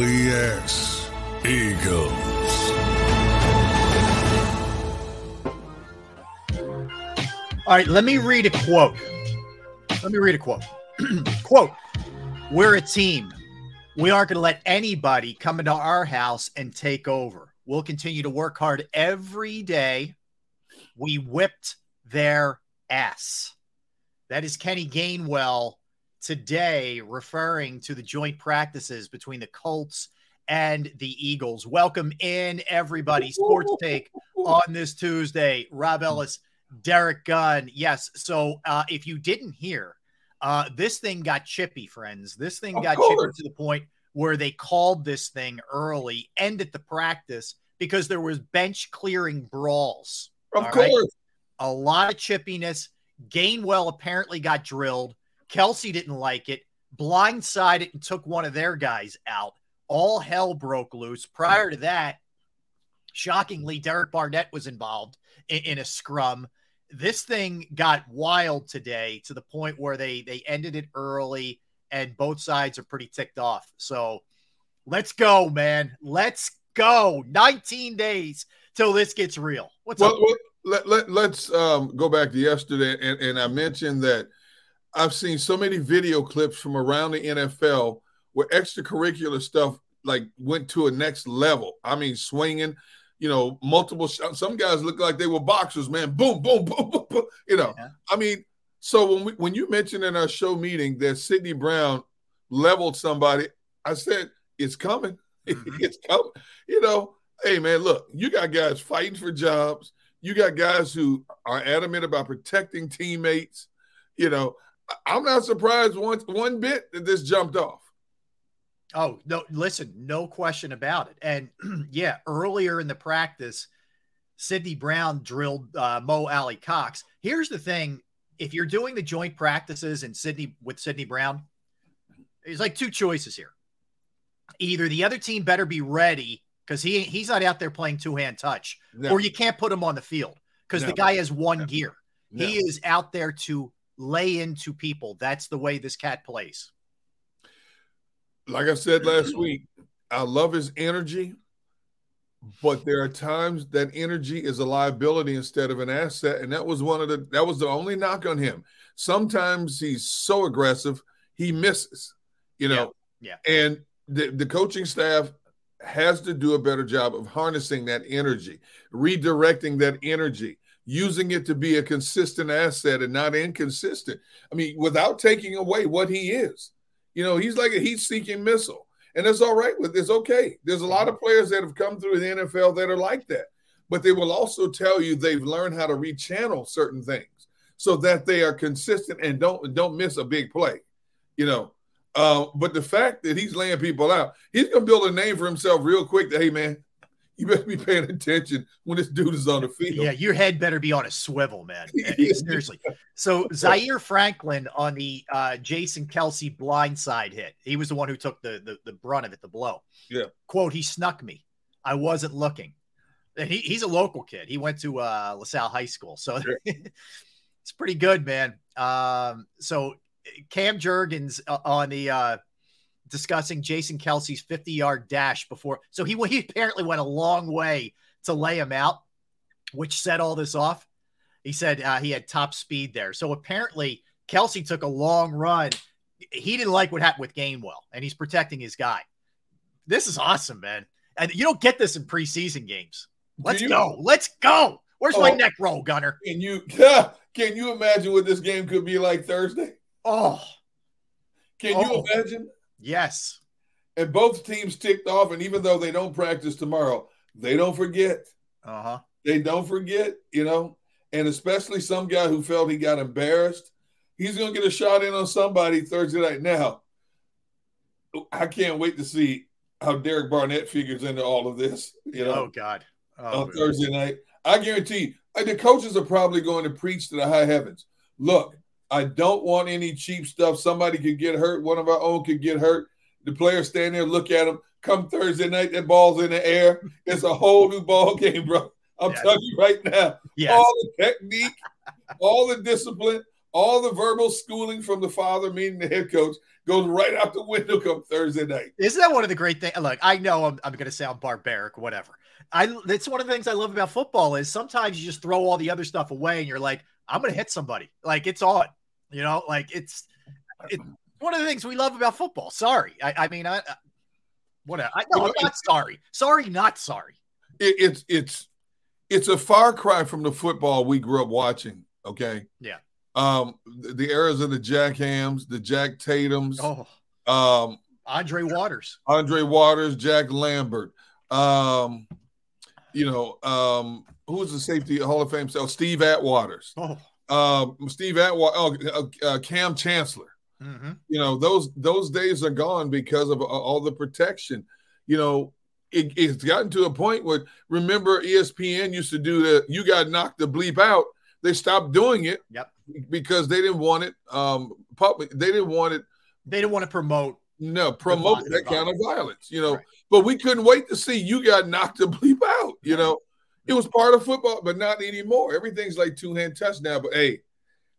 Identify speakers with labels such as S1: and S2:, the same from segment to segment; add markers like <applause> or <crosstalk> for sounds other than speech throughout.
S1: E A G L E S. Eagles.
S2: All right, let me read a quote. Let me read a quote. <clears throat> quote We're a team. We aren't going to let anybody come into our house and take over. We'll continue to work hard every day. We whipped their ass. That is Kenny Gainwell today referring to the joint practices between the Colts and the Eagles. Welcome in, everybody. Sports Take <laughs> on this Tuesday. Rob Ellis, Derrick Gunn. Yes. So uh, if you didn't hear, uh, this thing got chippy, friends. This thing
S3: Of
S2: got
S3: course.
S2: chippy to the point where they called this thing early, ended the practice because there was bench clearing brawls.
S3: Of course.
S2: right? A lot of chippiness. Gainwell apparently got drilled. Kelce didn't like it, blindsided and took one of their guys out. All hell broke loose. Prior to that, shockingly, Derek Barnett was involved in, in a scrum. This thing got wild today to the point where they they ended it early, and both sides are pretty ticked off. So let's go, man. Let's go. 19 days till this gets real. What's
S3: well,
S2: up?
S3: well, let, let, let's um, go back to yesterday. And, and I mentioned that I've seen so many video clips from around the NFL where extracurricular stuff like went to a next level. I mean, swinging, you know, multiple shots. Some guys look like they were boxers, man. Boom, <laughs> boom, boom, boom, boom. You know,
S2: Yeah.
S3: I mean, so when we, when you mentioned in our show meeting that Sydney Brown leveled somebody, I said it's coming. <laughs>
S2: Mhm.
S3: it's coming. You know, hey man, look, you got guys fighting for jobs. You got guys who are adamant about protecting teammates. You know, I'm not surprised one one bit that this jumped off.
S2: Oh, no, listen, no question about it. And <clears throat> yeah, earlier in the practice, Sydney Brown drilled uh, Mo Alie-Cox. Here's the thing if you're doing the joint practices and Sydney with Sydney Brown, there's like two choices here. Either the other team better be ready because he he's not out there playing two hand touch,
S3: No,
S2: or you can't put him on the field because the guy has one
S3: No.
S2: gear.
S3: no.
S2: He is out there to lay into people. That's the way this cat plays.
S3: like I said last mm-hmm. week, I love his energy, but there are times that energy is a liability instead of an asset, and that was one of the that was the only knock on him. Sometimes he's so aggressive, he misses, you know.
S2: Yeah,
S3: And the, the coaching staff has to do a better job of harnessing that energy, redirecting that energy, using it to be a consistent asset and not inconsistent. I mean, without taking away what he is. You know, he's like a heat seeking missile. And it's all right with it's okay. There's a lot of players that have come through the NFL that are like that. But they will also tell you they've learned how to rechannel certain things so that they are consistent and don't don't miss a big play. You know, uh, but the fact that he's laying people out, he's gonna build a name for himself real quick. That hey man, you better be paying attention when this dude is on the field.
S2: Yeah, your head better be on a swivel, man. Uh, <laughs> Seriously. So Zaire Franklin on the uh, Jason Kelce blindside hit. He was the one who took the, the the brunt of it, the blow.
S3: Yeah.
S2: Quote: He snuck me. I wasn't looking. And he, he's a local kid. He went to uh, LaSalle High School, so <laughs> it's pretty good, man. Um, so Cam Jurgens uh, on the uh, discussing Jason Kelce's 50 yard dash before. So he, he apparently went a long way to lay him out, which set all this off. He said uh, he had top speed there. So apparently Kelce took a long run. He didn't like what happened with Gainwell, and he's protecting his guy. This is awesome, man. And you don't get this in preseason games. Let's
S3: you-
S2: go. Let's go. Where's my
S3: Oh.
S2: neck roll, Gunner?
S3: Can you can you imagine what this game could be like Thursday?
S2: Oh,
S3: Can
S2: Oh.
S3: you imagine?
S2: Yes.
S3: And both teams ticked off, and even though they don't practice tomorrow, they don't forget.
S2: Uh huh.
S3: They don't forget, you know. And especially some guy who felt he got embarrassed, he's going to get a shot in on somebody Thursday night. Now, I can't wait to see how Derek Barnett figures into all of this, you know,
S2: Oh, God. Oh,
S3: on Thursday night. I guarantee you, the coaches are probably going to preach to the high heavens. Look, I don't want any cheap stuff. Somebody could get hurt. One of our own could get hurt. The players stand there, look at them. Come Thursday night, that ball's in the air. It's a whole new ball game, bro. I'm
S2: Yes.
S3: telling you right now.
S2: yes.
S3: All the technique, all the discipline, all the verbal schooling from the father, meaning the head coach, goes right out the window come Thursday night.
S2: Isn't that one of the great things? Look, I know I'm, I'm going to sound barbaric, whatever. I that's one of the things I love about football is sometimes you just throw all the other stuff away and you're like, I'm going to hit somebody. Like it's on, you know, like it's it's one of the things we love about football. Sorry, I, I mean, I, I. I, no, I'm not sorry. Sorry, not sorry.
S3: It, it's it's it's a far cry from the football we grew up watching. Okay.
S2: Yeah.
S3: Um, the, the eras of the Jack Hams, the Jack Tatum's,
S2: Oh,
S3: um,
S2: Andre Waters.
S3: Andre Waters, Jack Lambert. Um, you know, um, who's the safety Hall of Fame? So Steve Atwaters,
S2: Oh,
S3: um, Steve Atwater, oh, uh, uh, Kam Chancellor.
S2: mhm.
S3: You know, those those days are gone because of uh, all the protection. You know, it, it's gotten to a point where remember ESPN used to do the you got knocked the bleep out. They stopped doing it.
S2: Yep.
S3: Because they didn't want it um public. They didn't want it
S2: they don't want to promote.
S3: no promote
S2: violence.
S3: that kind of violence. You know,
S2: Right.
S3: but we couldn't wait to see you got knocked the bleep out. You know, it was part of football, but not anymore. Everything's like two hand touch now. But hey,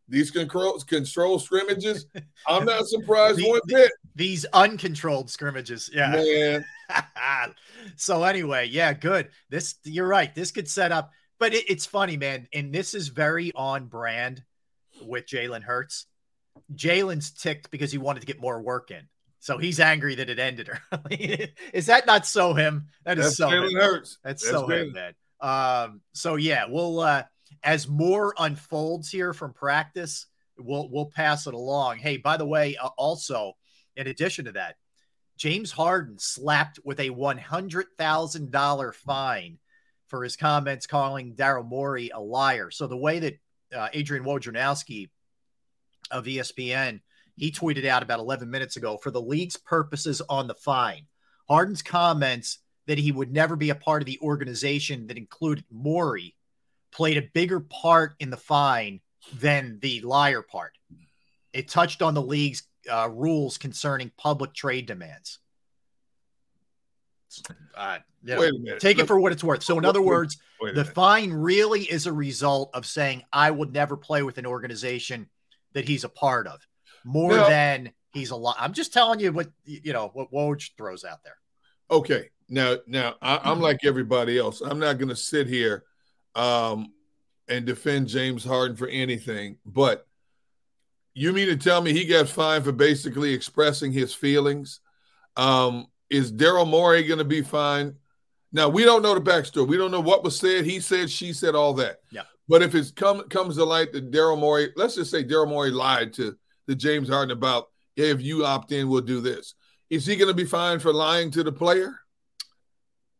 S3: these control control scrimmages, I'm not <laughs> surprised
S2: The-
S3: one bit,
S2: These uncontrolled scrimmages. Yeah. <laughs> so anyway, yeah, good. This you're right. This could set up, but it, it's funny, man. And this is very on brand with Jalen Hurts. Jalen's ticked because he wanted to get more work in. So he's angry that it ended <laughs> early. is that not so him? That is
S3: That's
S2: so.
S3: Jalen Hurts.
S2: That's,
S3: That's
S2: so him,
S3: Jalen.
S2: man. Um, so yeah, we'll uh as more unfolds here from practice, we'll we'll pass it along. Hey, by the way, uh, also in addition to that, James Harden slapped with a one hundred thousand dollar fine for his comments calling Daryl Morey a liar. So the way that uh, Adrian Wojnarowski of ESPN he tweeted out about 11 minutes ago for the league's purposes on the fine. Harden's comments that he would never be a part of the organization that included Morey played a bigger part in the fine than the liar part. It touched on the league's uh, rules concerning public trade demands. Uh, you know,
S3: Wait a minute.
S2: take it for what it's worth. So, in other words, the fine really is a result of saying I would never play with an organization that he's a part of, more than he's a lot. I'm just telling you what you know what Woj throws out there.
S3: Okay. Now, now I, I'm like everybody else. I'm not going to sit here um, and defend James Harden for anything. But you mean to tell me he got fined for basically expressing his feelings? Um, is Daryl Morey going to be fined? Now we don't know the backstory. We don't know what was said. He said, she said, all that.
S2: Yeah.
S3: But if it come, comes to light that Daryl Morey, let's just say Daryl Morey lied to the James Harden about, hey, if you opt in, we'll do this. Is he going to be fined for lying to the player?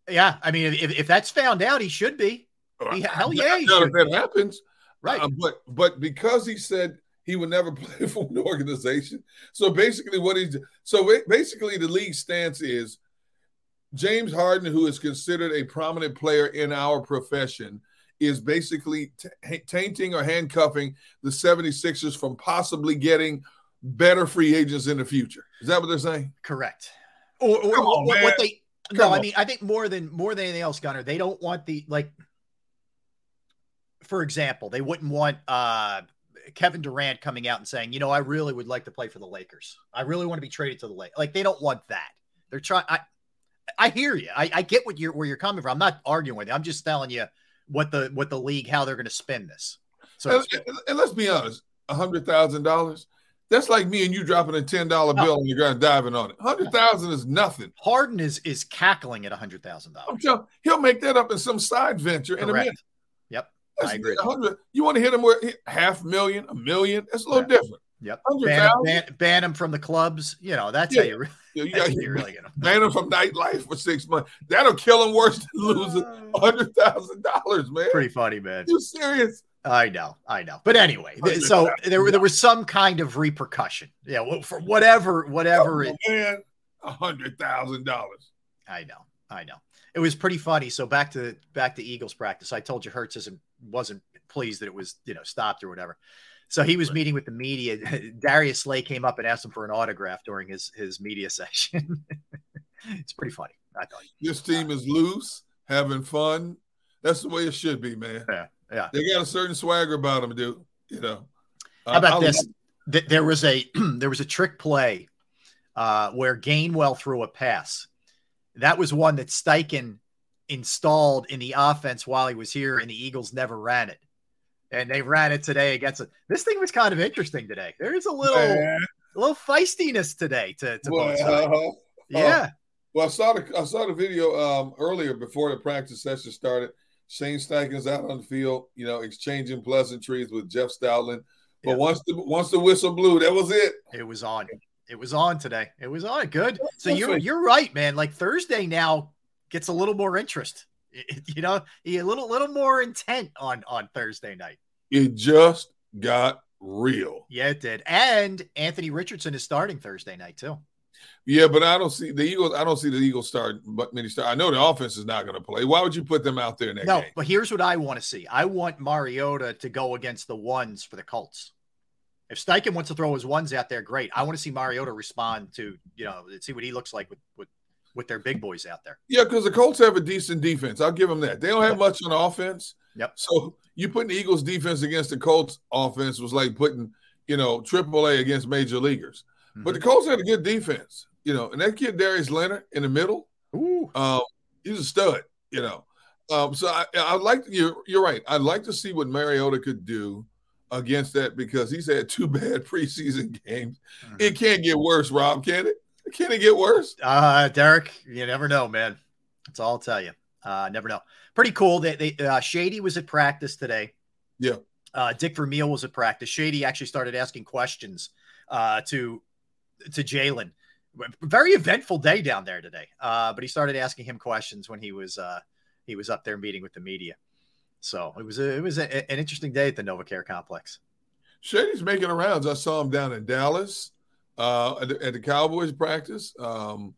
S2: Yeah, I mean, if, if that's found out, he should be. He- hell yeah, he
S3: if that happens,
S2: right.
S3: uh, but but because he said he would never <laughs> play for an organization, so basically what he's so basically the league stance is James Harden, who is considered a prominent player in our profession, is basically t- tainting or handcuffing the 76ers from possibly getting better free agents in the future. Is that what they're saying?
S2: Correct. Or, or
S3: on,
S2: what, what they no, I mean, I think more than more than anything else, Gunner, they don't want the like. For example, they wouldn't want uh Kevin Durant coming out and saying, you know, I really would like to play for the Lakers. I really want to be traded to the Lakers. Like they don't want that. They're trying. I I hear you. I, I get what you're where you're coming from. I'm not arguing with you. I'm just telling you what the what the league how they're going to spend this. So to
S3: And,
S2: speak.
S3: and- and let's be honest, a hundred thousand dollars. That's like me and you dropping a ten dollar bill on the ground, diving on it. Hundred thousand is nothing.
S2: Harden is is cackling at a hundred thousand dollars.
S3: he'll make that up in some side venture in a minute.
S2: Yep.
S3: That's
S2: I agree.
S3: hundred. You want to hit him with half million, a million? That's a little
S2: Yeah.
S3: different.
S2: Yep. Ban,
S3: thousand.
S2: ban, ban him from the clubs. You know, that's
S3: Yeah. <laughs>
S2: how you really,
S3: You got
S2: you really get him.
S3: ban him from nightlife for six months. That'll kill him worse than losing <laughs> a hundred thousand dollars, man.
S2: Pretty funny, man.
S3: You serious?
S2: I know, I know. But anyway, so there, there was some kind of repercussion. Yeah, well, for whatever, whatever. Oh, it,
S3: Oh, man, a hundred thousand dollars.
S2: I know, I know. It was pretty funny. So back to back to Eagles practice. I told you Hurts isn't wasn't pleased that it was you know stopped or whatever. So he was meeting with the media. <laughs> Darius Slay came up and asked him for an autograph during his his media <laughs> session. it's pretty funny. I thought.
S3: This team is loose, having fun. That's the way it should be, man.
S2: Yeah, yeah.
S3: They got a certain swagger about them, dude. You know.
S2: How about
S3: I
S2: this?
S3: love-
S2: Th- There was a <clears throat> there was a trick play uh, where Gainwell threw a pass. That was one that Steichen installed in the offense while he was here, and the Eagles never ran it. And they ran it today against it. This thing was kind of interesting today. There is a little, a little feistiness today to, to
S3: well,
S2: both sides.
S3: uh,
S2: Yeah.
S3: Well, I saw the I saw the video um, earlier before the practice session started. Shane Steichen's out on the field, you know, exchanging pleasantries with Jeff Stoutland. But
S2: Yeah.
S3: once the once the whistle blew, that was it.
S2: It was on. It was on today. It was on. Good. So you're
S3: right.
S2: you're right, man. Like Thursday now gets a little more interest. <laughs> You know, a little little more intent on on Thursday night.
S3: It just got real.
S2: Yeah, it did. And Anthony Richardson is starting Thursday night too.
S3: Yeah, but I don't see the Eagles. I don't see the Eagles start, but many start. I know the offense is not going to play. Why would you put them out there in that
S2: No,
S3: game?
S2: but here's what I want to see. I want Mariota to go against the ones for the Colts. If Steichen wants to throw his ones out there, great. I want to see Mariota respond to, you know, see what he looks like with with, with their big boys out there.
S3: Yeah, because the Colts have a decent defense. I'll give them that. They don't have much on offense.
S2: Yep.
S3: So you putting the Eagles defense against the Colts offense was like putting, you know, AAA against major leaguers. But the
S2: Mm-hmm.
S3: Colts had a good defense, you know, and that kid Darius Leonard in the middle,
S2: Ooh.
S3: um, he's a stud, you know. Um, so I, I like you're you're right. I'd like to see what Mariota could do against that because he's had two <laughs> bad preseason games.
S2: Mm-hmm.
S3: It can't get worse, Rob. Can it? Can it get worse?
S2: Uh, Derrick, you never know, man. That's all I'll tell you. Uh, never know. Pretty cool. They, they uh, Shady was at practice today.
S3: Yeah.
S2: Uh, Dick Vermeil was at practice. Shady actually started asking questions uh, to to Jalen. Very eventful day down there today. Uh, but he started asking him questions when he was uh, he was up there meeting with the media. So it was a, it was a, an interesting day at the NovaCare complex.
S3: Shady's making rounds. I saw him down in Dallas uh, at, the, at the Cowboys practice, um,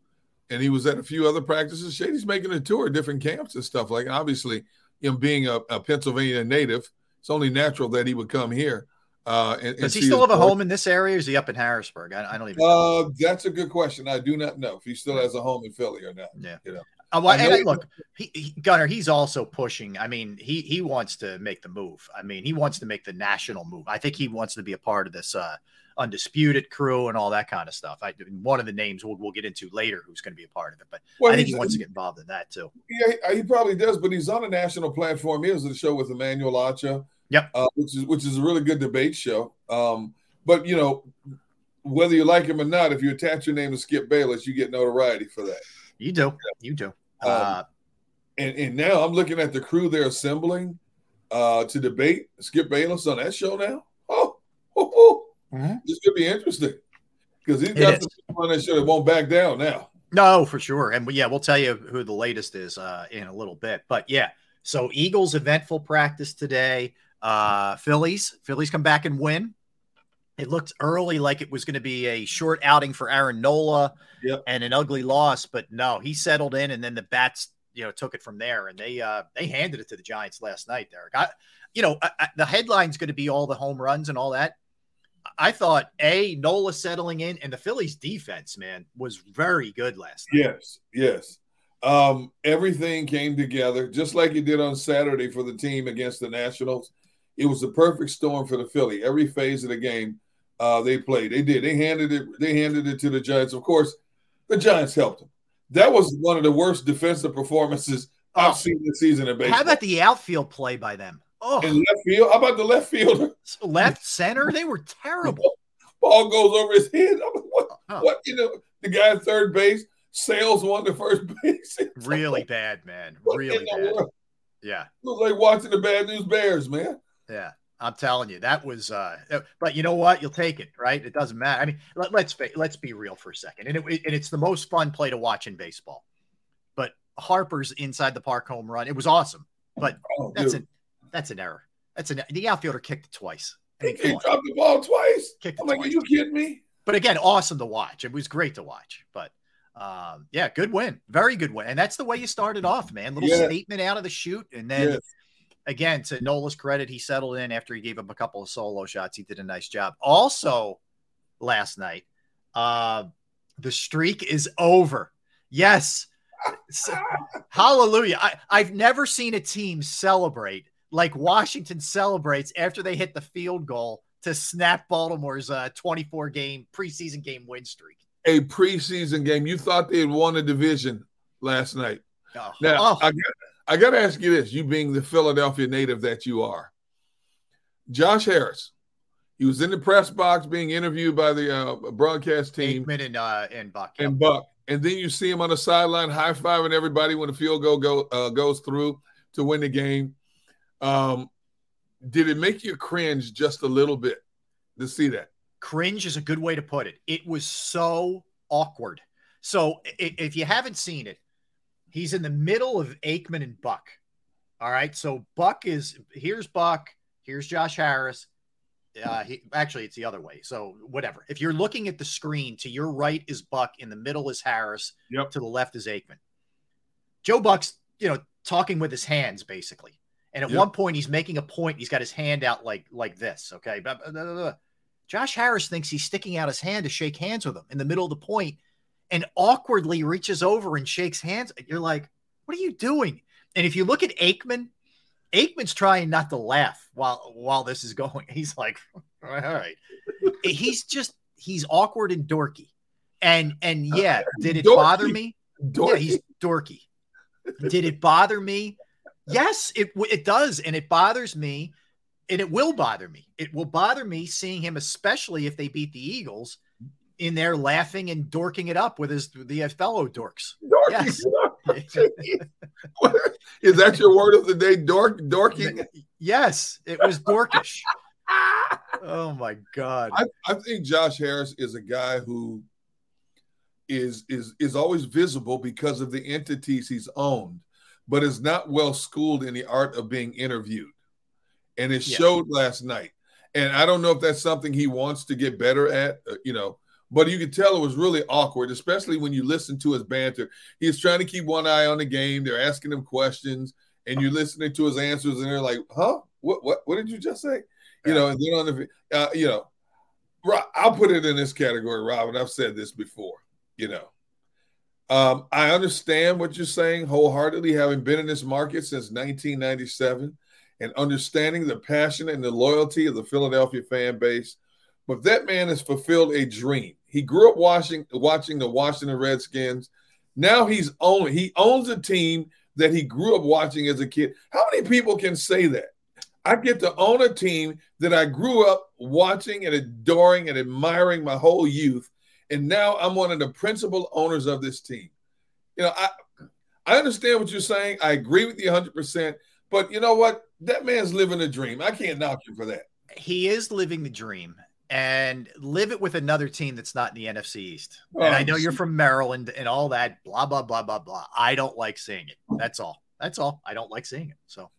S3: and he was at a few other practices. Shady's making a tour different camps and stuff. Like obviously, him being a, a Pennsylvania native, it's only natural that he would come here. Uh, and, and
S2: Does he still have a home in this area? Or is he up in Harrisburg? I, I don't even.
S3: Uh, that's a good question. I do not know if he still has a home in Philly or not.
S2: Yeah.
S3: You know.
S2: Uh, well,
S3: I
S2: and look, he, he, Gunner, he's also pushing. I mean, he he wants to make the move. I mean, he wants to make the national move. I think he wants to be a part of this uh, undisputed crew and all that kind of stuff. I one of the names we'll, we'll get into later who's going to be a part of it, but
S3: Well,
S2: I think he wants to get involved in that too.
S3: Yeah, he, probably does, but he's on a national platform. He has a show with Emmanuel Acho,
S2: Yep.
S3: uh, which is which is a really good debate show. Um, but you know, whether you like him or not, if you attach your name to Skip Bayless, you get notoriety for that.
S2: You do, you do. Uh,
S3: And and now I'm looking at the crew they're assembling uh, to debate Skip Bayless on that show now. <laughs> Oh, oh, oh.
S2: Mhm.
S3: this could be interesting because he's got some people on that show that won't back down now.
S2: No, for sure. And yeah, we'll tell you who the latest is uh, in a little bit. But yeah, so Eagles eventful practice today. Uh, Phillies, Phillies come back and win. It looked early like it was going to be a short outing for Aaron Nola
S3: Yep.
S2: and an ugly loss, but no, he settled in, and then the bats, you know, took it from there, and they uh, they handed it to the Giants last night. Derrick, I, you know, I, I, the headline's going to be all the home runs and all that. I thought a Nola settling in and the Phillies defense, man, was very good last night.
S3: Yes, yes. Um, everything came together just like it did on Saturday for the team against the Nationals. It was the perfect storm for the Philly. Every phase of the game, uh, they played. They did. They handed it. They handed it to the Giants. Of course, the Giants helped them. That was one of the worst defensive performances
S2: Oh.
S3: I've seen this season in baseball.
S2: How about the outfield play by them? Oh,
S3: in left field? How about the left fielder?
S2: left center, they were terrible. <laughs>
S3: Ball goes over his head. I'm like, what?
S2: Oh,
S3: What? You know, the guy at third base, Sales won the first <laughs> base.
S2: Really
S3: like,
S2: bad, man. Really bad. Yeah.
S3: It was like watching the Bad News Bears, man.
S2: Yeah, I'm telling you, that was. uh But you know what? You'll take it, right? It doesn't matter. I mean, let, let's be let's be real for a second, and it, and it's the most fun play to watch in baseball. But Harper's inside the park home run, it was awesome. But
S3: Oh,
S2: that's
S3: dude.
S2: an that's an error. That's an the outfielder kicked it twice. I
S3: He,
S2: mean, come
S3: he
S2: on.
S3: dropped the ball twice.
S2: Kicked
S3: I'm like,
S2: twice.
S3: are you kidding me?
S2: But again, awesome to watch. It was great to watch. But um, yeah, good win, very good win, and that's the way you started off, man. Little
S3: Yeah.
S2: statement out of the shoot, and then
S3: Yes.
S2: again, to Nola's credit, he settled in after he gave up a couple of solo shots. He did a nice job. Also, last night, uh, the streak is over. Yes. <laughs> Hallelujah. I, I've never seen a team celebrate like Washington celebrates after they hit the field goal to snap Baltimore's uh, 24 game preseason game win streak.
S3: a preseason game. You thought they had won a division last night.
S2: Oh,
S3: Now,
S2: oh,
S3: I, got, I got to ask you this: you being the Philadelphia native that you are, Josh Harris, he was in the press box being interviewed by the uh, broadcast team
S2: Aikman and uh, and Buck. yep.
S3: and Buck, and then you see him on the sideline high fiving everybody when the field goal go uh, goes through to win the game. Um, did it make you cringe just a little bit to see that?
S2: cringe is a good way to put it. It was so awkward. So if you haven't seen it, he's in the middle of Aikman and Buck. All right. So Buck is here's Buck, here's Josh Harris. Uh, he, actually, it's the other way. So whatever. If you're looking at the screen, to your right is Buck, in the middle is Harris,
S3: Yep.
S2: to the left is Aikman. Joe Buck's, you know, talking with his hands basically. And at
S3: Yep.
S2: one point, he's making a point. He's got his hand out like like this. Okay. Blah, blah, blah. Josh Harris thinks he's sticking out his hand to shake hands with him in the middle of the point and awkwardly reaches over and shakes hands. You're like, what are you doing? And if you look at Aikman, Aikman's trying not to laugh while while this is going. <laughs> He's like, all right. He's just he's awkward and dorky. And and yeah, uh, did it bother me?
S3: Dorky.
S2: Yeah, he's dorky. Did it bother me? Yes, it it does, and it bothers me, and it will bother me. It will bother me seeing him, especially if they beat the Eagles, in there laughing and dorking it up with his the uh, fellow dorks.
S3: Dorky.
S2: Yes. <laughs>
S3: Is that your word of the day? Dork, dorking.
S2: yes, it was dorkish. <laughs> Oh my god!
S3: I, I think Josh Harris is a guy who is is is always visible because of the entities he's owned, but is not well schooled in the art of being interviewed, and it
S2: Yeah.
S3: showed last night. And I don't know if that's something he wants to get better at, uh, you know. But you could tell it was really awkward, especially when you listen to his banter. He's trying to keep one eye on the game. They're asking him questions, and you're listening to his answers, and they're like, "Huh? What? What? What did you just say?" You
S2: Yeah.
S3: know, and then on the, uh, you know, I'll put it in this category, Rob, and I've said this before. You know, um, I understand what you're saying wholeheartedly, having been in this market since 1997 and understanding the passion and the loyalty of the Philadelphia fan base. But that man has fulfilled a dream. He grew up watching watching the Washington Redskins. Now he's own he owns a team that he grew up watching as a kid. How many people can say that? I get to own a team that I grew up watching and adoring and admiring my whole youth. And now I'm one of the principal owners of this team. You know, I I understand what you're saying. I agree with you 100%. But you know what? That man's living a dream. I can't knock you for that.
S2: He is living the dream, and live it with another team that's not in the NFC East. And I
S3: Oh,
S2: know you're from Maryland and all that. Blah blah blah blah blah. I don't like seeing it. That's all. That's all. I don't like seeing it. So,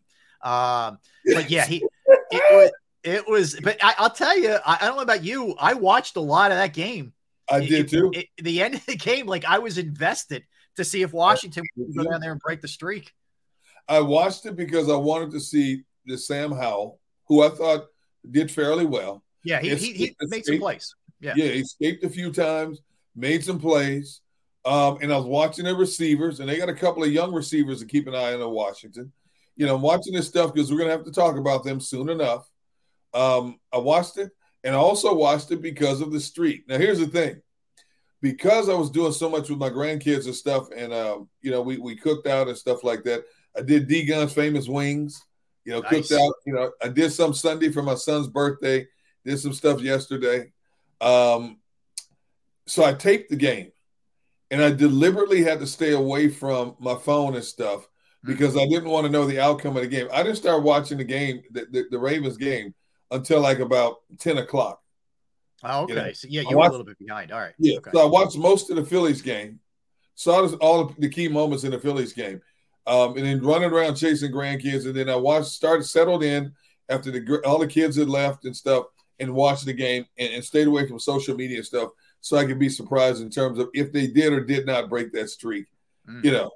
S2: um, but yeah, he it was it was. But I, I'll tell you, I, I don't know about you. I watched a lot of that game.
S3: I
S2: It-
S3: did too.
S2: it- the end of the game, like I was invested to see if Washington would go down there and break the streak.
S3: I watched it because I wanted to see the Sam Howell, who I thought did fairly well.
S2: Yeah, he,
S3: It's-
S2: he, he made some plays. Yeah.
S3: Yeah, he escaped a few times, made some plays. Um, and I was watching the receivers, and they got a couple of young receivers to keep an eye on in Washington. You know, I'm watching this stuff because we're gonna have to talk about them soon enough. Um, I watched it, and I also watched it because of the street. Now, here's the thing: because I was doing so much with my grandkids and stuff, and um, you know, we we cooked out and stuff like that. I did D Gun's famous wings. You know,
S2: Nice.
S3: cooked out. You know, I did some Sunday for my son's birthday. Did some stuff yesterday. Um, so I taped the game, and I deliberately had to stay away from my phone and stuff because I didn't want to know the outcome of the game. I didn't start watching the game, the, the, the Ravens game, until like about ten o'clock.
S2: Oh,
S3: You know,
S2: okay. so yeah, you were a little bit behind. All right.
S3: Yeah,
S2: Okay.
S3: so I watched most of the Phillies game, saw this, all the key moments in the Phillies game, um, and then running around chasing grandkids, and then I watched, started settled in after the all the kids had left and stuff, and watched the game and, and stayed away from social media and stuff, so I could be surprised in terms of if they did or did not break that streak,
S2: Mm.
S3: you know.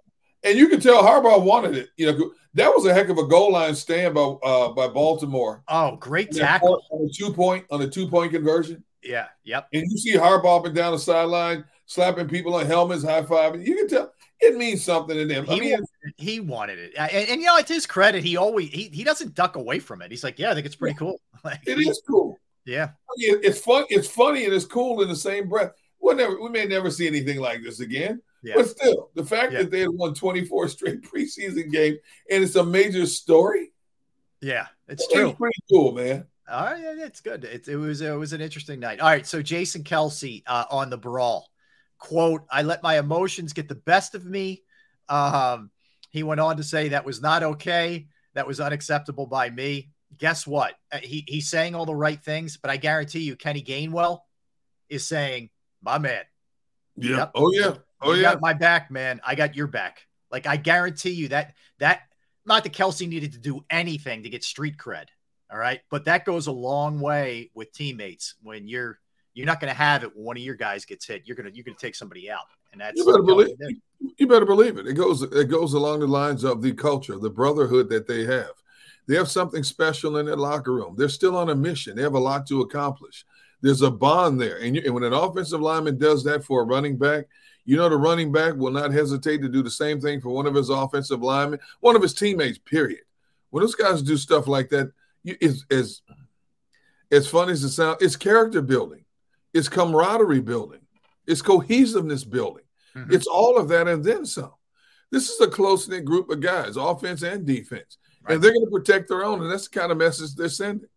S3: And you can tell Harbaugh wanted it. You know, that was a heck of a goal line stand by uh, by Baltimore.
S2: Oh, great tackle.
S3: on a two point on a two point conversion.
S2: Yeah. Yep.
S3: And you see Harbaugh up and down the sideline, slapping people on helmets, high fiving. You can tell it means something to them. I
S2: He
S3: mean,
S2: wanted it. He wanted it. And, and, you know, it's his credit. He always he, he doesn't duck away from it. He's like, yeah, I think it's pretty cool. <laughs> Like,
S3: it is cool.
S2: Yeah.
S3: I mean, it's fun. It's funny and it's cool in the same breath. we'll never, we may never see anything like this again.
S2: Yeah.
S3: But still, the fact
S2: Yeah.
S3: that they had won 24 straight preseason games and it's a major story,
S2: Yeah, it's
S3: it's
S2: true.
S3: pretty cool, man.
S2: All right, yeah, it's good. It, it was it was an interesting night. All right, so Jason Kelce uh, on the brawl quote: "I let my emotions get the best of me." Um, he went on to say that was not okay. That was unacceptable by me. Guess what? Uh, He he's saying all the right things, but I guarantee you, Kenny Gainwell is saying, "My man,
S3: Yeah.
S2: Yep.
S3: Oh, yeah. Oh,
S2: you
S3: yeah.
S2: got my back, man. I got your back." Like I guarantee you that that not that Kelce needed to do anything to get street cred. All right. But that goes a long way with teammates when you're you're not going to have it when one of your guys gets hit. You're gonna you're gonna take somebody out, and that's
S3: You better believe
S2: did.
S3: you better believe it. It goes it goes along the lines of the culture, the brotherhood that they have. They have something special in their locker room. They're still on a mission. They have a lot to accomplish. There's a bond there, and, you, and when an offensive lineman does that for a running back, you know the running back will not hesitate to do the same thing for one of his offensive linemen, one of his teammates. Period. When those guys do stuff like that, you, it's as as fun as it sounds. It's character building. It's camaraderie building. It's cohesiveness building.
S2: Mhm.
S3: It's all of that and then some. This is a close knit group of guys, offense and defense,
S2: Right.
S3: and they're going to protect their own, and that's the kind of message they're sending.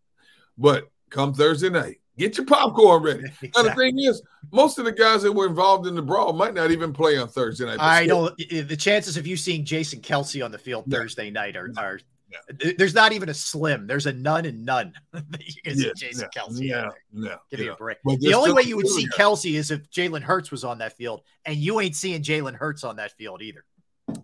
S3: But come Thursday night, get your popcorn ready. <laughs> Now the thing is, most of the guys that were involved in the brawl might not even play on Thursday night.
S2: I i- the chances of you seeing Jason Kelce on the field
S3: Yeah.
S2: Thursday night are, are
S3: Yeah.
S2: there's not even a slim. There's a none and none <laughs> that you can see
S3: Yeah,
S2: Jason
S3: yeah,
S2: Kelce.
S3: yeah, no,
S2: Give me a break.
S3: But
S2: The only way you would see. Kelce is if Jalen Hurts was on that field, and you ain't seeing Jalen Hurts on that field either.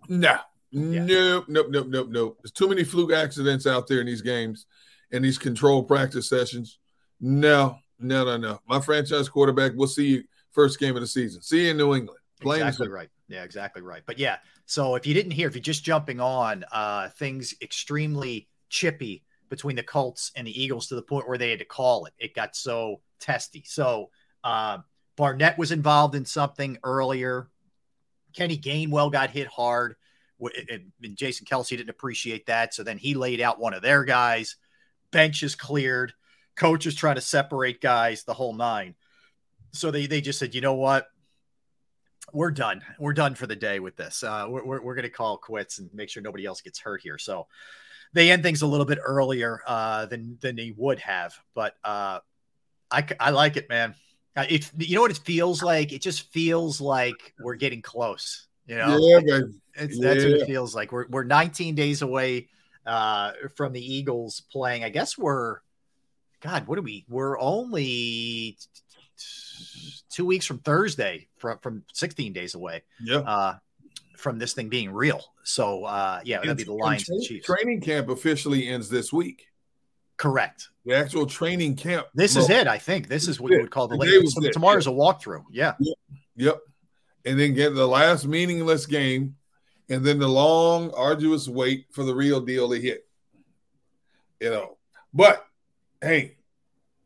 S3: No, nope, nope, nope, nope, nope. There's too many fluke accidents out there in these games and these controlled practice sessions. No, no, no, no. My franchise quarterback, we'll see you first game of the season. See you in New England. Plain
S2: exactly right. Yeah, exactly right. But yeah, so if you didn't hear, if you're just jumping on, uh, things extremely chippy between the Colts and the Eagles to the point where they had to call it. It got so testy. So uh, Barnett was involved in something earlier. Kenny Gainwell got hit hard. And and Jason Kelce didn't appreciate that. So then he laid out one of their guys. Bench is cleared. Coach is trying to separate guys, the whole nine. So they, they just said, you know what? we're done. We're done for the day with this. Uh, we're we're, we're going to call quits and make sure nobody else gets hurt here. So they end things a little bit earlier uh, than than they would have. But uh, I I like it, man. It you know what it feels like? It just feels like we're getting close. You know,
S3: Yeah,
S2: it's, that's what it feels like. We're we're 19 days away uh, from the Eagles playing. I guess we're God. What are we? We're only two weeks from Thursday from from 16 days away
S3: Yeah.
S2: uh, from this thing being real. So uh, yeah, that'd be the
S3: And
S2: Lions and
S3: tra-
S2: Chiefs.
S3: Training camp officially ends this week.
S2: Correct.
S3: The actual training camp.
S2: This is it. I think this is what you would call the
S3: Today
S2: late.
S3: was
S2: so tomorrow's a walkthrough. Yeah.
S3: Yep. And then get the last meaningless game, and then the long, arduous wait for the real deal to hit. You know, but hey,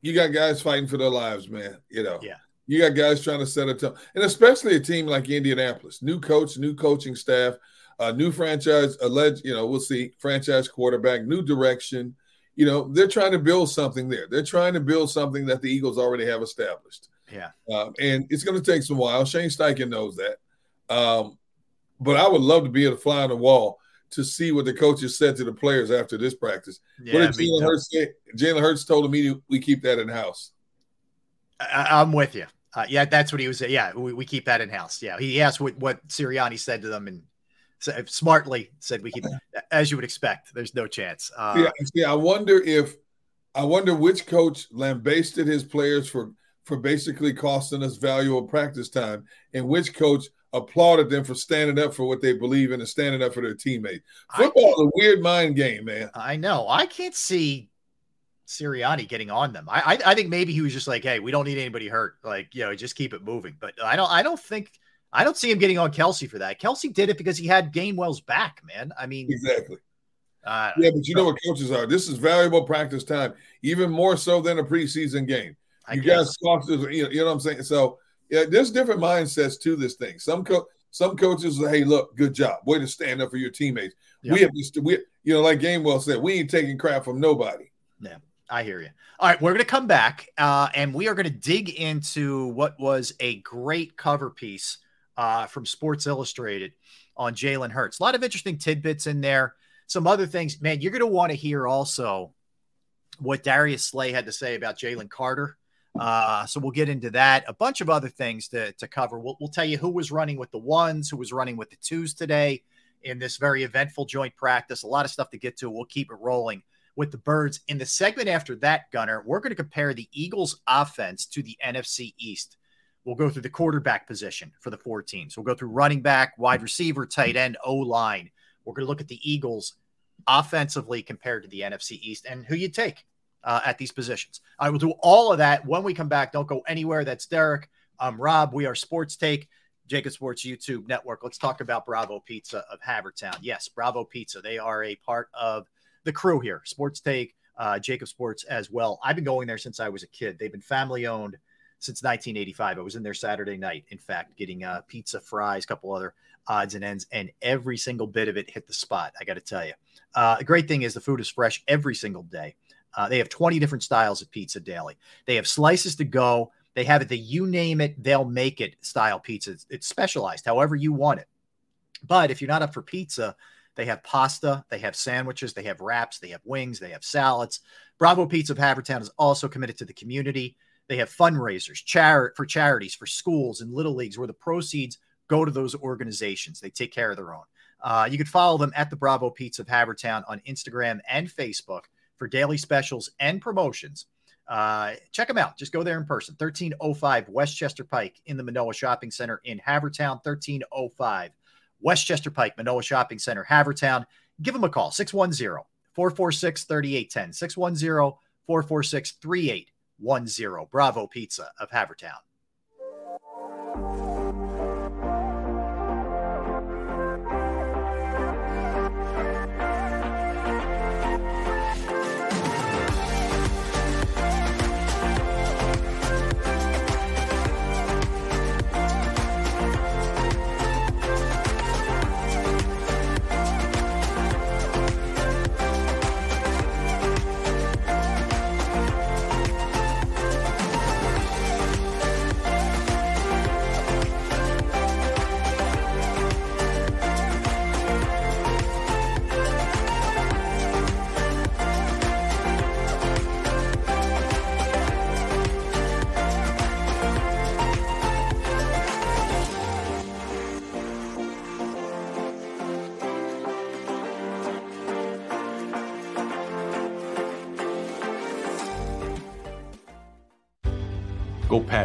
S3: you got guys fighting for their lives, man. You know,
S2: Yeah.
S3: You got guys trying to set a tone, and especially a team like Indianapolis, new coach, new coaching staff, uh, new franchise, alleged, you know, we'll see, franchise quarterback, new direction. You know, they're trying to build something there. They're trying to build something that the Eagles already have established.
S2: Yeah.
S3: Um, and it's going to take some while. Shane Steichen knows that. Um, but I would love to be able to fly on the wall to see what the coaches said to the players after this practice.
S2: Yeah.
S3: what did Jalen. Hurts say? Jalen Hurts told me we keep that in house.
S2: I, I'm with you. Uh, yeah, that's what he was. Yeah, we, we keep that in house. Yeah, he asked what what Sirianni said to them and sa- smartly said we keep as you would expect. There's no chance. Uh,
S3: yeah, see, I wonder if I wonder which coach lambasted his players for for basically costing us valuable practice time, and which coach applauded them for standing up for what they believe in and standing up for their teammates. Football is a weird mind game, man.
S2: I know. I can't see Sirianni getting on them. I, I I think maybe he was just like, hey, we don't need anybody hurt. Like, you know, just keep it moving. But I don't I don't think I don't see him getting on Kelce for that. Kelce did it because he had Gainwell's back, man. I mean,
S3: Exactly.
S2: uh,
S3: Yeah, but you know what coaches are. This is valuable practice time, even more so than a preseason game.
S2: I
S3: you
S2: guess.
S3: guys you know, you know what I'm saying. So yeah, there's different mindsets to this thing. Some co- some coaches say, "Hey, look, good job, way to stand up for your teammates."
S2: Yeah.
S3: We have to, we you know, like Gainwell said, we ain't taking crap from nobody.
S2: Yeah. I hear you. All right, we're going to come back uh, and we are going to dig into what was a great cover piece uh, from Sports Illustrated on Jalen Hurts. A lot of interesting tidbits in there. Some other things, man. You're going to want to hear also what Darius Slay had to say about Jalen Carter. Uh, so we'll get into that. A bunch of other things to, to cover. We'll, we'll tell you who was running with the ones, who was running with the twos today in this very eventful joint practice. A lot of stuff to get to. We'll keep it rolling with the Birds. In the segment after that, Gunner, we're going to compare the Eagles' offense to the NFC East. We'll go through the quarterback position for the four teams. We'll go through running back, wide receiver, tight end, O line. We're going to look at the Eagles offensively compared to the NFC East and who you take uh, at these positions. I will do all of that when we come back. Don't go anywhere. That's Derrick. I'm Rob. We are Sports Take, JAKIB Sports YouTube Network. Let's talk about Bravo Pizza of Havertown. Yes, Bravo Pizza. They are a part of the crew here. Sports Take, uh, JAKIB Sports as well. I've been going there since I was a kid. They've been family owned since 1985. I was in there Saturday night, in fact, getting uh, pizza, fries, a couple other odds and ends, and every single bit of it hit the spot. I got to tell you. Uh, the great thing is the food is fresh every single day. Uh, they have 20 different styles of pizza daily. They have slices to go. They have it the you name it, they'll make it style pizza. It's, it's specialized however you want it. But if you're not up for pizza, they have pasta, they have sandwiches, they have wraps, they have wings, they have salads. Bravo Pizza of Havertown is also committed to the community. They have fundraisers, char- for charities, for schools and little leagues where the proceeds go to those organizations. They take care of their own. Uh, you can follow them at the Bravo Pizza of Havertown on Instagram and Facebook for daily specials and promotions. Uh, check them out. Just go there in person. 1305 Westchester Pike in the Manoa Shopping Center in Havertown. 1305 Westchester Pike, Manoa Shopping Center, Havertown. Give them a call 610 446 3810. 610 446 3810. Bravo Pizza of Havertown.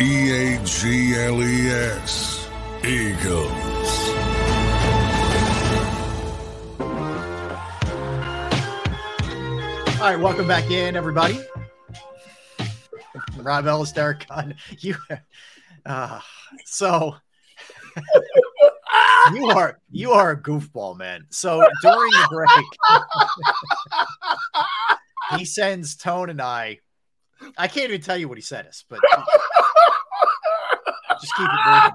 S1: E A G L E S. Eagles.
S2: All right, welcome back in, everybody. Rob Ellis, Derrick Gunn. You, uh, so <laughs> you are you are a goofball, man. So during the break, <laughs> he sends Tone and I I can't even tell you what he sent us, but <laughs> just keep it moving.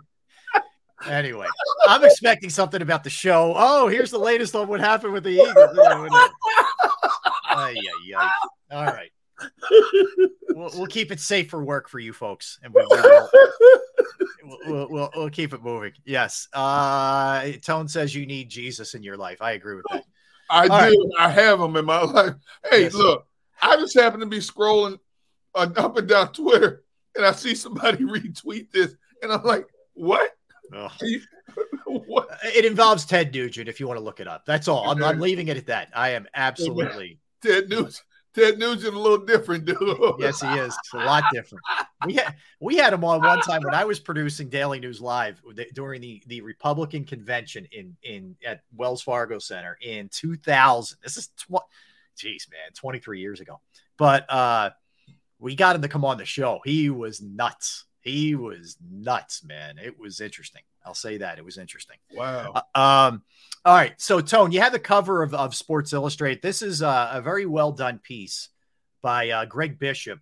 S2: Anyway, I'm expecting something about the show. Oh, here's the latest on what happened with the Eagles. Ay, ay, ay. All right. We'll, we'll, keep it safe for work for you folks, and we, will <laughs> we'll, we'll, we'll, keep it moving. Yes. Uh, Tone says you need Jesus in your life. I agree with that.
S3: I All do. Right. I have him in my life. Hey, yes. look, I just happen to be scrolling on up and down Twitter, and I see somebody <laughs> retweet this, and I'm like, what? <laughs>
S2: what? It involves Ted Nugent. If you want to look it up, that's all. I'm, I'm leaving it at that. I am absolutely <laughs>
S3: Ted Nugent. Ted Nugent a little different, dude.
S2: yes, he is. a lot different. We had we had him on one time when I was producing Daily News Live during the the Republican convention in in at Wells Fargo Center in 2000. This is tw- geez, man, 23 years ago. But uh we got him to come on the show. He was nuts. He was nuts, man. It was interesting. I'll say that. It was interesting.
S3: Wow.
S2: Uh, um, all right. So, Tone, you have the cover of, of Sports Illustrated. This is uh, a very well done piece by uh, Greg Bishop,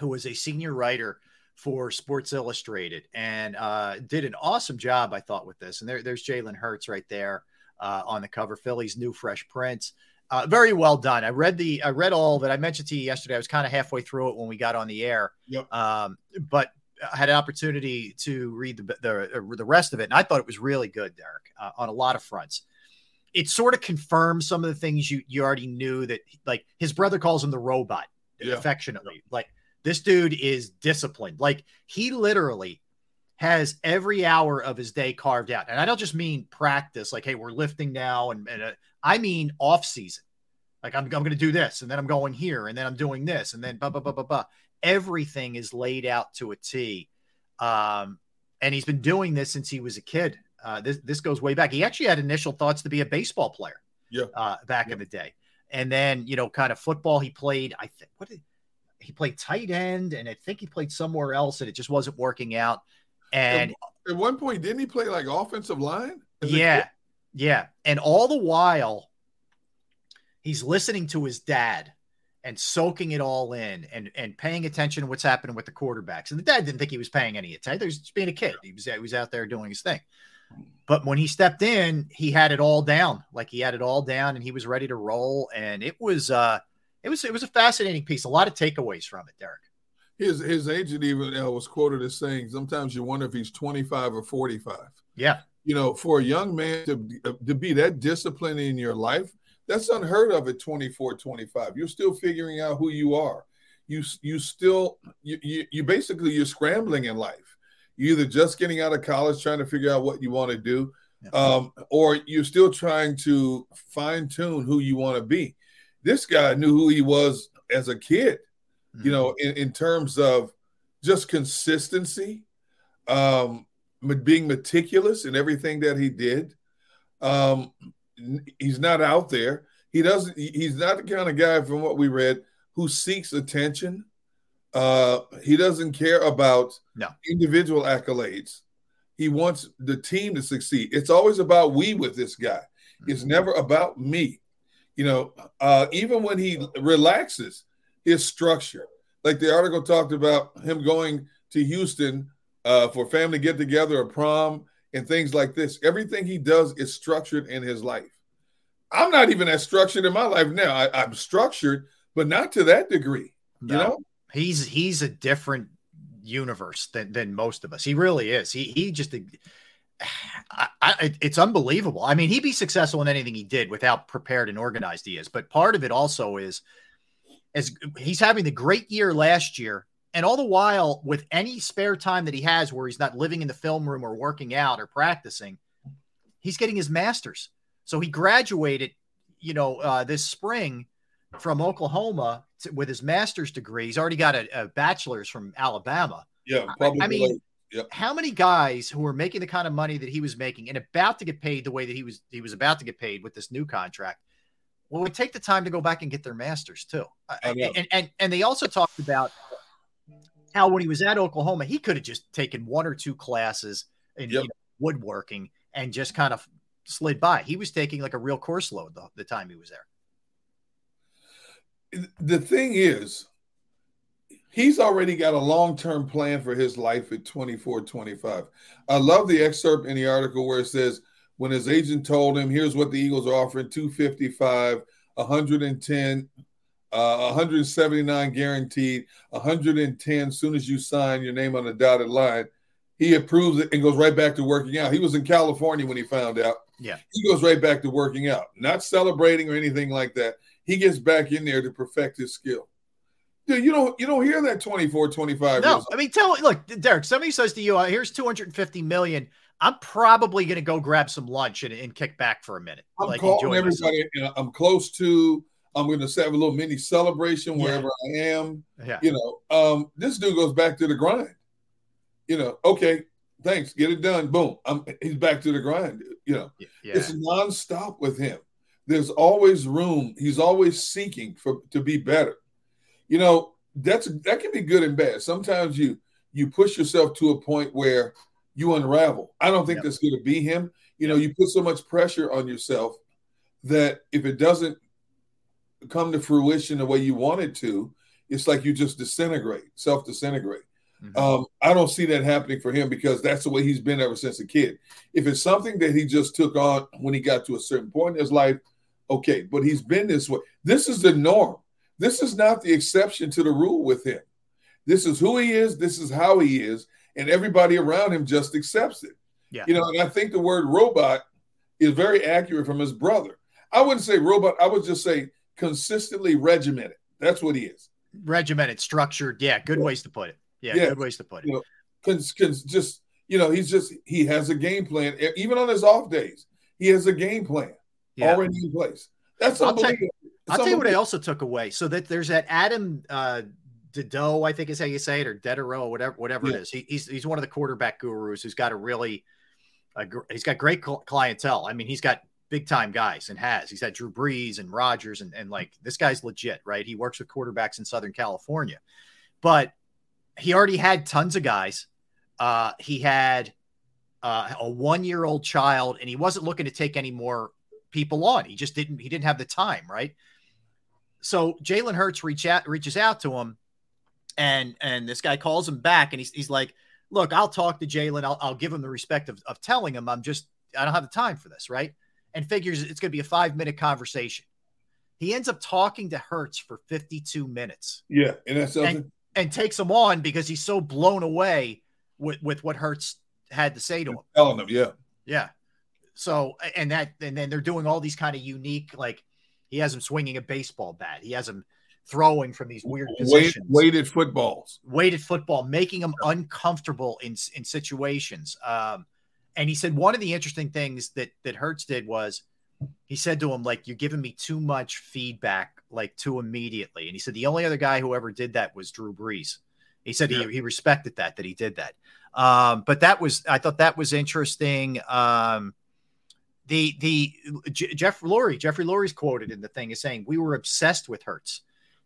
S2: who is a senior writer for Sports Illustrated and uh, did an awesome job, I thought, with this. And there, there's Jalen Hurts right there uh, on the cover, Philly's new fresh prince. Uh, very well done. I read the I read all that I mentioned to you yesterday. I was kind of halfway through it when we got on the air.
S3: Yep.
S2: Um, but I had an opportunity to read the the, the rest of it, and I thought it was really good, Derrick, uh, on a lot of fronts. It sort of confirms some of the things you you already knew that like his brother calls him the robot yeah. affectionately. Like this dude is disciplined. Like he literally has every hour of his day carved out. And I don't just mean practice, like, hey, we're lifting now. And, and uh, I mean off season. Like I'm, I'm going to do this and then I'm going here and then I'm doing this and then blah, blah, blah, blah, blah. Everything is laid out to a T. Um, and he's been doing this since he was a kid. Uh, this, this goes way back. He actually had initial thoughts to be a baseball player
S3: yeah.
S2: Uh, back
S3: yeah.
S2: in the day. And then, you know, kind of football, he played, I think, what did he played tight end and I think he played somewhere else and it just wasn't working out. And
S3: at one point, didn't he play like offensive line?
S2: Yeah. Yeah. And all the while, he's listening to his dad and soaking it all in and, and paying attention to what's happening with the quarterbacks. And the dad didn't think he was paying any attention. He was just being a kid. He was, he was out there doing his thing. But when he stepped in, he had it all down. Like he had it all down and he was ready to roll. And it was, uh, it was, it was a fascinating piece. A lot of takeaways from it, Derrick
S3: his his agent even uh, was quoted as saying, "Sometimes you wonder if he's 25 or 45."
S2: Yeah,
S3: you know, for a young man to to be that disciplined in your life, that's unheard of at 24, 25. You're still figuring out who you are. You you still you you, you basically you're scrambling in life. You're either just getting out of college trying to figure out what you want to do, yeah. um, or you're still trying to fine tune who you want to be. This guy knew who he was as a kid you know, mm-hmm. in, in terms of just consistency, um, being meticulous in everything that he did. Um, he's not out there. He doesn't. He's not the kind of guy, from what we read, who seeks attention. Uh, he doesn't care about
S2: no.
S3: individual accolades. He wants the team to succeed. It's always about we with this guy. It's mm-hmm. never about me. You know, uh, even when he relaxes, his structure. Like the article talked about him going to Houston uh, for family get together, a prom, and things like this. Everything he does is structured in his life. I'm not even as structured in my life now. I, am structured, but not to that degree. No, you know,
S2: he's he's a different universe than than most of us. He really is. He he just. I, I, it's unbelievable. I mean, he'd be successful in anything he did without prepared and organized he is. But part of it also is as he's having the great year last year, and all the while with any spare time that he has where he's not living in the film room or working out or practicing, he's getting his master's. So he graduated, you know, uh, this spring from Oklahoma to, with his master's degree. He's already got a, a bachelor's from Alabama.
S3: Yeah, probably.
S2: I, I mean, yep. how many guys who are making the kind of money that he was making and about to get paid the way that he was he was about to get paid with this new contract Well, we take the time to go back and get their masters too. And, and and they also talked about how when he was at Oklahoma, he could have just taken one or two classes in
S3: Yep.
S2: you know, woodworking and just kind of slid by. He was taking like a real course load the, the time he was there.
S3: the thing is, he's already got a long term plan for his life at 24, 25. I love the excerpt in the article where it says, when his agent told him, here's what the Eagles are offering 255, 110, uh, 179 guaranteed, 110 as soon as you sign your name on the dotted line. He approves it and goes right back to working out. He was in California when he found out.
S2: Yeah.
S3: He goes right back to working out, not celebrating or anything like that. He gets back in there to perfect his skill. Dude, you don't you don't hear that 24, 25
S2: No. I mean, tell look, Derrick. Somebody says to you, uh, "Here's 250 million. I'm probably going to go grab some lunch and, and kick back for a minute.
S3: I'm
S2: like
S3: calling everybody. I'm close to. I'm going to have a little mini celebration
S2: Yeah.
S3: wherever I am.
S2: Yeah,
S3: You know, um, this dude goes back to the grind. You know, okay, thanks, get it done. Boom, I'm, he's back to the grind. You know,
S2: yeah, yeah.
S3: it's nonstop with him. There's always room. He's always seeking for to be better. You know, that's that can be good and bad. Sometimes you you push yourself to a point where you unravel. I don't think
S2: Yep.
S3: that's going to be him. You know, you put so much pressure on yourself that if it doesn't come to fruition the way you want it to, it's like you just disintegrate, self disintegrate.
S2: Mhm.
S3: Um, I don't see that happening for him because that's the way he's been ever since a kid. If it's something that he just took on when he got to a certain point in his life, okay, but he's been this way. This is the norm. This is not the exception to the rule with him. This is who he is, this is how he is, and everybody around him just accepts it.
S2: Yeah.
S3: You know, and I think the word robot is very accurate from his brother. I wouldn't say robot, I would just say consistently regimented. That's what he is.
S2: regimented, structured. Yeah, good ways to put it. Yeah,
S3: Yeah.
S2: good ways to put it.
S3: You know, cons, cons, just you know, he's just he has a game plan. Even on his off days, he has a game plan
S2: Yeah.
S3: already in place. That's
S2: I'll tell-
S3: unbelievable. It's
S2: I'll tell you what I also took away. So that there's that Adam uh Dido, I think is how you say it, or Dedero, whatever, whatever
S3: Yeah.
S2: it is. He, he's he's one of the quarterback gurus who's got a really, a, he's got great clientele. I mean, he's got big time guys and has. He's had Drew Brees and Rodgers and and like this guy's legit, right? He works with quarterbacks in Southern California, but he already had tons of guys. Uh, he had uh, a one year old child, and he wasn't looking to take any more people on. He just didn't. He didn't have the time, right? So Jalen Hurts reach out, reaches out to him, and and this guy calls him back, and he's he's like, "Look, I'll talk to Jalen. I'll, I'll give him the respect of, of telling him I'm just I don't have the time for this, right?" And figures it's going to be a five minute conversation. He ends up talking to Hurts for 52 minutes
S3: Yeah, and that's something.
S2: and takes him on because he's so blown away with with what Hurts had to say to him.
S3: telling him, yeah,
S2: Yeah. So and that and then they're doing all these kind of unique like he has him swinging a baseball bat. He has him throwing from these weird
S3: Weight, weighted footballs.
S2: weighted football, making him uncomfortable in in situations. Um, and he said one of the interesting things that that Hurts did was he said to him like you're giving me too much feedback like too immediately. And he said the only other guy who ever did that was Drew Brees. He said
S3: Yeah.
S2: he, he respected that that he did that. Um, but that was I thought that was interesting. Um, the the J- Jeff Lurie, Jeffrey Lurie's quoted in the thing is saying we were obsessed with Hurts.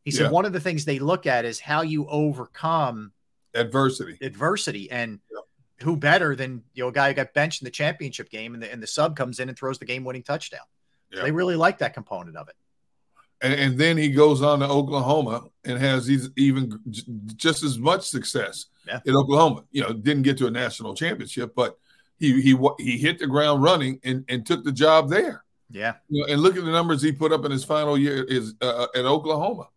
S2: He said
S3: Yeah.
S2: one of the things they look at is how you overcome
S3: Adversity.
S2: adversity. And
S3: Yep.
S2: who better than you know a guy who got benched in the championship game and the, and the sub comes in and throws the game winning touchdown.
S3: Yeah.
S2: They really like that component of it.
S3: And, and then he goes on to Oklahoma and has these even j- just as much success
S2: Yeah.
S3: in Oklahoma. You know, didn't get to a national championship, but he he he hit the ground running and, and took the job there.
S2: Yeah.
S3: You know, and look at the numbers he put up in his final year is uh, at Oklahoma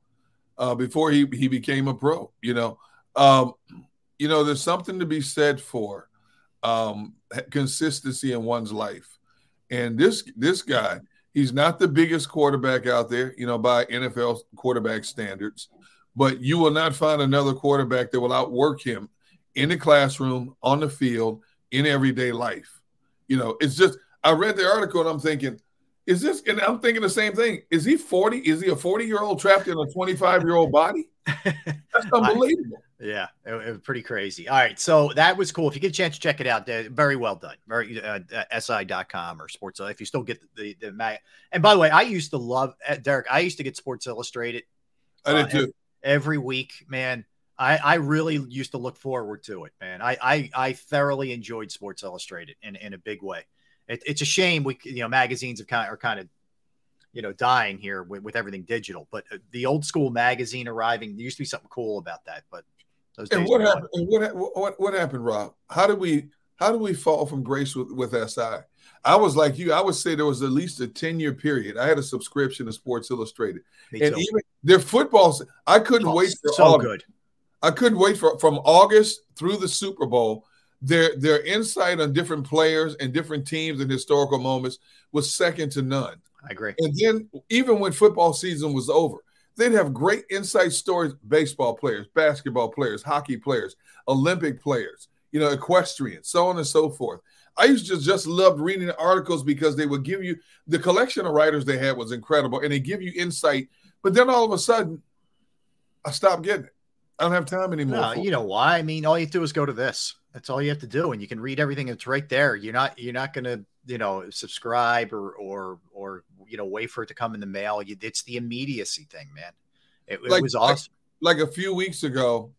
S3: uh, before he he became a pro. You know, um, you know, there's something to be said for um, consistency in one's life, and this this guy, he's not the biggest quarterback out there, you know, by NFL quarterback standards, but you will not find another quarterback that will outwork him in the classroom, on the field, in everyday life. You know, it's just I read the article and I'm thinking is this and i'm thinking the same thing is he 40 is he a 40 year old trapped in a 25 year old body <laughs> that's unbelievable
S2: Yeah, it, it, was pretty crazy. All right, so that was cool. If you get a chance to check it out, very well done. Very uh, uh, si.com or Sports. If you still get the the, mag. And by the way, I used to love uh, Derrick. I used to get Sports Illustrated.
S3: I did uh, too.
S2: Every, every week, man. I, I really used to look forward to it, man. I I, I thoroughly enjoyed Sports Illustrated in, in a big way. It, it's a shame we you know magazines have kind of, are kind of you know dying here with, with everything digital, but uh, the old school magazine arriving there used to be something cool about that. But
S3: and what happened? And what, what what happened, Rob? How did we how did we fall from grace with, with SI? I was like you. I would say there was at least a ten year period. I had a subscription to Sports Illustrated, and even their footballs. I couldn't oh, wait for
S2: so
S3: all
S2: good.
S3: I couldn't wait for from August through the Super Bowl. Their their insight on different players and different teams and historical moments was second to none.
S2: I agree.
S3: And then even when football season was over, they'd have great insight stories. Baseball players, basketball players, hockey players, Olympic players, you know, equestrian, so on and so forth. I used to just love reading the articles because they would give you the collection of writers they had was incredible, and they give you insight. But then all of a sudden, I stopped getting it. I don't have time anymore.
S2: No, you know why? I mean, all you do is go to this. That's all you have to do, and you can read everything It's right there. You're not you're not going to you know subscribe or or or you know wait for it to come in the mail. You, it's the immediacy thing, man. It, like, it was awesome.
S3: Like, like a few weeks ago,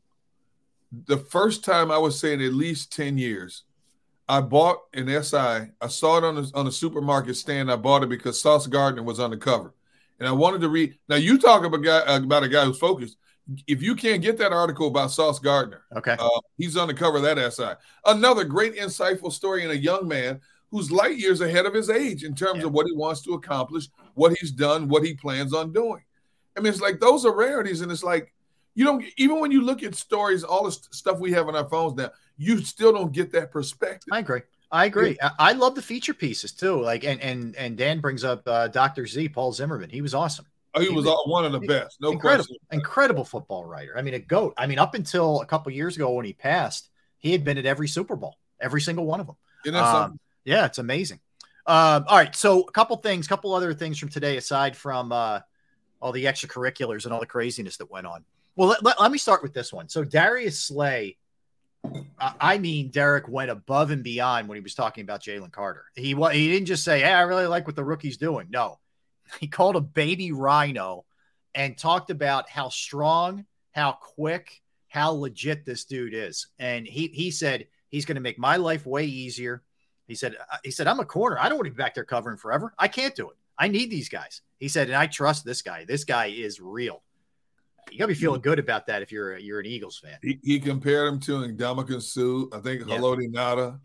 S3: the first time I was saying at least ten years, I bought an SI. I saw it on a, on a supermarket stand. I bought it because Sauce Gardner was on the cover, and I wanted to read. Now you talk about a guy about a guy who's focused if you can't get that article about Sauce Gardner,
S2: okay,
S3: uh, he's on the cover of that SI. Another great, insightful story in a young man who's light years ahead of his age in terms yeah. of what he wants to accomplish, what he's done, what he plans on doing. I mean, it's like those are rarities, and it's like you don't even when you look at stories, all the stuff we have on our phones now, you still don't get that perspective.
S2: I agree. I agree. Yeah. I love the feature pieces too. Like, and and and Dan brings up uh, Dr. Z, Paul Zimmerman. He was awesome.
S3: Oh, he, was, one of the best. No
S2: incredible,
S3: question.
S2: incredible football writer. I mean, a goat. I mean, up until a couple years ago when he passed, he had been at every Super Bowl, every single one of them. Um, yeah, it's amazing. Uh, all right, so a couple things, couple other things from today, aside from uh, all the extracurriculars and all the craziness that went on. Well, let, let, let me start with this one. So Darius Slay, I mean, Derrick went above and beyond when he was talking about Jalen Carter. He he didn't just say, "Hey, I really like what the rookie's doing." No, <laughs> he called a baby rhino and talked about how strong, how quick, how legit this dude is. And he he said he's going to make my life way easier. He said uh, he said I'm a corner. I don't want to be back there covering forever. I can't do it. I need these guys. He said, and I trust this guy. This guy is real. You gotta be feeling good about that if you're you're an Eagles fan.
S3: He, he compared him to Ndamukong Suh. I think yeah. Haloti Ngata,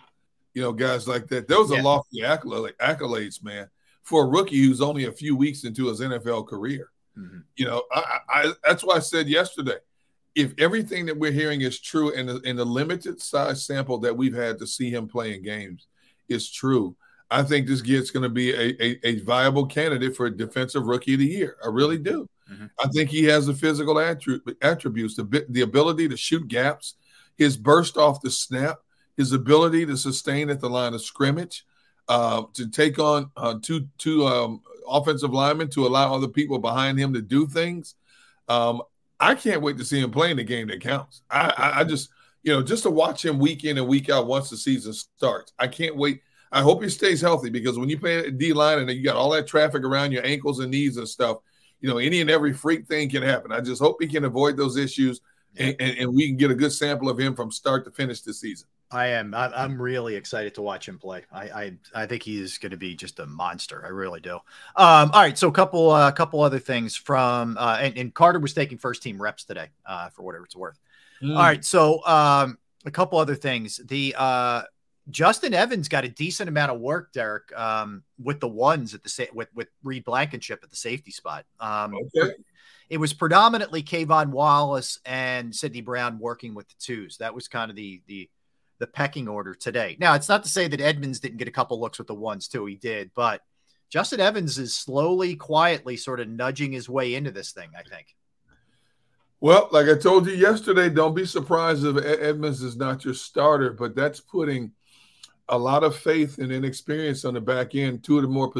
S3: you know, guys like that. Those are yeah. lofty accolades, man for a rookie who's only a few weeks into his NFL career. Mm-hmm. You know, I, I, that's why I said yesterday, if everything that we're hearing is true in the, in the limited size sample that we've had to see him playing games is true, I think this kid's going to be a, a, a, viable candidate for a defensive rookie of the year. I really do. Mm-hmm. I think he has the physical attributes, the, the ability to shoot gaps, his burst off the snap, his ability to sustain at the line of scrimmage, uh, to take on uh, two two um, offensive linemen to allow other people behind him to do things. Um, I can't wait to see him playing the game that counts. I, I, I, just you know just to watch him week in and week out once the season starts. I can't wait. I hope he stays healthy because when you play D line and you got all that traffic around your ankles and knees and stuff, you know any and every freak thing can happen. I just hope he can avoid those issues and, and, and we can get a good sample of him from start to finish this season.
S2: I am. I'm really excited to watch him play. I I, I think he's going to be just a monster. I really do. Um, all right, so a couple a uh, couple other things from uh, and, and, Carter was taking first team reps today uh, for whatever it's worth. Mm. All right, so um, a couple other things. The uh, Justin Evans got a decent amount of work, Derrick, um, with the ones at the sa- with with Reed Blankenship at the safety spot. Um, okay. It was predominantly K'Von Wallace and Sydney Brown working with the twos. That was kind of the the the pecking order today. Now, it's not to say that Edmonds didn't get a couple looks with the ones too. He did, but Justin Evans is slowly, quietly sort of nudging his way into this thing, I think.
S3: Well, like I told you yesterday, don't be surprised if Edmonds is not your starter, but that's putting a lot of faith and inexperience on the back end, two of the more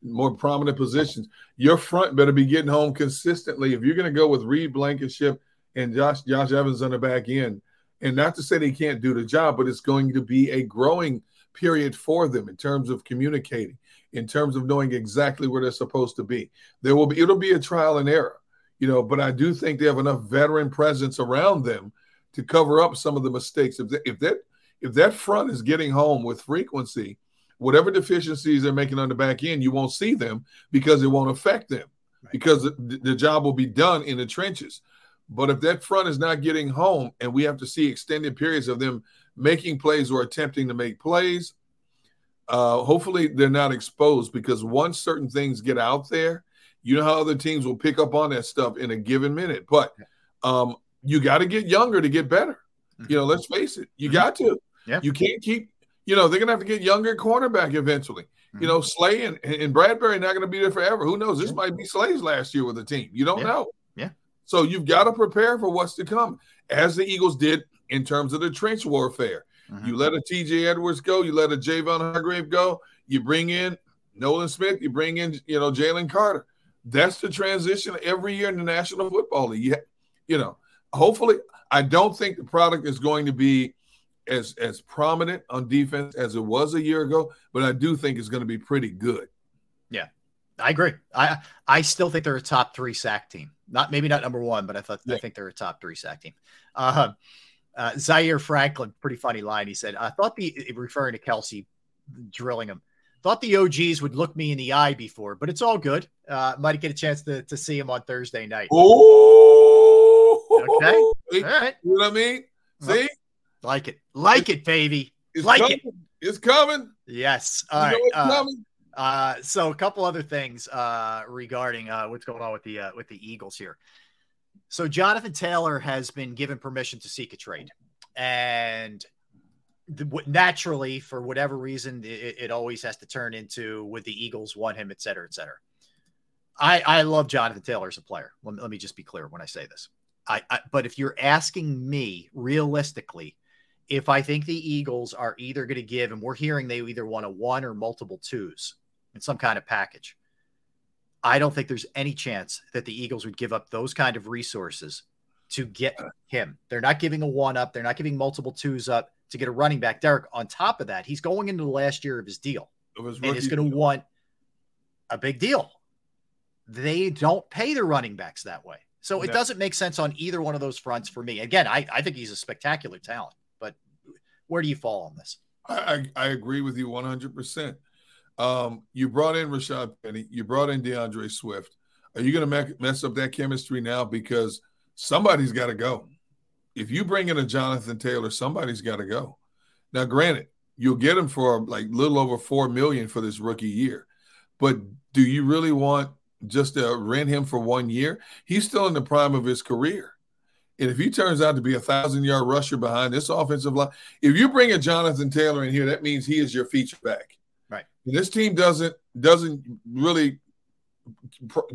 S3: more prominent positions. Your front better be getting home consistently. If you're going to go with Reed Blankenship and Josh Josh Evans on the back end. And not to say they can't do the job, but it's going to be a growing period for them in terms of communicating, in terms of knowing exactly where they're supposed to be. There will be it'll be a trial and error, you know, but I do think they have enough veteran presence around them to cover up some of the mistakes. If, they, if that if that front is getting home with frequency, whatever deficiencies they're making on the back end, you won't see them because it won't affect them right. because the, the job will be done in the trenches. But if that front is not getting home and we have to see extended periods of them making plays or attempting to make plays, uh, hopefully they're not exposed because once certain things get out there, you know how other teams will pick up on that stuff in a given minute. But um, you got to get younger to get better. Mm-hmm. You know, let's face it, you mm-hmm. got to. Yeah. You can't keep, you know, they're going to have to get younger cornerback eventually. Mm-hmm. You know, Slay and, and Bradberry not going to be there forever. Who knows? This might be Slay's last year with the team. You don't
S2: yeah.
S3: know. So you've got to prepare for what's to come, as the Eagles did in terms of the trench warfare. Mm-hmm. You let a TJ Edwards go, you let a Javon Hargrave go, you bring in Nolan Smith, you bring in, you know, Jalen Carter. That's the transition every year in the National Football League. You, you know, hopefully, I don't think the product is going to be as as prominent on defense as it was a year ago, but I do think it's going to be pretty good.
S2: Yeah, I agree. I I still think they're a top three sack team. Not maybe not number one, but I thought yeah. I think they're a top three sack team. Uh, uh, Zaire Franklin, pretty funny line. He said, "I thought the referring to Kelce drilling him." Thought the OGs would look me in the eye before, but it's all good. Uh, might get a chance to, to see him on Thursday night.
S3: Oh,
S2: okay. All right.
S3: You know what I mean? See?
S2: Like it. Like it, baby.
S3: It's
S2: like
S3: coming.
S2: it.
S3: It's coming.
S2: Yes. All
S3: you
S2: right.
S3: Uh, coming.
S2: Uh, so a couple other things uh, regarding uh, what's going on with the uh, with the Eagles here. So Jonathan Taylor has been given permission to seek a trade, and the, naturally, for whatever reason, it, it, always has to turn into would the Eagles want him, et cetera, et cetera. I, I love Jonathan Taylor as a player. Let me, let me just be clear when I say this. I, I, but if you're asking me realistically, if I think the Eagles are either going to give, and we're hearing they either want a one or multiple twos in some kind of package, I don't think there's any chance that the Eagles would give up those kind of resources to get him. They're not giving a one up. They're not giving multiple twos up to get a running back. Derrick, on top of that, he's going into the last year of his deal. and he's going to want a big deal. They don't pay their running backs that way. So it doesn't make sense on either one of those fronts for me. Again, I, I think he's a spectacular talent, but where do you fall on this?
S3: I, I, agree with you 100%. Um, you brought in Rashad Penny, you brought in D'Andre Swift. Are you going to mess up that chemistry now? Because somebody's got to go. If you bring in a Jonathan Taylor, somebody's got to go. Now, granted, you'll get him for like little over four million for this rookie year, but do you really want just to rent him for one year. He's still in the prime of his career. And if he turns out to be a thousand yard rusher behind this offensive line, if you bring a Jonathan Taylor in here, that means he is your feature back. This team doesn't doesn't really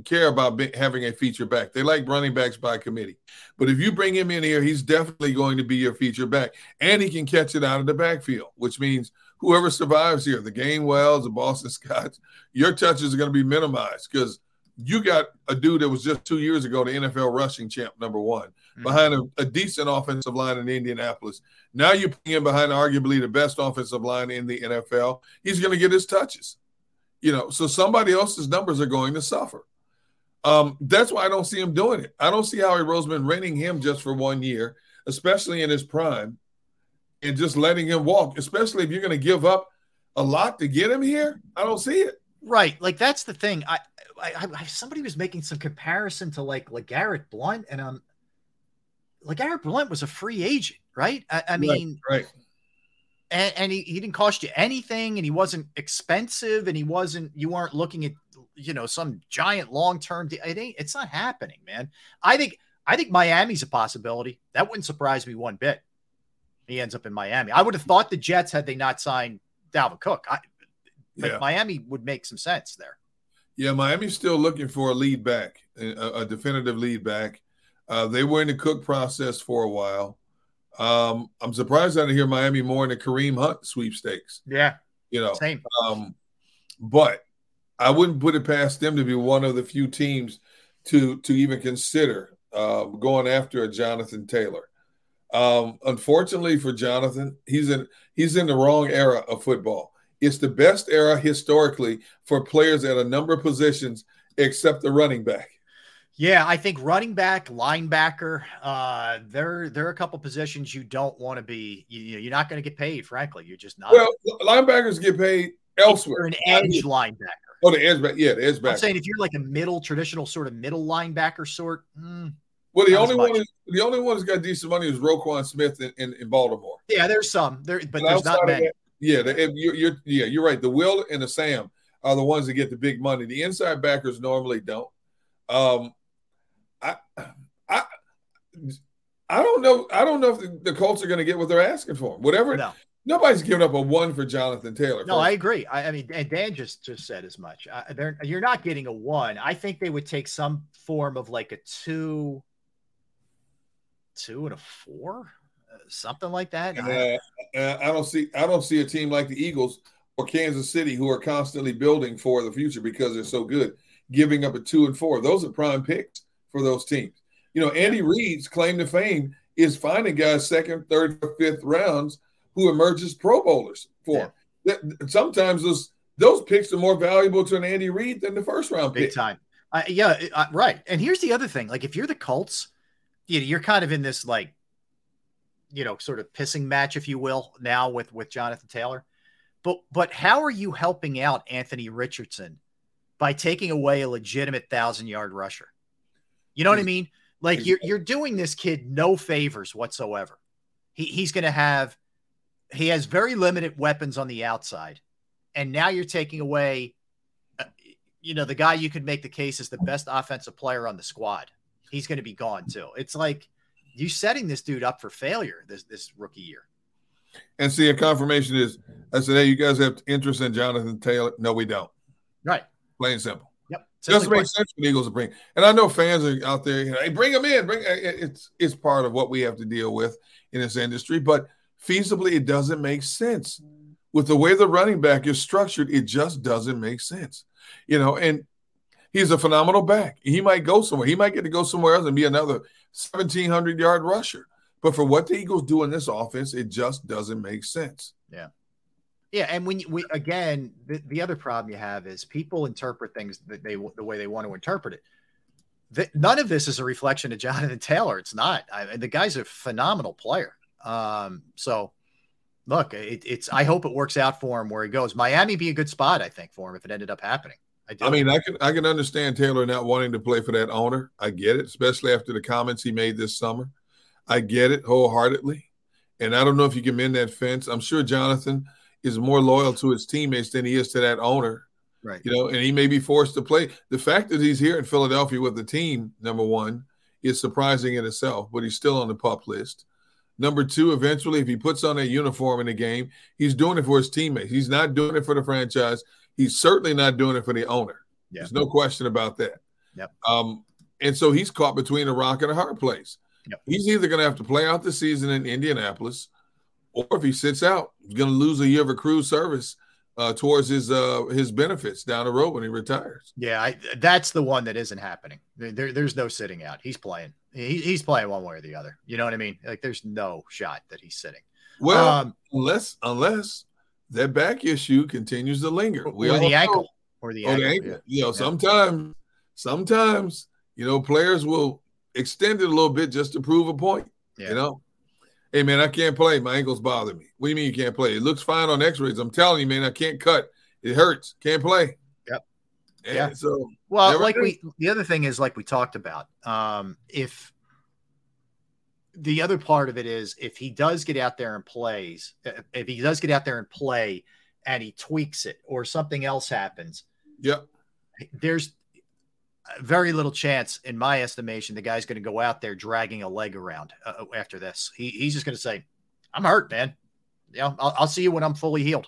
S3: care about having a feature back. They like running backs by committee. But if you bring him in here, he's definitely going to be your feature back, and he can catch it out of the backfield, which means whoever survives here, the Gainwells, the Boston Scotts, your touches are going to be minimized because you got a dude that was just two years ago the NFL rushing champ number one mm-hmm. behind a, a, decent offensive line in Indianapolis. Now you put him behind arguably the best offensive line in the NFL. He's going to get his touches, you know. So somebody else's numbers are going to suffer. Um, that's why I don't see him doing it. I don't see Howie Roseman renting him just for one year, especially in his prime, and just letting him walk. Especially if you're going to give up a lot to get him here. I don't see it.
S2: Right. Like that's the thing. I, I, I somebody was making some comparison to like LeGarrette Blunt, and um, LeGarrette Blunt was a free agent, right? I, I mean,
S3: right. right.
S2: And, and he, he didn't cost you anything, and he wasn't expensive, and he wasn't. You weren't looking at you know some giant long term. It ain't. It's not happening, man. I think. I think Miami's a possibility. That wouldn't surprise me one bit. He ends up in Miami. I would have thought the Jets had they not signed Dalvin Cook. I, but yeah. Miami would make some sense there.
S3: Yeah, Miami's still looking for a lead back, a, a definitive lead back. Uh, they were in the Cook process for a while. Um, I'm surprised I didn't hear Miami more in the Kareem Hunt sweepstakes.
S2: Yeah,
S3: you know,
S2: same.
S3: Um, but I wouldn't put it past them to be one of the few teams to to even consider uh, going after a Jonathan Taylor. Um, unfortunately for Jonathan, he's in he's in the wrong era of football. It's the best era historically for players at a number of positions except the running back.
S2: Yeah, I think running back, linebacker, uh, there there are a couple positions you don't want to be. You, you're not going to get paid. Frankly, you're just not.
S3: Well, linebackers get paid elsewhere.
S2: You're an edge linebacker.
S3: Oh, the edge back. Yeah, the edge back.
S2: I'm saying if you're like a middle, traditional sort of middle linebacker sort. Mm,
S3: well, the only one, is, the only one who's got decent money is Roquan Smith in, in, in Baltimore.
S2: Yeah, there's some there, but there's not many. That,
S3: yeah, the, you're, you're, yeah, you're right. The Will and the Sam are the ones that get the big money. The inside backers normally don't. Um, I, I, I don't know. I don't know if the, the Colts are going to get what they're asking for. Whatever. No. Nobody's giving up a one for Jonathan Taylor.
S2: No, I agree. I, I, mean, and Dan just just said as much. Uh, you're not getting a one. I think they would take some form of like a two two and a four, uh, something like that.
S3: Uh, I don't see I don't see a team like the Eagles or Kansas City who are constantly building for the future because they're so good, giving up a two and four. Those are prime picks for those teams. You know, Andy Reid's claim to fame is finding guys second, third, fifth rounds who emerges Pro Bowlers for. Yeah. Sometimes those those picks are more valuable to an Andy Reid than the first round
S2: Big
S3: pick.
S2: time. Uh, yeah, uh, right. And here's the other thing: like if you're the Colts, you know, you're kind of in this like, you know, sort of pissing match, if you will, now with with Jonathan Taylor. But but how are you helping out Anthony Richardson by taking away a legitimate thousand yard rusher? You know what I mean? Like you're you're doing this kid no favors whatsoever. He he's going to have he has very limited weapons on the outside, and now you're taking away, uh, you know, the guy you could make the case is the best offensive player on the squad he's going to be gone too. It's like you setting this dude up for failure this this rookie year.
S3: And see, a confirmation is I said, hey, you guys have interest in Jonathan Taylor? No, we don't.
S2: Right.
S3: Plain and simple.
S2: Yep.
S3: Doesn't make sense for the Eagles to bring. And I know fans are out there, you know, hey, bring them in. Bring eh, eh, it's it's part of what we have to deal with in this industry, but feasibly it doesn't make sense. With the way the running back is structured, it just doesn't make sense. You know, and He's a phenomenal back. He might go somewhere. He might get to go somewhere else and be another 1,700 yard rusher. But for what the Eagles do in this offense, it just doesn't make sense.
S2: Yeah. Yeah, and when we again, the, the other problem you have is people interpret things that they the way they want to interpret it. The, none of this is a reflection of Jonathan Taylor. It's not. I, the guy's a phenomenal player. Um, so look, it, it's. I hope it works out for him where he goes. Miami be a good spot, I think, for him if it ended up happening.
S3: I, I, mean, I can I can understand Taylor not wanting to play for that owner. I get it, especially after the comments he made this summer. I get it wholeheartedly, and I don't know if you can mend that fence. I'm sure Jonathan is more loyal to his teammates than he is to that owner.
S2: Right.
S3: You know, and he may be forced to play. The fact that he's here in Philadelphia with the team, number one, is surprising in itself, but he's still on the pup list. Number two, eventually, if he puts on a uniform in the game, he's doing it for his teammates. He's not doing it for the franchise. He's certainly not doing it for the owner. Yep. There's no question about that.
S2: Yep.
S3: Um, and so he's caught between a rock and a hard place.
S2: Yep.
S3: He's either going to have to play out the season in Indianapolis, or if he sits out, he's going to lose a year of accrued service uh, towards his uh, his benefits down the road when he retires.
S2: Yeah, I, that's the one that isn't happening. There, there's no sitting out. He's playing. He, he's playing one way or the other. You know what I mean? Like, there's no shot that he's sitting.
S3: Well, um, unless unless that back issue continues to linger.
S2: We or the ankle. Or the, or ankle.
S3: the ankle. Yeah. You know, yeah. sometimes, sometimes, you know, players will extend it a little bit just to prove a point. Yeah. You know, hey man, I can't play. My ankles bother me. What do you mean you can't play? It looks fine on X-rays. I'm telling you, man, I can't cut. It hurts. Can't play.
S2: Yep.
S3: And yeah. So
S2: well, like we the other thing is like we talked about. Um, if the other part of it is if he does get out there and plays, if he does get out there and play and he tweaks it or something else happens,
S3: yeah,
S2: there's very little chance, in my estimation, the guy's going to go out there dragging a leg around uh, after this. He, he's just going to say, "I'm hurt, man. Yeah, I'll, I'll, see you when I'm fully healed,"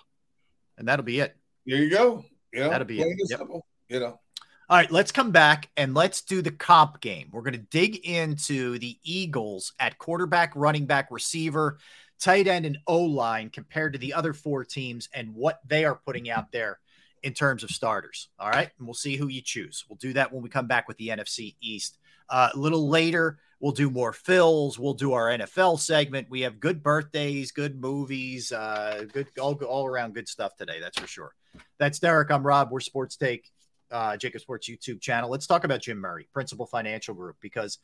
S2: and that'll be it.
S3: There you go. Yeah,
S2: that'll be it. Yep.
S3: You know.
S2: All right, let's come back and let's do the comp game. We're going to dig into the Eagles at quarterback, running back, receiver, tight end, and O line compared to the other four teams and what they are putting out there in terms of starters. All right, and we'll see who you choose. We'll do that when we come back with the NFC East Uh, a little later, we'll do more fills. We'll do our NFL segment. We have good birthdays, good movies, uh, good all, all around good stuff today. That's for sure. That's Derrick. I'm Rob. We're Sports Take uh, JAKIB Sports YouTube channel. Let's talk about Jim Murray, Principal Financial Group, because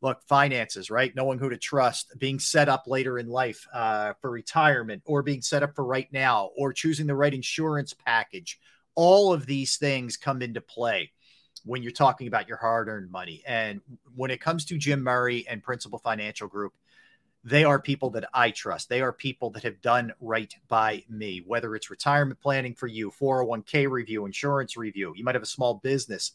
S2: look, finances, right? Knowing who to trust, being set up later in life uh, for retirement, or being set up for right now, or choosing the right insurance package. All of these things come into play when you're talking about your hard earned money. And when it comes to Jim Murray and Principal Financial Group, they are people that I trust. They are people that have done right by me, whether it's retirement planning for you, 401k review, insurance review. You might have a small business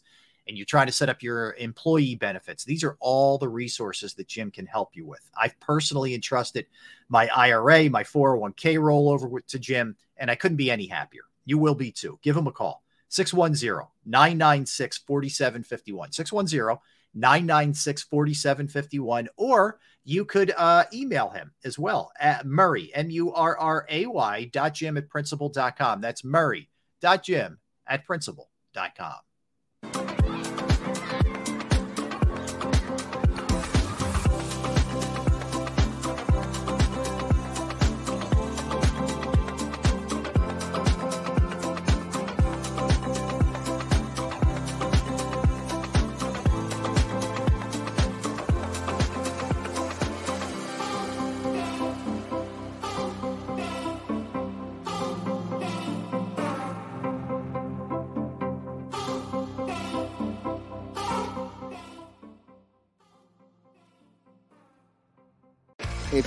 S2: and you're trying to set up your employee benefits. These are all the resources that Jim can help you with. I've personally entrusted my IRA, my 401k rollover to Jim, and I couldn't be any happier. You will be too. Give him a call 610 996 4751. 610 996 4751. Or you could uh, email him as well at Murray, M U R R A Y dot Jim at principal.com. That's Murray dot Jim at principal.com.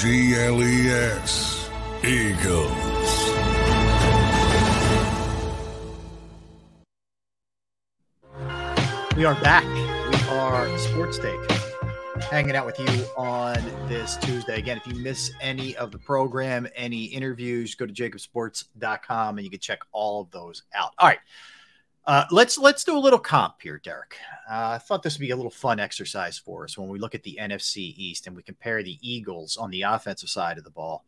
S4: G L E S. Eagles.
S2: We are back. We are Sports Take, hanging out with you on this Tuesday. Again, if you miss any of the program, any interviews, go to jakibsports.com and you can check all of those out. All right. Uh, let's let's do a little comp here, Derrick. Uh, I thought this would be a little fun exercise for us when we look at the NFC East and we compare the Eagles on the offensive side of the ball,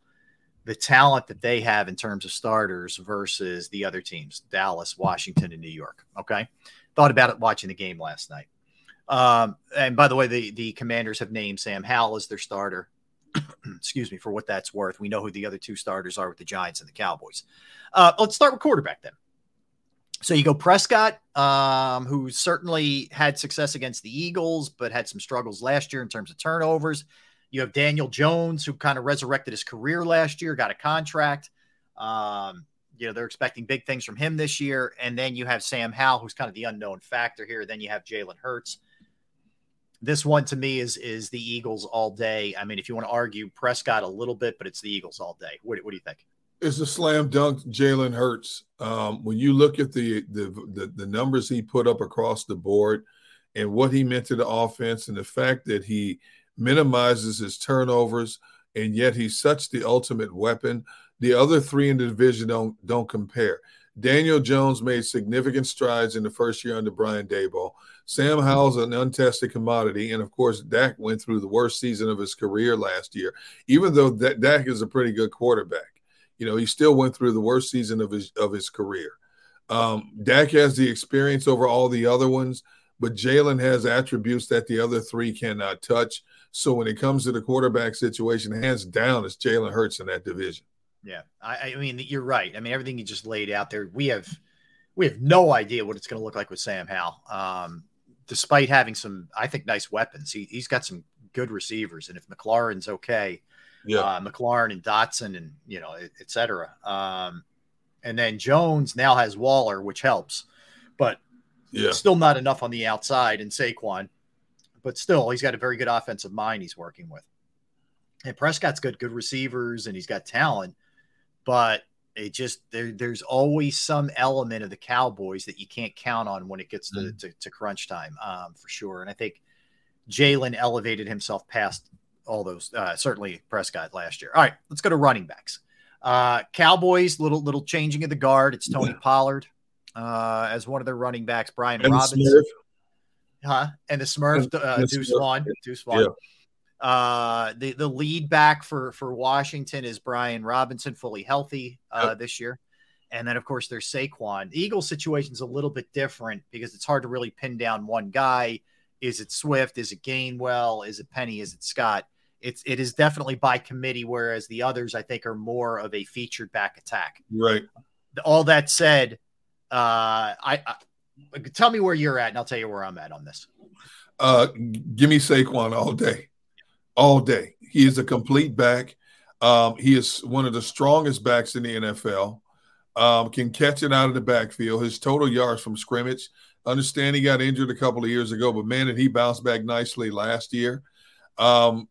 S2: the talent that they have in terms of starters versus the other teams, Dallas, Washington, and New York. Okay, thought about it watching the game last night. Um, and by the way, the the Commanders have named Sam Howell as their starter. <clears throat> Excuse me for what that's worth. We know who the other two starters are with the Giants and the Cowboys. Uh, let's start with quarterback then. So you go Prescott, um, who certainly had success against the Eagles, but had some struggles last year in terms of turnovers. You have Daniel Jones, who kind of resurrected his career last year, got a contract. Um, you know, they're expecting big things from him this year. And then you have Sam Howell, who's kind of the unknown factor here. Then you have Jalen Hurts. This one to me is is the Eagles all day. I mean, if you want to argue Prescott a little bit, but it's the Eagles all day. What, what do you think?
S3: It's a slam dunk, Jalen Hurts. Um, when you look at the, the the the numbers he put up across the board, and what he meant to the offense, and the fact that he minimizes his turnovers, and yet he's such the ultimate weapon. The other three in the division don't don't compare. Daniel Jones made significant strides in the first year under Brian Daboll. Sam Howell's an untested commodity, and of course, Dak went through the worst season of his career last year. Even though Dak is a pretty good quarterback, you know he still went through the worst season of his of his career. Um, Dak has the experience over all the other ones, but Jalen has attributes that the other three cannot touch. So when it comes to the quarterback situation, hands down, it's Jalen Hurts in that division.
S2: Yeah, I, I, mean, you're right. I mean, everything you just laid out there, we have we have no idea what it's going to look like with Sam Howell. Um, despite having some, I think, nice weapons, he, has got some good receivers, and if McLaurin's okay, yeah, uh, McLaurin and Dotson, and you know, et, et cetera. Um, and then Jones now has Waller, which helps, but yeah. still not enough on the outside. And Saquon, but still, he's got a very good offensive mind he's working with. And Prescott's got good receivers, and he's got talent but it just there, there's always some element of the Cowboys that you can't count on when it gets to, mm. to, to, crunch time, um, for sure. And I think Jalen elevated himself past all those, uh, certainly Prescott last year. All right, let's go to running backs. Uh, Cowboys, little little changing of the guard. It's Tony yeah. Pollard uh, as one of their running backs. Brian and Robinson, huh? And the Smurf, uh, Deuce Vaughn, Deuce Vaughn. Yeah. Uh, the the lead back for for Washington is Brian Robinson, fully healthy uh, yep. this year, and then of course there's Saquon. The Eagles situation is a little bit different because it's hard to really pin down one guy. Is it Swift? Is it Gainwell? Is it Penny? Is it Scott? It's it is definitely by committee, whereas the others I think are more of a featured back attack.
S3: Right.
S2: All that said, uh, I, I tell me where you're at, and I'll tell you where I'm at on this.
S3: Uh, give me Saquon all day all day. He is a complete back. Um, he is one of the strongest backs in the NFL. Um, can catch it out of the backfield. His total yards from scrimmage. Understand he got injured a couple of years ago, but man, did he bounce back nicely last year. Um,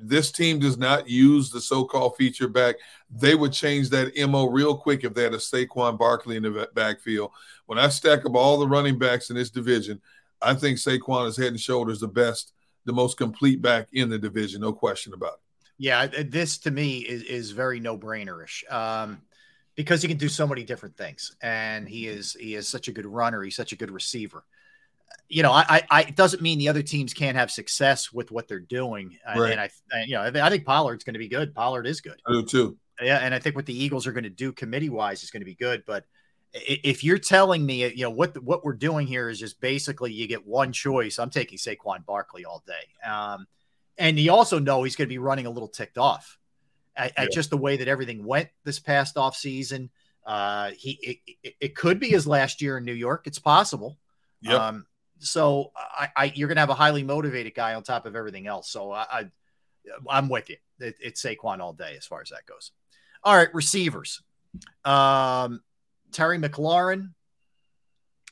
S3: this team does not use the so-called feature back. They would change that mo real quick if they had a Saquon Barkley in the backfield. When I stack up all the running backs in this division, I think Saquon is head and shoulders the best the most complete back in the division, no question about it.
S2: Yeah, this to me is, is very no brainerish um, because he can do so many different things, and he is he is such a good runner. He's such a good receiver. You know, I, I it doesn't mean the other teams can't have success with what they're doing, uh, right. and I, you know, I think Pollard's going to be good. Pollard is good.
S3: I do too.
S2: Yeah, and I think what the Eagles are going to do committee wise is going to be good, but if you're telling me, you know, what what we're doing here is just basically you get one choice. I'm taking Saquon Barkley all day, um, and you also know he's going to be running a little ticked off at, yeah. at, just the way that everything went this past off season. Uh, he it, it, could be his last year in New York. It's possible. Yep. Um, so I, I, you're going to have a highly motivated guy on top of everything else. So I, I am with you. It, it's Saquon all day as far as that goes. All right, receivers. Um, Terry McLaurin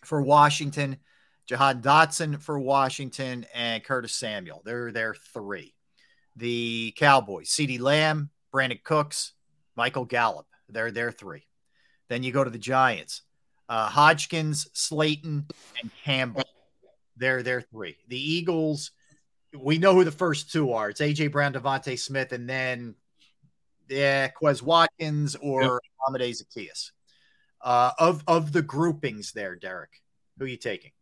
S2: for Washington, Jahan Dotson for Washington, and Curtis Samuel. They're their three. The Cowboys, CeeDee Lamb, Brandin Cooks, Michael Gallup. They're their three. Then you go to the Giants. Uh, Hodgins, Slayton, and Campbell. They're their three. The Eagles, we know who the first two are. It's AJ Brown, DeVonta Smith, and then yeah, Quez Watkins or yep. Olamide Zaccheaus. Uh, of of the groupings there, Derrick, who are you taking?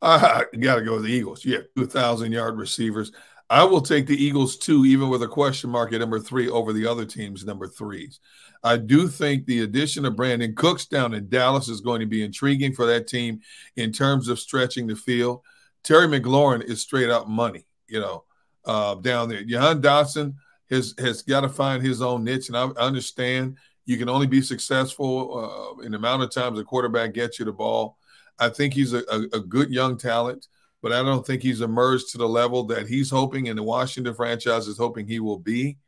S3: I got to go with the Eagles. Yeah, two thousand yard receivers. I will take the Eagles too, even with a question mark at number three over the other teams' number threes. I do think the addition of Brandin Cooks down in Dallas is going to be intriguing for that team in terms of stretching the field. Terry McLaurin is straight up money, you know, uh, down there. Jahan Dotson has has got to find his own niche, and I understand You can only be successful uh, in the amount of times a quarterback gets you the ball. I think he's a, a, a, good young talent, but I don't think he's emerged to the level that he's hoping and the Washington franchise is hoping he will be.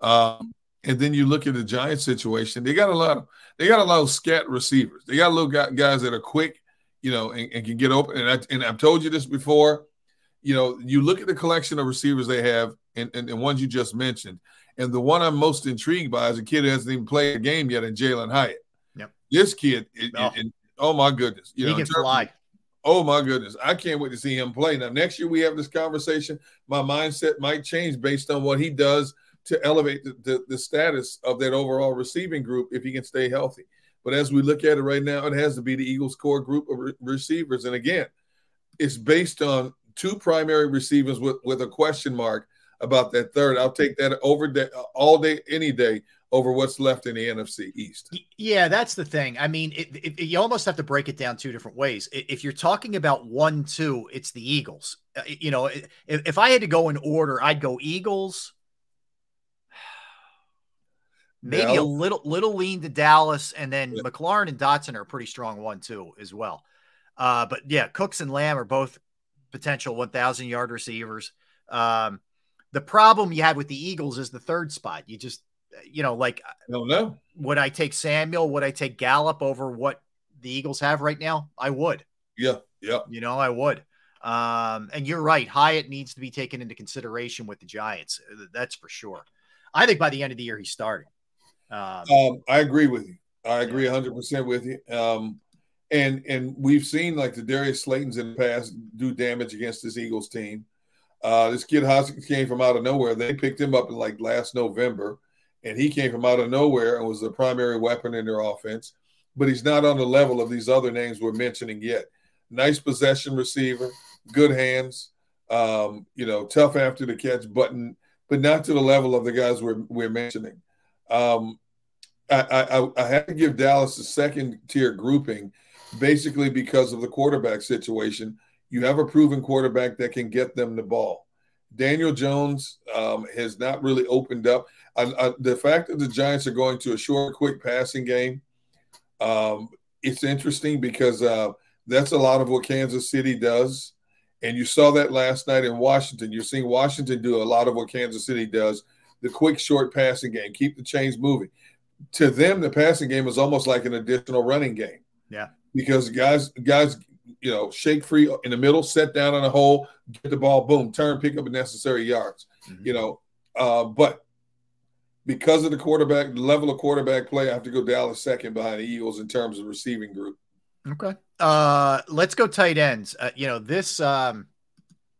S3: Um, and then you look at the Giants situation; they got a lot of they got a lot of scat receivers. They got a little guys that are quick, you know, and, and can get open. And, I, and I've told you this before. You know, you look at the collection of receivers they have, and, and, and ones you just mentioned, and the one I'm most intrigued by is a kid who hasn't even played a game yet, in Jalin Hyatt.
S2: Yep.
S3: This kid, it, oh. It, oh my goodness,
S2: you he know, can fly.
S3: Oh my goodness, I can't wait to see him play. Now next year we have this conversation. My mindset might change based on what he does to elevate the, the, the, status of that overall receiving group if he can stay healthy. But as we look at it right now, it has to be the Eagles' core group of re- receivers. And again, it's based on two primary receivers with, with a question mark about that third. I'll take that over day, all day, any day over what's left in the NFC East.
S2: Yeah, that's the thing. I mean, it, it, you almost have to break it down two different ways. If you're talking about one, two, it's the Eagles. Uh, you know, if, if I had to go in order, I'd go Eagles, <sighs> maybe a little little lean to Dallas, and then yeah. McLaurin and Dotson are a pretty strong one too as well. Uh, but yeah, Cooks and Lamb are both potential 1,000 yard receivers. Um, the problem you have with the Eagles is the third spot. You just, you know, like,
S3: I don't know.
S2: Would I take Samuel? Would I take Gallup over what the Eagles have right now? I would.
S3: Yeah, yeah.
S2: You know, I would. Um, and you're right. Hyatt needs to be taken into consideration with the Giants. That's for sure. I think by the end of the year, he's starting.
S3: Um, um, I agree with you. I agree 100% with you. Um, and and we've seen like the Darius Slaytons in the past do damage against this Eagles team. Uh, this kid Hodgins came from out of nowhere. They picked him up in like last November, and he came from out of nowhere and was the primary weapon in their offense. But he's not on the level of these other names we're mentioning yet. Nice possession receiver, good hands, um, you know, tough after the catch, button, but not to the level of the guys we're we're mentioning. Um, I, I, I had to give Dallas a second tier grouping, basically because of the quarterback situation. You have a proven quarterback that can get them the ball. Daniel Jones um, has not really opened up. I, I, the fact that the Giants are going to a short, quick passing game, um, it's interesting because uh, that's a lot of what Kansas City does. And you saw that last night in Washington. You're seeing Washington do a lot of what Kansas City does the quick, short passing game, keep the chains moving. To them, the passing game is almost like an additional running game.
S2: Yeah.
S3: Because guys, guys, you know, shake free in the middle, set down on a hole, get the ball, boom, turn, pick up the necessary yards. Mm-hmm. You know, uh, but because of the quarterback, the level of quarterback play, I have to go Dallas second behind the Eagles in terms of receiving group.
S2: Okay. Uh, let's go tight ends. Uh, you know, this um,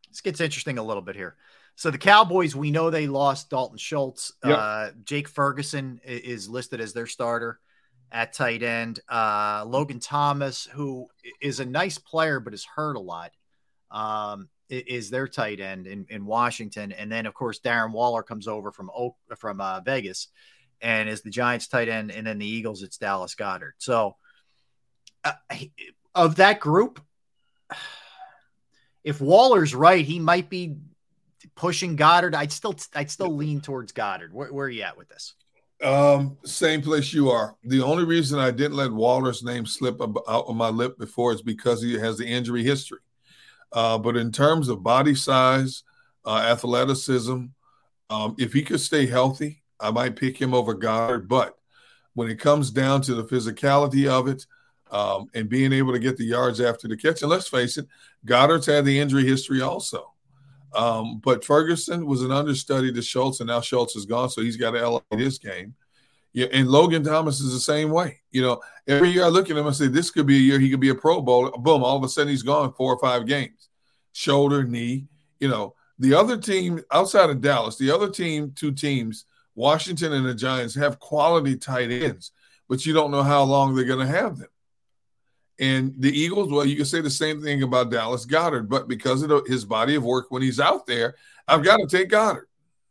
S2: this gets interesting a little bit here. So the Cowboys, we know they lost Dalton Schultz. Yep. Uh, Jake Ferguson is listed as their starter at tight end. Uh, Logan Thomas, who is a nice player but is hurt a lot, um, is their tight end in, in Washington. And then, of course, Darren Waller comes over from Oak, from uh, Vegas and is the Giants tight end. And then the Eagles, it's Dallas Goedert. So uh, of that group, <sighs> if Waller's right, he might be pushing Goedert. I'd still I'd still lean towards Goedert. Where, where are you at with this?
S3: Um, same place you are. The only reason I didn't let Waller's name slip out of my lip before is because he has the injury history. Uh, but in terms of body size, uh, athleticism, um, if he could stay healthy, I might pick him over Goedert. But when it comes down to the physicality of it um, and being able to get the yards after the catch, and let's face it, Goedert's had the injury history also. Um, but Ferguson was an understudy to Schultz, and now Schultz is gone, so he's got to elevate his game. Yeah, and Logan Thomas is the same way. You know, every year I look at him I say, this could be a year he could be a Pro Bowl. Boom, all of a sudden he's gone four or five games. Shoulder, knee. You know, the other team outside of Dallas, the other team, two teams, Washington and the Giants, have quality tight ends, but you don't know how long they're going to have them. And the Eagles, well, you can say the same thing about Dallas Goedert, but because of his body of work when he's out there, I've got to take Goedert.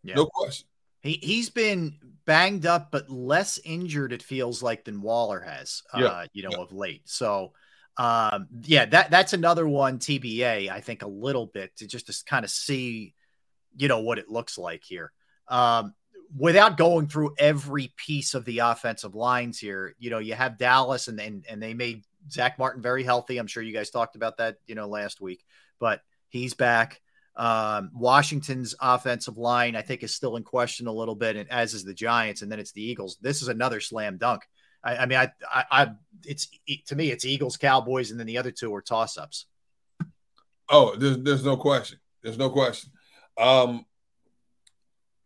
S3: Yeah. No question.
S2: He he's been banged up, but less injured, it feels like, than Waller has, yeah. uh, you know, yeah. of late. So um, yeah, that that's another one TBA, I think, a little bit to just to kind of see, you know, what it looks like here. Um, without going through every piece of the offensive lines here, you know, you have Dallas and and, and they made Zack Martin very healthy. I'm sure you guys talked about that, you know, last week, but he's back. Um, Washington's offensive line, I think, is still in question a little bit, and as is the Giants, and then it's the Eagles. This is another slam dunk. I, I mean, I, I, I, it's to me, it's Eagles, Cowboys, and then the other two are toss ups.
S3: Oh, there's, there's no question. There's no question. Um,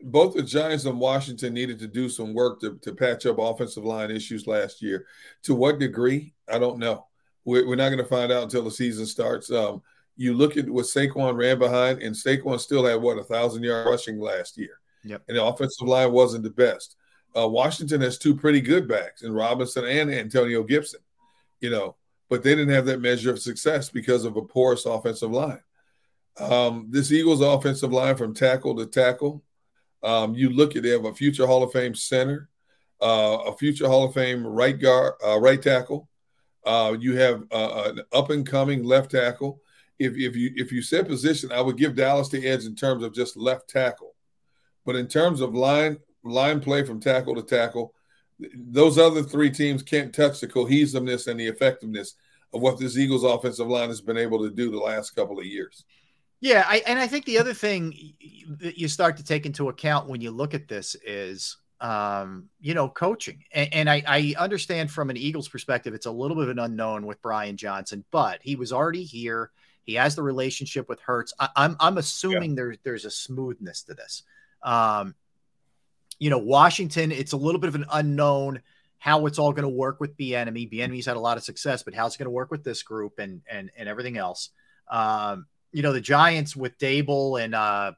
S3: both the Giants and Washington needed to do some work to, to patch up offensive line issues last year. To what degree, I don't know. We're, we're not going to find out until the season starts. Um, you look at what Saquon ran behind, and Saquon still had what a thousand yard rushing last year.
S2: Yep.
S3: And the offensive line wasn't the best. Uh, Washington has two pretty good backs in Robinson and Antonio Gibson, you know, but they didn't have that measure of success because of a porous offensive line. Um, this Eagles offensive line from tackle to tackle um, you look at they have a future Hall of Fame center, uh, a future Hall of Fame right guard, uh, right tackle. Uh, you have uh, an up and coming left tackle. If, if you if you set position, I would give Dallas the edge in terms of just left tackle, but in terms of line line play from tackle to tackle, those other three teams can't touch the cohesiveness and the effectiveness of what this Eagles offensive line has been able to do the last couple of years.
S2: Yeah, I, and I think the other thing that you start to take into account when you look at this is, um, you know, coaching. And, and I, I, understand from an Eagles perspective, it's a little bit of an unknown with Brian Johnson, but he was already here. He has the relationship with Hurts. I, am I'm, I'm assuming yeah. there, there's a smoothness to this. Um, you know, Washington, it's a little bit of an unknown how it's all going to work with Bieniemy. Bieniemy's had a lot of success, but how's it going to work with this group and and and everything else. Um, you know, the Giants with Daboll and uh,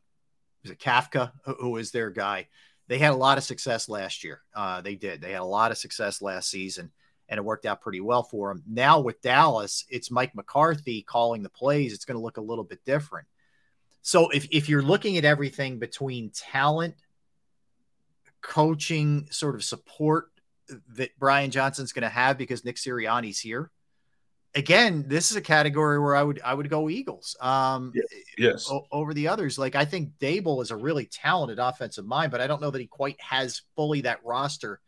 S2: was it Kafka, who is their guy? They had a lot of success last year. Uh, they did. They had a lot of success last season, and it worked out pretty well for them. Now with Dallas, it's Mike McCarthy calling the plays. It's going to look a little bit different. So if if you're looking at everything between talent, coaching, sort of support that Brian Johnson's going to have because Nick Sirianni's here, again, this is a category where I would I would go Eagles. Um,
S3: yes.
S2: O- over the others. Like I think Daboll is a really talented offensive mind, but I don't know that he quite has fully that roster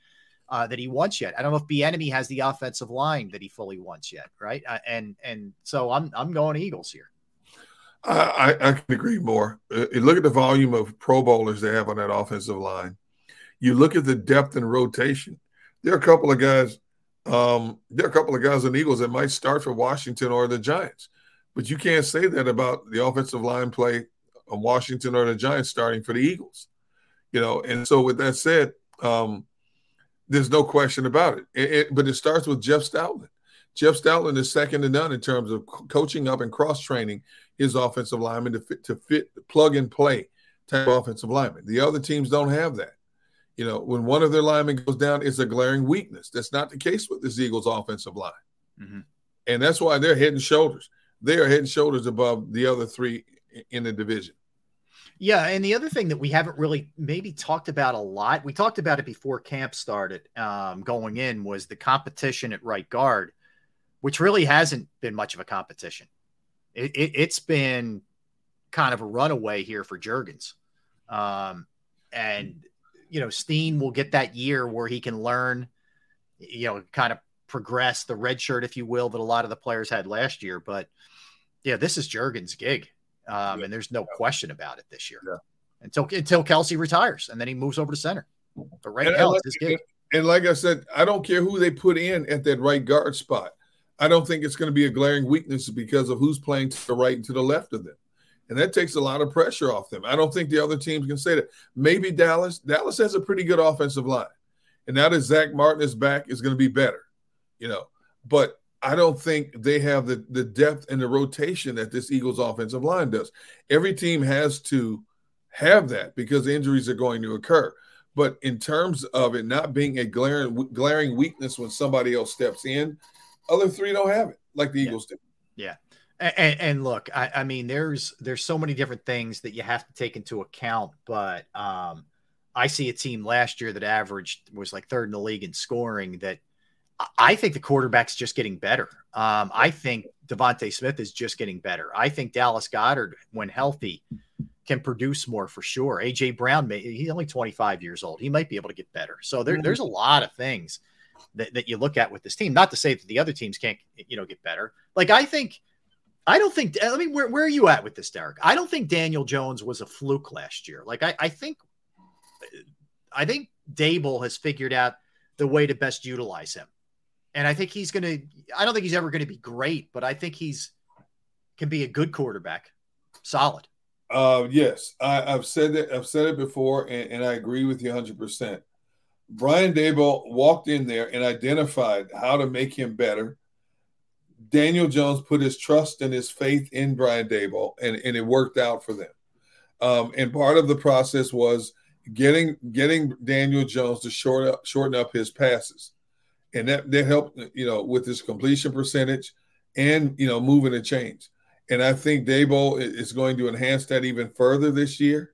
S2: uh, that he wants yet. I don't know if Bieniemy has the offensive line that he fully wants yet, right? Uh, and and so I'm I'm going Eagles here.
S3: I, I can agree more. Uh, look at the volume of Pro Bowlers they have on that offensive line. You look at the depth and rotation. There are a couple of guys um, there are a couple of guys in Eagles that might start for Washington or the Giants, but you can't say that about the offensive line play of Washington or the Giants starting for the Eagles. You know, and so with that said, um, there's no question about it. It, it. But it starts with Jeff Stoutland. Jeff Stoutland is second to none in terms of coaching up and cross training his offensive linemen to fit, to fit plug and play type offensive lineman. The other teams don't have that. You know, when one of their linemen goes down, it's a glaring weakness. That's not the case with this Eagles offensive line. Mm-hmm. And that's why they're head and shoulders. They are head and shoulders above the other three in the division.
S2: Yeah, and the other thing that we haven't really maybe talked about a lot, we talked about it before camp started um, going in, was the competition at right guard, which really hasn't been much of a competition. It, it, has been kind of a runaway here for Jurgens. Um, and you know, Steen will get that year where he can learn, you know, kind of progress the red shirt, if you will, that a lot of the players had last year. But yeah, this is Jurgens' gig. Um, yeah. and there's no question about it this year. Yeah. Until until Kelce retires and then he moves over to center. But right and, now, it's his gig.
S3: And like I said, I don't care who they put in at that right guard spot. I don't think it's going to be a glaring weakness because of who's playing to the right and to the left of them and that takes a lot of pressure off them. I don't think the other teams can say that. Maybe Dallas. Dallas has a pretty good offensive line, and now that Zack Martin is back, is going to be better, you know. But I don't think they have the the depth and the rotation that this Eagles offensive line does. Every team has to have that because injuries are going to occur. But in terms of it not being a glaring glaring weakness when somebody else steps in, other three don't have it like the
S2: yeah.
S3: Eagles do.
S2: Yeah. And, and look, I, I, mean, there's there's so many different things that you have to take into account, but um, I see a team last year that averaged was like third in the league in scoring. That I think the quarterback's just getting better. Um, I think DeVonta Smith is just getting better. I think Dallas Goedert, when healthy, can produce more for sure. AJ Brown, may, he's only 25 years old. He might be able to get better. So there, there's a lot of things that, that you look at with this team. Not to say that the other teams can't, you know, get better. Like I think, I don't think. I mean, where, where are you at with this, Derrick? I don't think Daniel Jones was a fluke last year. Like I, I think, I think Daboll has figured out the way to best utilize him, and I think he's going to. I don't think he's ever going to be great, but I think he's can be a good quarterback, solid.
S3: Uh, yes, I, have said that. I've said it before, and, and I agree with you 100. percent Brian Daboll walked in there and identified how to make him better. Daniel Jones put his trust and his faith in Brian Daboll, and, and it worked out for them. Um, and part of the process was getting getting Daniel Jones to short up, shorten up his passes, and that that helped you know with his completion percentage and you know moving a change. And I think Daboll is going to enhance that even further this year.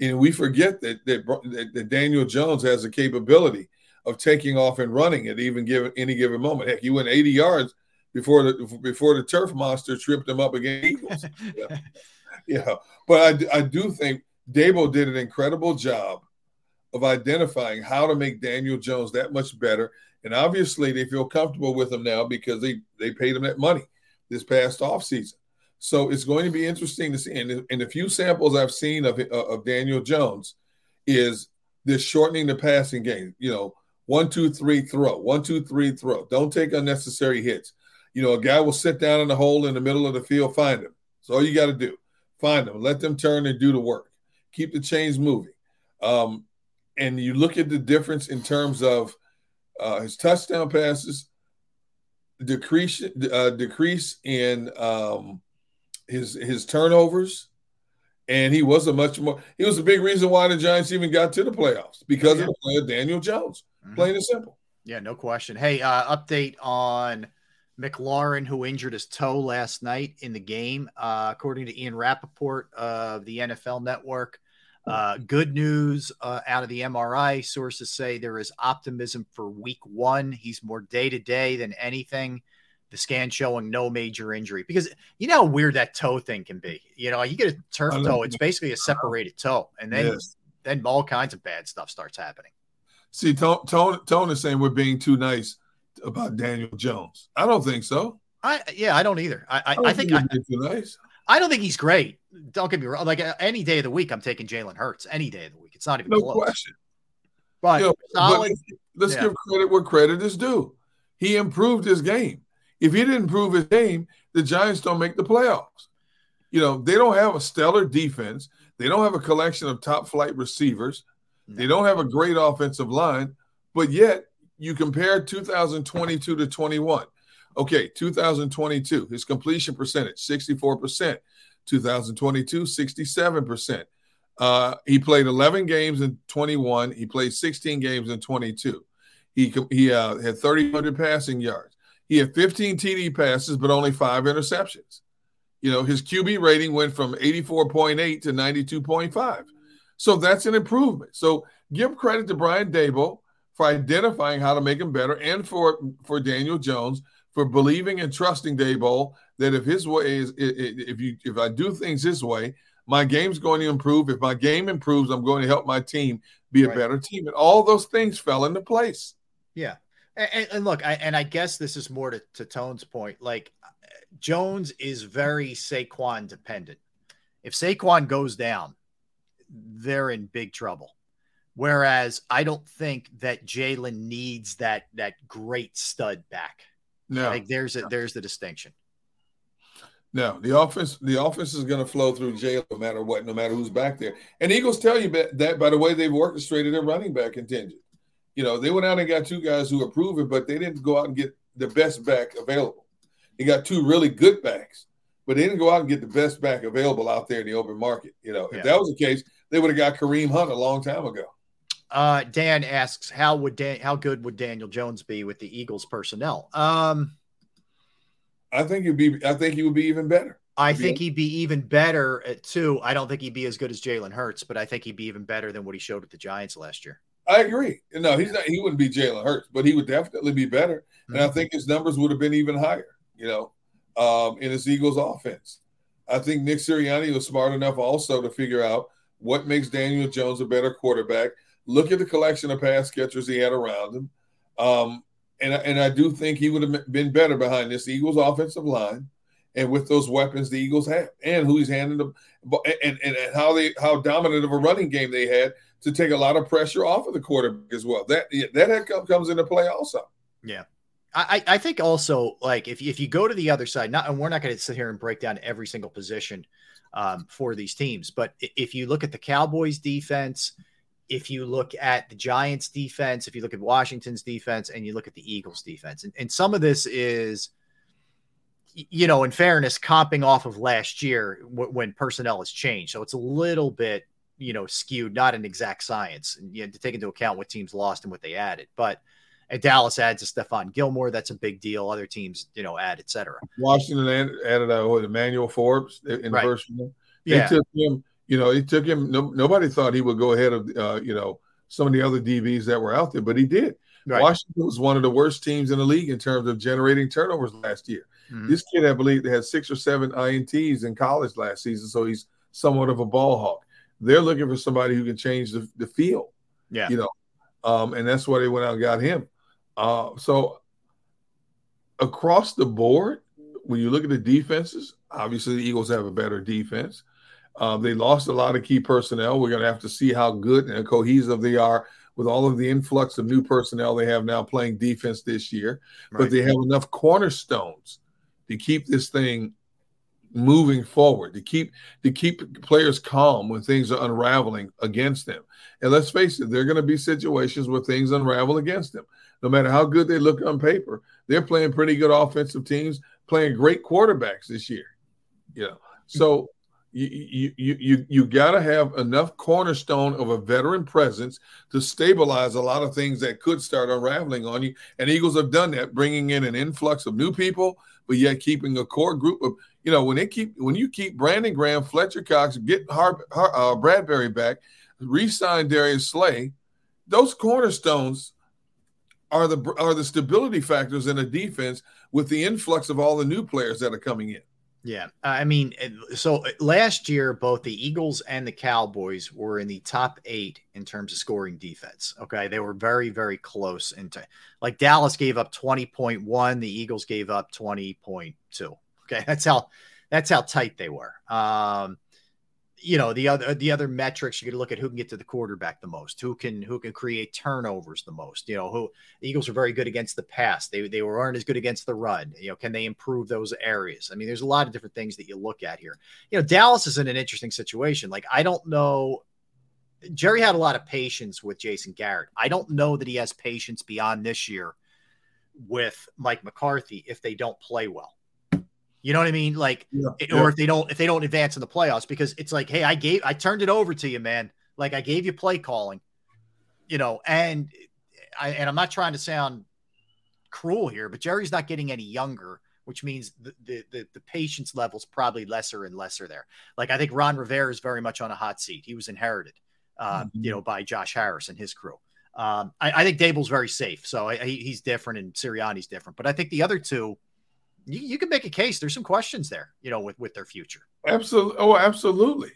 S3: And we forget that that, that Daniel Jones has the capability of taking off and running at even given any given moment. Heck, he went 80 yards before the before the turf monster tripped him up against Eagles. <laughs> yeah. yeah. But I, I do think Daboll did an incredible job of identifying how to make Daniel Jones that much better. And obviously they feel comfortable with him now because they they paid him that money this past offseason. So it's going to be interesting to see. And, and the few samples I've seen of, of Daniel Jones is this shortening the passing game. You know, one, two, three, throw, one, two, three, throw. Don't take unnecessary hits. You know, a guy will sit down in a hole in the middle of the field, find him. That's all you got to do. Find them, let them turn and do the work. Keep the chains moving. Um, and you look at the difference in terms of uh, his touchdown passes, decrease, uh, decrease in um, his his turnovers, and he was a much more. He was a big reason why the Giants even got to the playoffs because yeah. of the play of Daniel Jones. Mm-hmm. Plain and simple.
S2: Yeah, no question. Hey, uh, update on McLaurin, who injured his toe last night in the game, uh, according to Ian Rapoport of the NFL Network. Uh, good news uh, out of the MRI. Sources say there is optimism for week one. He's more day to day than anything the scan showing no major injury because you know how weird that toe thing can be. You know, you get a turf toe, it's basically a separated toe, and then yes. then all kinds of bad stuff starts happening.
S3: See, Tone, Tone, Tone is saying we're being too nice about Daniel Jones. I don't think so.
S2: I yeah, I don't either. I I, I, think, I, too nice. I don't think he's great. Don't get me wrong. Like uh, any day of the week, I'm taking Jalen Hurts. Any day of the week, it's not even no close. question.
S3: But, know, solid, but let's, yeah. give credit where credit is due. He improved his game. If he didn't improve his game, the Giants don't make the playoffs. You know, they don't have a stellar defense. They don't have a collection of top flight receivers. They don't have a great offensive line, but yet you compare 2022 to 21. Okay, 2022, his completion percentage, 64%. 2022, 67%. Uh, he played 11 games in 21. He played 16 games in 22. He, he uh, had 3,000 passing yards. He had 15 TD passes, but only five interceptions. You know, his QB rating went from 84.8 to 92.5. So that's an improvement. So give credit to Brian Daboll for identifying how to make him better and for, for Daniel Jones for believing and trusting Daboll that if his way is if you if I do things this way, my game's going to improve. If my game improves, I'm going to help my team be a right. better team. And all those things fell into place.
S2: Yeah. And, and look, I, and I guess this is more to, to Tone's point. Like uh, Jones is very Saquon dependent. If Saquon goes down, they're in big trouble. Whereas I don't think that Jalen needs that that great stud back. No, like there's a, there's the distinction.
S3: No, the offense the offense is going to flow through Jalen no matter what, no matter who's back there. And Eagles tell you that by the way they've orchestrated their running back contingent. You know, they went out and got two guys who are proven, but they didn't go out and get the best back available. They got two really good backs, but they didn't go out and get the best back available out there in the open market. You know, yeah. if that was the case, they would have got Kareem Hunt a long time ago.
S2: Uh, Dan asks, how would Dan, how good would Daniel Jones be with the Eagles personnel? Um,
S3: I think he'd be. I think he would be even better.
S2: I think he'd be even better at two. I don't think he'd be as good as Jalen Hurts, but I think he'd be even better than what he showed with the Giants last year.
S3: I agree. No, he's not. He wouldn't be Jalen Hurts, but he would definitely be better, mm-hmm. and I mm-hmm. think his numbers would have been even higher. You know, um, in his Eagles offense. I think Nick Sirianni was smart enough also to figure out what makes Daniel Jones a better quarterback. Look at the collection of pass catchers he had around him. Um, and, and I do think he would have been better behind this Eagles offensive line and with those weapons the Eagles have and who he's handing them and, and, and how they how dominant of a running game they had to take a lot of pressure off of the quarterback as well. That that comes into play also.
S2: Yeah. I, I think also like if, if you go to the other side, not and we're not going to sit here and break down every single position um, for these teams, but if you look at the Cowboys defense, if you look at the Giants defense, if you look at Washington's defense, and you look at the Eagles defense, and, and some of this is, you know, in fairness, comping off of last year w- when personnel has changed, so it's a little bit, you know, skewed, not an exact science, and you have to take into account what teams lost and what they added, but. And Dallas adds a Stephon Gilmore. That's a big deal. Other teams, you know, add, et cetera.
S3: Washington added, added uh, Emmanuel Forbes in the right. first one. They
S2: yeah.
S3: took him you know, it took him. No, nobody thought he would go ahead of, uh, you know, some of the other DBs that were out there, but he did. Right. Washington was one of the worst teams in the league in terms of generating turnovers last year. Mm-hmm. This kid, I believe, they had six or seven ints in college last season, so he's somewhat of a ball hawk. They're looking for somebody who can change the, the field.
S2: Yeah,
S3: you know, um, and that's why they went out and got him. Uh, so across the board, when you look at the defenses, obviously the Eagles have a better defense. Um, they lost a lot of key personnel. We're going to have to see how good and cohesive they are with all of the influx of new personnel they have now playing defense this year. Right. But they have enough cornerstones to keep this thing moving forward, to keep to keep players calm when things are unraveling against them. And let's face it, there are going to be situations where things unravel against them. No matter how good they look on paper, they're playing pretty good offensive teams, playing great quarterbacks this year. You know, so you you you you got to have enough cornerstone of a veteran presence to stabilize a lot of things that could start unraveling on you. And Eagles have done that, bringing in an influx of new people, but yet keeping a core group of you know when they keep when you keep Brandon Graham, Fletcher Cox, get Har, Har, uh, Bradberry back, re-sign Darius Slay, those cornerstones are the are the stability factors in a defense with the influx of all the new players that are coming in.
S2: Yeah. I mean, so uh, last year, both the Eagles and the Cowboys were in the top eight in terms of scoring defense. Okay. They were very, very close. Into like Dallas gave up 20.1, the Eagles gave up 20.2. Okay. <laughs> That's how, that's how tight they were. Um, you know the other the other metrics you could look at who can get to the quarterback the most who can who can create turnovers the most you know who the eagles are very good against the pass. They they weren't as good against the run. You know can they improve those areas? I mean there's a lot of different things that you look at here. You know dallas is in an interesting situation. Like i don't know jerry had a lot of patience with jason garrett. I don't know that he has patience beyond this year with mike mccarthy if they don't play well you know what I mean? Like, yeah, or yeah. if they don't, if they don't advance in the playoffs, because it's like, hey, I gave, I turned it over to you, man. Like, I gave you play calling, you know, and I, and I'm not trying to sound cruel here, but Jerry's not getting any younger, which means the the the, the patience level's probably lesser and lesser there. Like, I think Ron Rivera is very much on a hot seat. He was inherited, uh, mm-hmm. you know, by Josh Harris and his crew. Um, I, I think Daboll's very safe, so I, he's different, and Sirianni's different. But I think the other two you, you can make a case. There's some questions there, you know, with with their future.
S3: Absolutely. Oh, absolutely.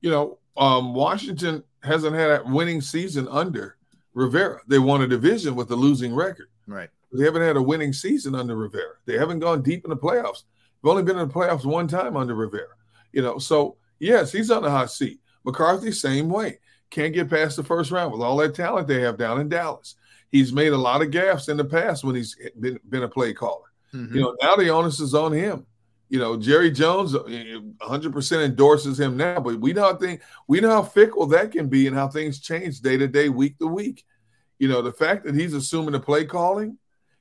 S3: You know, um, Washington hasn't had a winning season under Rivera. They won a division with a losing record.
S2: Right.
S3: They haven't had a winning season under Rivera. They haven't gone deep in the playoffs. They've only been in the playoffs one time under Rivera. You know, so yes, he's on the hot seat. McCarthy, same way. Can't get past the first round with all that talent they have down in Dallas. He's made a lot of gaffes in the past when he's been, been a play caller. Mm-hmm. You know, now the onus is on him. You know, Jerry Jones 100% uh, endorses him now, but we know think we know how fickle that can be and how things change day to day, week to week. You know, the fact that he's assuming the play calling,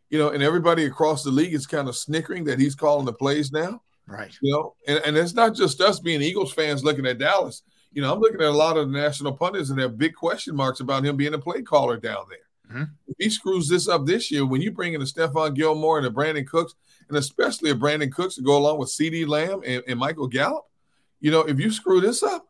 S3: you know, and everybody across the league is kind of snickering that he's calling the plays now.
S2: Right.
S3: You know, and, and it's not just us being Eagles fans looking at Dallas. You know, I'm looking at a lot of the national pundits and they have big question marks about him being a play caller down there. Mm-hmm. If he screws this up this year, when you bring in a Stephon Gilmore and a Brandin Cooks, and especially a Brandin Cooks to go along with CeeDee Lamb and, and Michael Gallup, you know, if you screw this up,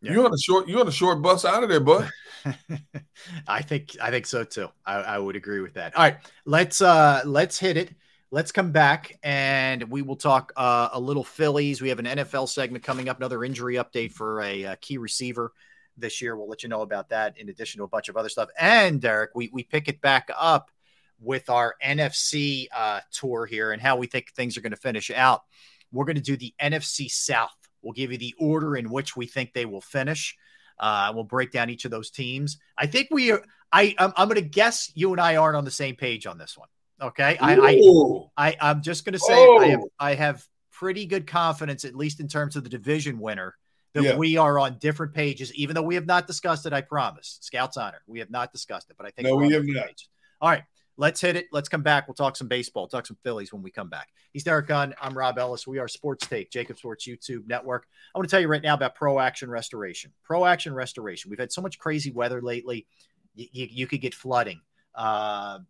S3: yeah. you're on a short you're on a short bus out of there, bud. <laughs>
S2: I think I think so too. I, I would agree with that. All right, let's uh let's hit it. Let's come back and we will talk uh, a little Phillies. We have an NFL segment coming up, another injury update for a, a, key receiver this year. We'll let you know about that in addition to a bunch of other stuff. And Derrick, we, we pick it back up with our NFC uh, tour here and how we think things are going to finish out. We're going to do the NFC South. We'll give you the order in which we think they will finish. Uh, we'll break down each of those teams. I think we are. I I'm, I'm going to guess you and I aren't on the same page on this one. Okay, I, I, I am just going to say oh. I have I have pretty good confidence, at least in terms of the division winner, that yeah. we are on different pages. Even though we have not discussed it, I promise. Scouts honor, we have not discussed it, but I think
S3: no, we have not.
S2: Pages. All right, let's hit it. Let's come back. We'll talk some baseball, talk some Phillies when we come back. He's Derrick Gunn. I'm Rob Ellis. We are Sports Take, JAKIB Sports YouTube Network. I want to tell you right now about Pro Action Restoration. Pro Action Restoration. We've had so much crazy weather lately. You, you, you could get flooding uh,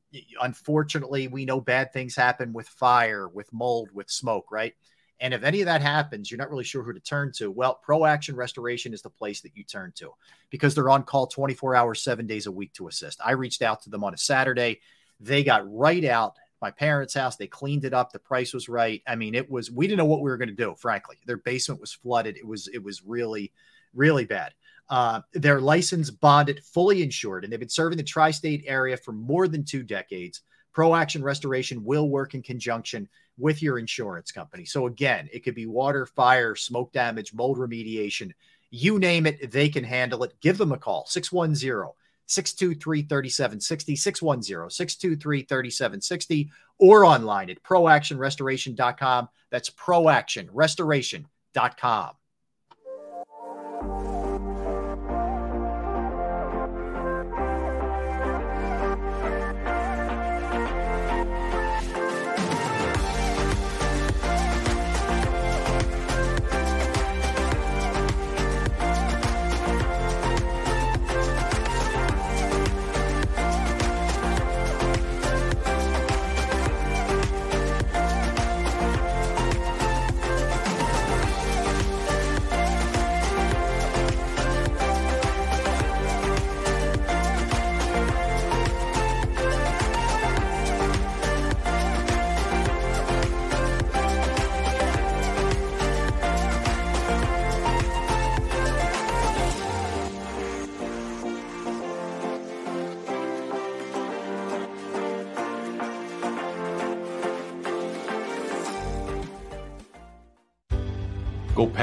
S2: unfortunately, we know bad things happen with fire, with mold, with smoke, right? And if any of that happens, you're not really sure who to turn to. Well, Pro Action Restoration is the place that you turn to because they're on call 24 hours, seven days a week to assist. I reached out to them on a Saturday. They got right out my parents' house. They cleaned it up. The price was right. I mean, it was, we didn't know what we were going to do, frankly. Their basement was flooded. It was, it was really, really bad. Uh, they're licensed, bonded, fully insured, and they've been serving the tri state area for more than two decades. Pro Action Restoration will work in conjunction with your insurance company. So, again, it could be water, fire, smoke damage, mold remediation. You name it, they can handle it. Give them a call 610 623 3760, 610 623 3760, or online at proactionrestoration.com. That's proactionrestoration.com.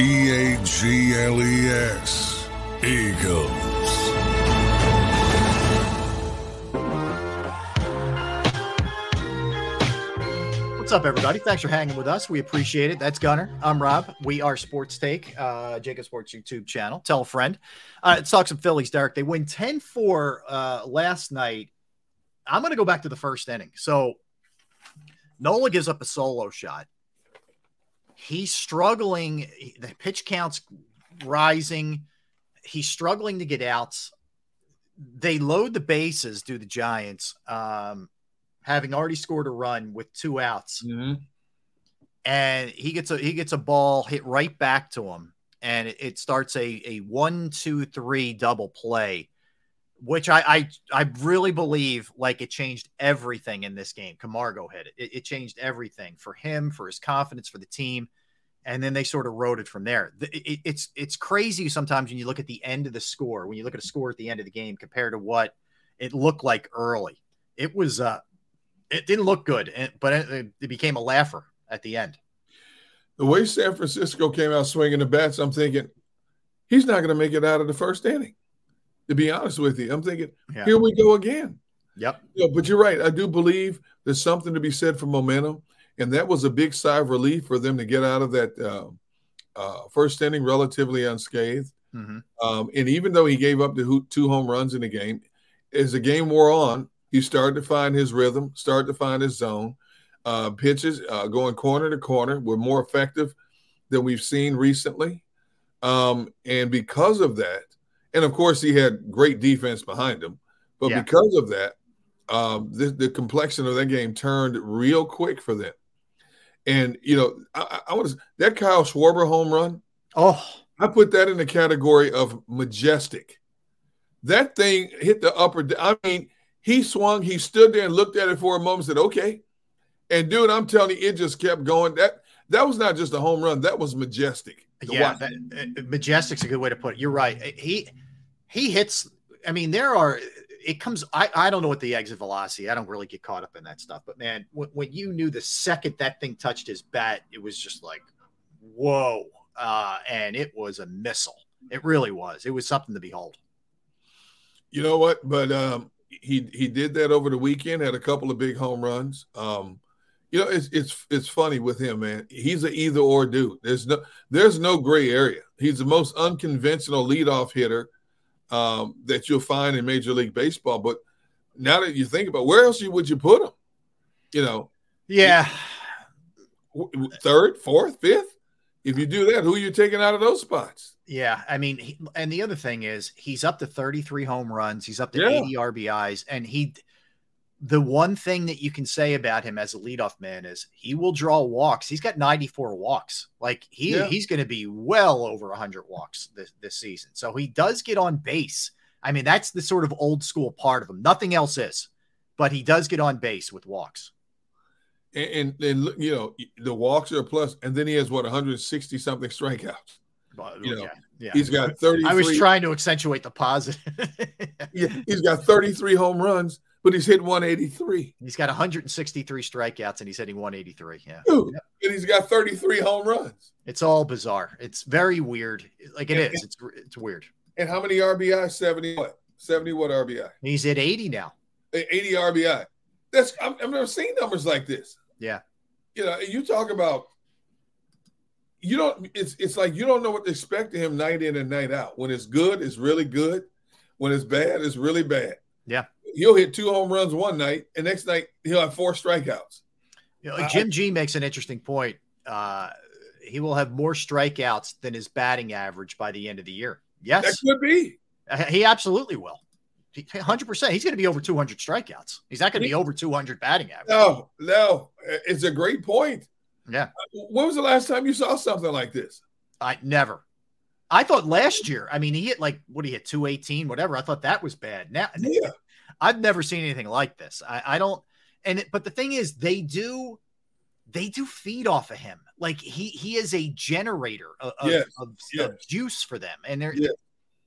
S4: E A G L E S. Eagles.
S2: What's up, everybody? Thanks for hanging with us. We appreciate it. That's Gunner. I'm Rob. We are Sports Take, uh, JAKIB Sports YouTube channel. Tell a friend. Uh, let's talk some Phillies, Derrick. They win 10 4 uh, last night. I'm going to go back to the first inning. So Nola gives up a solo shot. He's struggling. The pitch count's rising. He's struggling to get outs. They load the bases, do the Giants. Um, having already scored a run with two outs.
S3: Mm-hmm.
S2: And he gets a he gets a ball hit right back to him, and it, it starts a a one two three double play, which I, I I really believe like it changed everything in this game. Camargo hit it. it. It changed everything for him, for his confidence, for the team, and then they sort of rode it from there. It, it's it's crazy sometimes when you look at the end of the score, when you look at a score at the end of the game compared to what it looked like early. It was uh it didn't look good, but it, it became a laugher at the end.
S3: The way San Francisco came out swinging the bats, I'm thinking he's not going to make it out of the first inning. To be honest with you, I'm thinking yeah. here we go again.
S2: Yep.
S3: But you're right. I do believe there's something to be said for momentum, and that was a big sigh of relief for them to get out of that uh, uh, first inning relatively unscathed. Mm-hmm. Um, and even though he gave up the two home runs in the game, as the game wore on, he started to find his rhythm, started to find his zone. Uh, pitches uh, going corner to corner were more effective than we've seen recently. Um, and because of that, and of course, he had great defense behind him, but yeah. because of that, um, the, the, complexion of that game turned real quick for them. And, you know, I, I to that Kyle Schwarber home run.
S2: Oh,
S3: I put that in the category of majestic. That thing hit the upper. I mean, he swung, he stood there and looked at it for a moment, said, okay. And dude, I'm telling you, it just kept going. That that was not just a home run, that was majestic.
S2: Yeah, that, uh, majestic's a good way to put it. You're right. He he hits. I mean, there are. It comes. I I don't know what the exit velocity. I don't really get caught up in that stuff. But man, when, when you knew the second that thing touched his bat, it was just like, whoa! Uh, and it was a missile. It really was. It was something to behold.
S3: You know what? But um, he he did that over the weekend. Had a couple of big home runs. Um, you know, it's it's it's funny with him, man. He's an either or dude. There's no there's no gray area. He's the most unconventional leadoff hitter um, that you'll find in Major League Baseball. But now that you think about, it, where else would you put him? You know,
S2: yeah,
S3: third, fourth, fifth. If you do that, who are you taking out of those spots?
S2: Yeah, I mean, he, and the other thing is he's up to 33 home runs, he's up to yeah. 80 RBIs, and he. The one thing that you can say about him as a leadoff man is he will draw walks. He's got 94 walks. Like he yeah. he's going to be well over 100 walks this, this season. So he does get on base. I mean, that's the sort of old school part of him. Nothing else is, but he does get on base with walks.
S3: And, and, and you know the walks are a plus, and then he has what 160 something strikeouts oh, you know, yeah, yeah. he's got 30.
S2: I was trying to accentuate the positive. <laughs>
S3: yeah, he's got 33 home runs, but he's hit 183.
S2: He's got 163 strikeouts and he's hitting 183. Yeah.
S3: Dude, and he's got 33 home runs.
S2: It's all bizarre. It's very weird. Like it
S3: and,
S2: is. It's it's weird.
S3: And how many RBI? 70 what? 70 what RBI?
S2: He's at 80 now.
S3: 80 RBI. That's I've, I've never seen numbers like this.
S2: Yeah.
S3: You know, you talk about you don't it's it's like you don't know what to expect of him night in and night out. When it's good, it's really good. When it's bad, it's really bad.
S2: Yeah.
S3: He'll hit two home runs one night, and next night he'll have four strikeouts.
S2: You know, Jim G makes an interesting point. Uh, he will have more strikeouts than his batting average by the end of the year. Yes.
S3: That could be.
S2: Uh, he absolutely will. 100%. He's going to be over 200 strikeouts. He's not going to be over 200 batting average.
S3: No, no. It's a great point.
S2: Yeah.
S3: When was the last time you saw something like this?
S2: I never. I thought last year. I mean, he hit like what he hit two eighteen, whatever. I thought that was bad. Now,
S3: yeah.
S2: I've never seen anything like this. I, I don't. And it, but the thing is, they do, they do feed off of him. Like he he is a generator of, yes. of, yes. of juice for them, and there yes.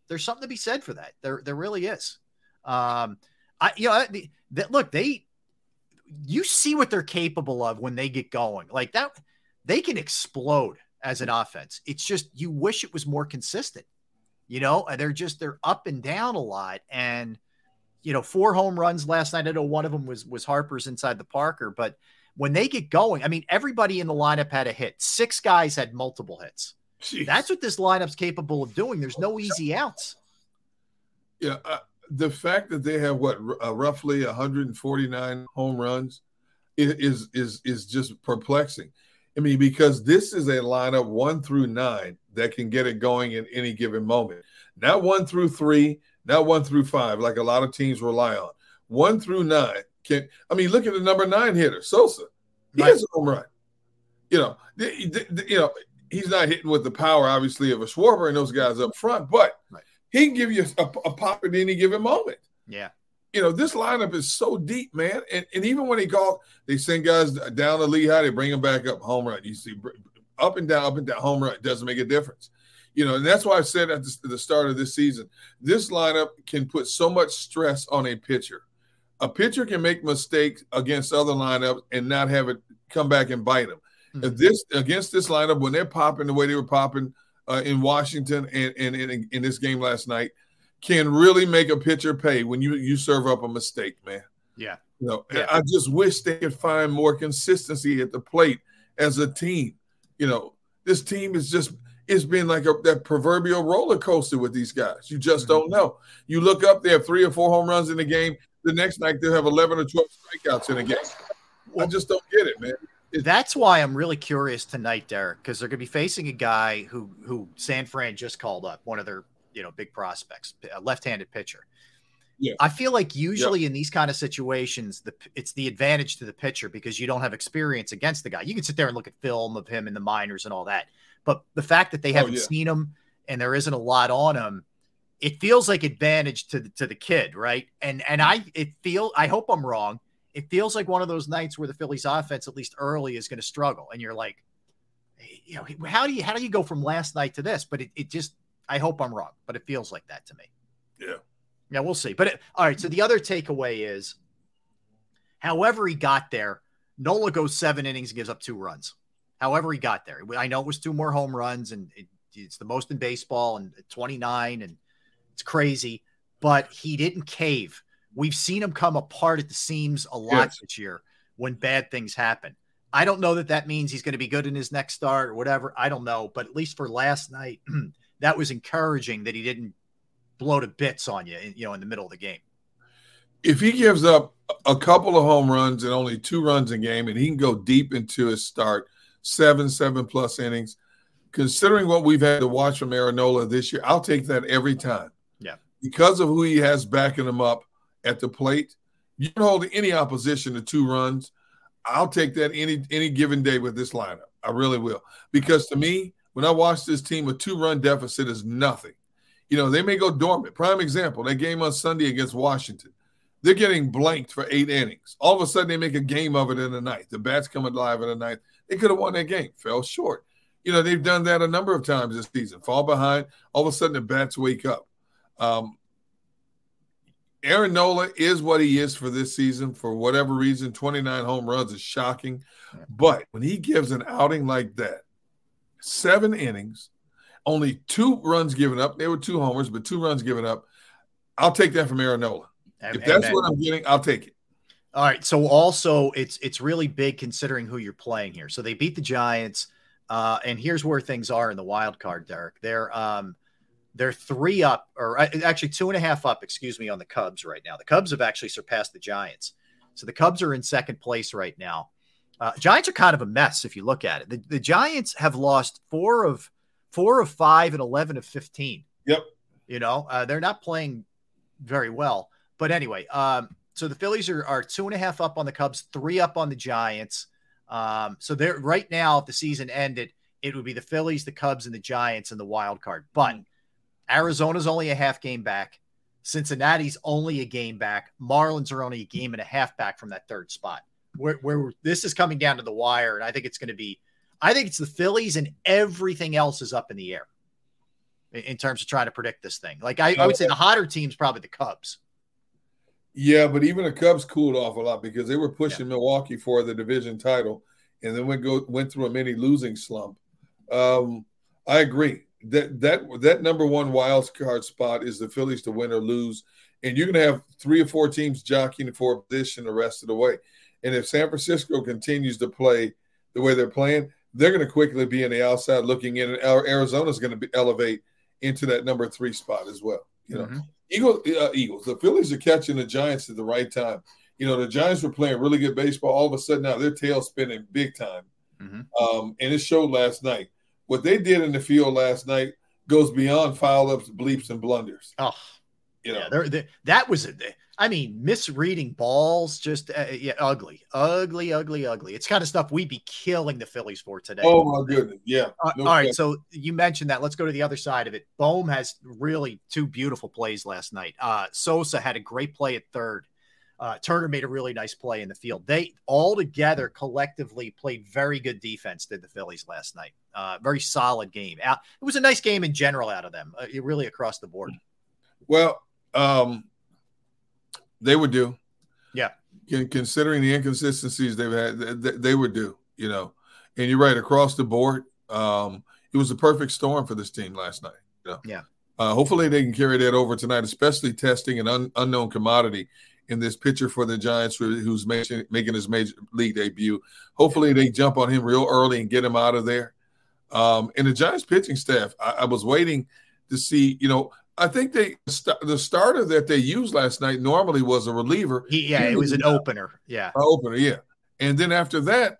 S2: there's something to be said for that. There there really is. Um, I you know that look they you see what they're capable of when they get going. Like that, they can explode as an offense. It's just you wish it was more consistent. You know, they're just they're up and down a lot. And you know, four home runs last night. I know one of them was was Harper's inside the Parker, but when they get going, I mean, everybody in the lineup had a hit. Six guys had multiple hits. Jeez. That's what this lineup's capable of doing. There's no easy outs.
S3: Yeah, uh, the fact that they have what uh, roughly 149 home runs is is is just perplexing. I mean, because this is a lineup one through nine that can get it going at any given moment. Not one through three, not one through five, like a lot of teams rely on. One through nine can. I mean, look at the number nine hitter, Sosa. He right. has a home run. You know, the, the, the, you know, he's not hitting with the power, obviously, of a Schwarber and those guys up front, but right. he can give you a, a pop at any given moment.
S2: Yeah
S3: you know, this lineup is so deep, man. And, and even when he called, they send guys down to Lehigh, they bring them back up home run. You see, up and down, up and down, home run. It doesn't make a difference. You know, and that's why I said at the start of this season, this lineup can put so much stress on a pitcher. A pitcher can make mistakes against other lineups and not have it come back and bite them. Mm-hmm. If this against this lineup, when they're popping the way they were popping uh, in Washington and, and, and in this game last night, can really make a pitcher pay when you you serve up a mistake, man.
S2: Yeah.
S3: You know, yeah. I just wish they could find more consistency at the plate as a team. You know, this team is just it's been like a, that proverbial roller coaster with these guys. You just mm-hmm. don't know. You look up, they have three or four home runs in the game. The next night they'll have eleven or twelve strikeouts in a game. I just don't get it, man.
S2: It's- That's why I'm really curious tonight, Derrick, because they're going to be facing a guy who who San Fran just called up, one of their you know big prospects, a left-handed pitcher. Yeah. I feel like usually in these kind of situations, the it's the advantage to the pitcher because you don't have experience against the guy. You can sit there and look at film of him in the minors and all that, but the fact that they oh, haven't oh, yeah. seen him and there isn't a lot on him, it feels like advantage to the, to the kid, right? And and I it feel I hope I'm wrong. It feels like one of those nights where the Phillies offense, at least early, is going to struggle, and you're like, you know, how do you how do you go from last night to this? But it, it just I hope I'm wrong, but it feels like that to me.
S3: Yeah.
S2: Yeah, we'll see. But it, all right. So the other takeaway is, however he got there, Nola goes seven innings and gives up two runs. However he got there, I know it was two more home runs, and it, it's the most in baseball, and 29, and it's crazy. But he didn't cave. We've seen him come apart at the seams a lot yes. this year when bad things happen. I don't know that that means he's going to be good in his next start or whatever. I don't know, but at least for last night, <clears throat> that was encouraging that he didn't blow to bits on you, you know, in the middle of the game.
S3: If he gives up a couple of home runs and only two runs a game, and he can go deep into his start, seven, seven plus innings, considering what we've had to watch from Aaron Nola this year, I'll take that every time.
S2: Yeah.
S3: Because of who he has backing him up at the plate, you can hold any opposition to two runs. I'll take that any any given day with this lineup. I really will. Because to me, when I watch this team, a two run deficit is nothing. You know, they may go dormant. Prime example, that game on Sunday against Washington. They're getting blanked for eight innings. All of a sudden, they make a game of it in the ninth. The bats come alive in the ninth. They could have won that game, fell short. You know, they've done that a number of times this season. Fall behind, all of a sudden the bats wake up. Um, Aaron Nola is what he is for this season for whatever reason. 29 home runs is shocking. But when he gives an outing like that, seven innings, only two runs given up. They were two homers, but two runs given up. I'll take that from Aaron Nola. If that's what I'm getting, I'll take it.
S2: All right. So also, it's it's really big considering who you're playing here. So they beat the Giants, uh, and here's where things are in the wild card, Derrick. They're um, they're three up, or uh, actually two and a half up. Excuse me, on the Cubs right now. The Cubs have actually surpassed the Giants, so the Cubs are in second place right now. Uh, Giants are kind of a mess if you look at it. The, the Giants have lost four of four of five and eleven of fifteen.
S3: Yep.
S2: You know uh, they're not playing very well. But anyway, um, so the Phillies are, are two and a half up on the Cubs, three up on the Giants. Um, so they're right now, if the season ended, it would be the Phillies, the Cubs, and the Giants in the wild card. But Arizona's only a half game back. Cincinnati's only a game back. Marlins are only a game and a half back from that third spot where, where this is coming down to the wire, and I think it's going to be, I think it's the Phillies, and everything else is up in the air in, terms of trying to predict this thing. Like I, I would say, the hotter team's probably the Cubs.
S3: Yeah, but even the Cubs cooled off a lot because they were pushing yeah. Milwaukee for the division title, and then went go went through a mini losing slump. Um, I agree that that that number one wild card spot is the Phillies to win or lose, and you're going to have three or four teams jockeying for a position the rest of the way. And if San Francisco continues to play the way they're playing, they're going to quickly be in the outside looking in, and Arizona's going to be, elevate into that number three spot as well. You know, mm-hmm. Eagles, uh, Eagles, the Phillies are catching the Giants at the right time. You know, the Giants were playing really good baseball. All of a sudden, now their tail spinning big time, mm-hmm. um, and it showed last night. What they did in the field last night goes beyond foul ups, bleeps, and blunders.
S2: Oh, you know, yeah, they're, they're, that was a. I mean, misreading balls, just uh, yeah, ugly, ugly, ugly, ugly. It's kind of stuff we'd be killing the Phillies for today.
S3: Oh my goodness, yeah.
S2: Uh, no all right, so you mentioned that. Let's go to the other side of it. Bohm has really two beautiful plays last night. Uh, Sosa had a great play at third. Uh, Turner made a really nice play in the field. They all together collectively played very good defense. Did the Phillies last night? Uh, very solid game. Out, it was a nice game in general out of them, uh, really across the board.
S3: Well, um, they would do.
S2: Yeah.
S3: Considering the inconsistencies they've had, they would do, you know. And you're right, across the board, um, it was a perfect storm for this team last night. You know?
S2: Yeah.
S3: Uh, hopefully they can carry that over tonight, especially testing an un- unknown commodity in this pitcher for the Giants who's making, making his major league debut. Hopefully they jump on him real early and get him out of there. Um, and the Giants pitching staff, I, I was waiting to see, you know, I think they the starter that they used last night normally was a reliever.
S2: He, yeah, it was an opener. Yeah,
S3: an opener. Yeah, and then after that,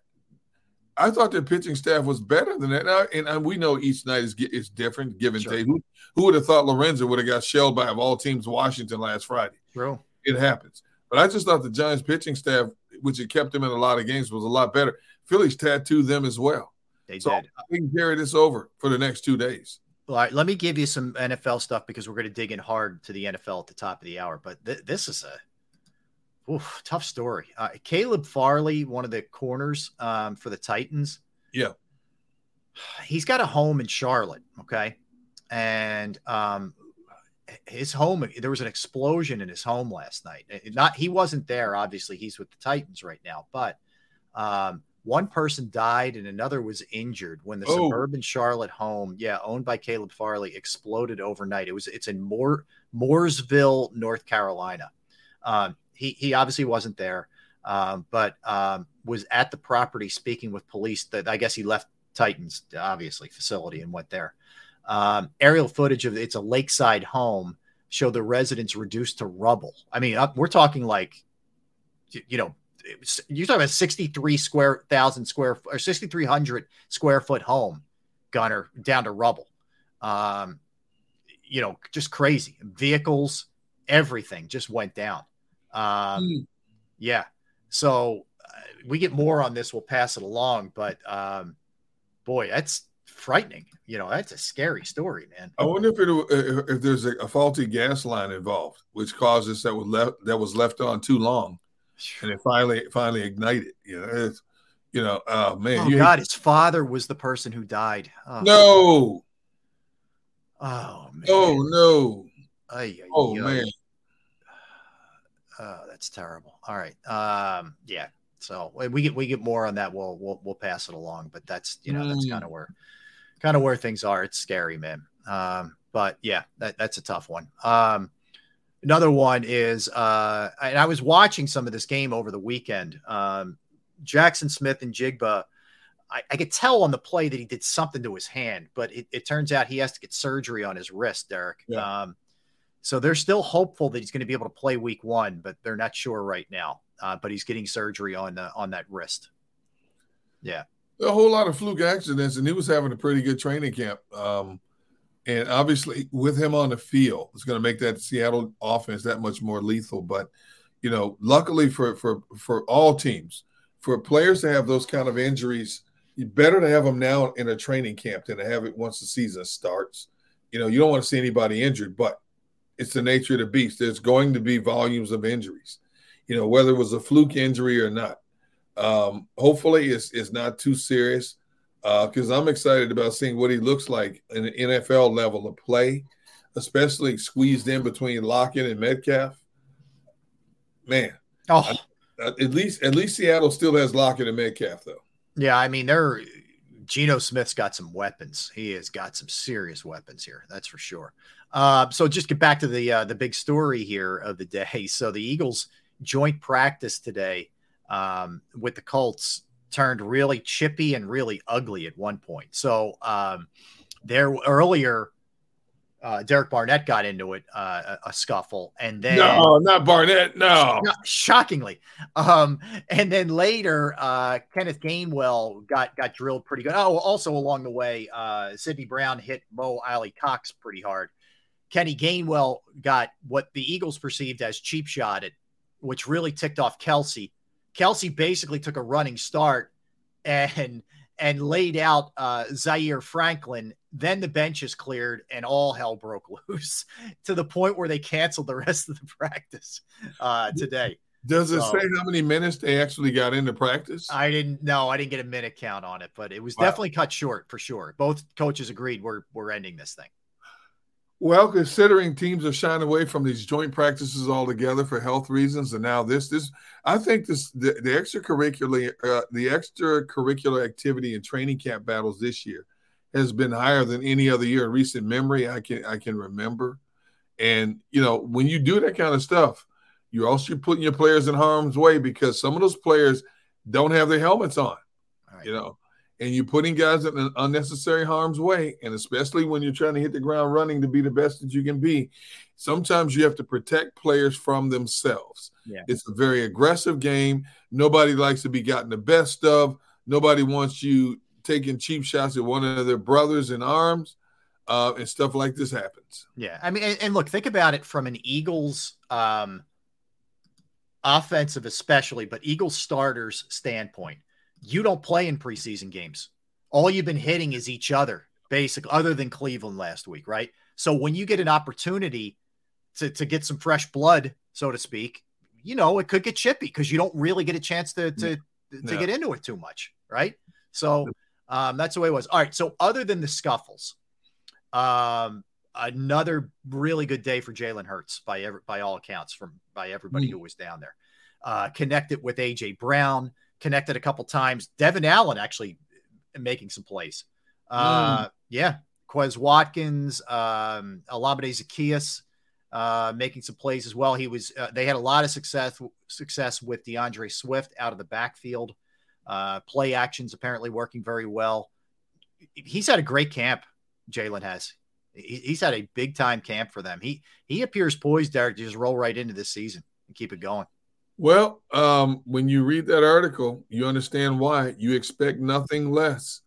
S3: I thought their pitching staff was better than that. Now, and, we know each night is is different, give and sure. take. Who, who would have thought Lorenzen would have got shelled by of all teams Washington last Friday?
S2: Bro,
S3: it happens. But I just thought the Giants pitching staff, which had kept them in a lot of games, was a lot better. Phillies tattooed them as well.
S2: They so did.
S3: We can carry this over for the next two days.
S2: All right, let me give you some NFL stuff because we're going to dig in hard to the NFL at the top of the hour. But th- this is a oof, tough story. Uh, Caleb Farley, one of the corners um, for the Titans.
S3: Yeah,
S2: he's got a home in Charlotte. Okay, and um, his home there was an explosion in his home last night. Not he wasn't there. Obviously, he's with the Titans right now, but um, one person died and another was injured when the oh. suburban Charlotte home, yeah, owned by Caleb Farley, exploded overnight. It was it's in Moore, Mooresville, North Carolina. Um, he he obviously wasn't there, um, but um, was at the property speaking with police. That I guess he left Titans obviously facility and went there. Um, aerial footage of it's a lakeside home show the residents reduced to rubble. I mean, we're talking like you know you're talking about 63 square thousand square or 6300 square foot home gunner down to rubble. Um you know just crazy. Vehicles everything just went down. Um mm. yeah. So uh, we get more on this we'll pass it along but um boy that's frightening. You know that's a scary story man.
S3: I wonder if it if there's a, a faulty gas line involved which causes that was left that was left on too long and it finally finally ignited. You know, it's, you know, oh man,
S2: oh God, his father was the person who died.
S3: Oh. No.
S2: Oh man.
S3: Oh no.
S2: Ay, ay,
S3: oh ay. man.
S2: Oh, that's terrible. All right. Um, yeah. So we get we get more on that. We'll we'll we'll pass it along. But that's you know mm. that's kind of where kind of where things are. It's scary, man. Um, but yeah, that, that's a tough one. Um, Another one is, uh, and I was watching some of this game over the weekend. Um, Jaxon Smith-Njigba, I, I, could tell on the play that he did something to his hand, but it, it turns out he has to get surgery on his wrist, Derrick. Yeah. Um, so they're still hopeful that he's going to be able to play week one, but they're not sure right now. Uh, but he's getting surgery on uh, on that wrist. Yeah,
S3: a whole lot of fluke accidents, and he was having a pretty good training camp. Um, and obviously, with him on the field, it's going to make that Seattle offense that much more lethal. But you know, luckily for for for all teams, for players to have those kind of injuries, better to have them now in a training camp than to have it once the season starts. You know, you don't want to see anybody injured, but it's the nature of the beast. There's going to be volumes of injuries. You know, whether it was a fluke injury or not. Um, hopefully, it's it's not too serious because uh, I'm excited about seeing what he looks like in an NFL level of play, especially squeezed in between Lockett and Metcalf. Man,
S2: oh,
S3: I, at least at least Seattle still has Lockett and Metcalf though.
S2: Yeah, I mean they're Geno Smith's got some weapons. He has got some serious weapons here, that's for sure. Uh, so just get back to the uh, the big story here of the day. <laughs> So the Eagles joint practice today um, with the Colts turned really chippy and really ugly at one point. So um, there earlier, uh, Derek Barnett got into it, uh, a, a, scuffle, and then
S3: no, not Barnett, no,
S2: shockingly, um, and then later, uh, Kenneth Gainwell got got drilled pretty good. Oh, also along the way, uh, Sydney Brown hit Mo Alie-Cox pretty hard. Kenny Gainwell got what the Eagles perceived as cheap shotted, which really ticked off Kelce. Kelce basically took a running start and and laid out uh, Zaire Franklin. Then the bench is cleared and all hell broke <laughs> loose to the point where they canceled the rest of the practice uh, today.
S3: Does it so, say how many minutes they actually got into practice?
S2: I didn't know. I didn't get a minute count on it, but it was wow. definitely cut short for sure. Both coaches agreed we're we're ending this thing.
S3: Well, considering teams are shying away from these joint practices altogether for health reasons, and now this, this, I think this the, the extracurricular uh, the extracurricular activity and training camp battles this year has been higher than any other year in recent memory I can I can remember. And you know, when you do that kind of stuff, you're also putting your players in harm's way because some of those players don't have their helmets on. Right. You know, and you're putting guys in an unnecessary harm's way, and especially when you're trying to hit the ground running to be the best that you can be, sometimes you have to protect players from themselves. Yeah. It's a very aggressive game. Nobody likes to be gotten the best of. Nobody wants you taking cheap shots at one of their brothers in arms. Uh, and stuff like this happens.
S2: Yeah, I mean, and, and look, think about it from an Eagles um, offensive, especially, but Eagles starters standpoint you don't play in preseason games. All you've been hitting is each other, basically, other than Cleveland last week, right? So when you get an opportunity to, to get some fresh blood, so to speak, you know, it could get chippy because you don't really get a chance to to, no. get into it too much, right? So um, that's the way it was. All right. So other than the scuffles, um, another really good day for Jalen Hurts by every, by all accounts from by everybody mm. who was down there. Uh, connected with AJ Brown, connected a couple times. Devon Allen actually making some plays. Uh, mm. Yeah. Quez Watkins, um, Olamide Zaccheaus uh, making some plays as well. He was, uh, they had a lot of success, success with D'Andre Swift out of the backfield. Uh, play actions apparently working very well. He's had a great camp. Jalen has. he's had a big time camp for them. He he appears poised, Derrick, to just roll right into this season and keep it going.
S3: Well, um, when you read that article, you understand why. You expect nothing less.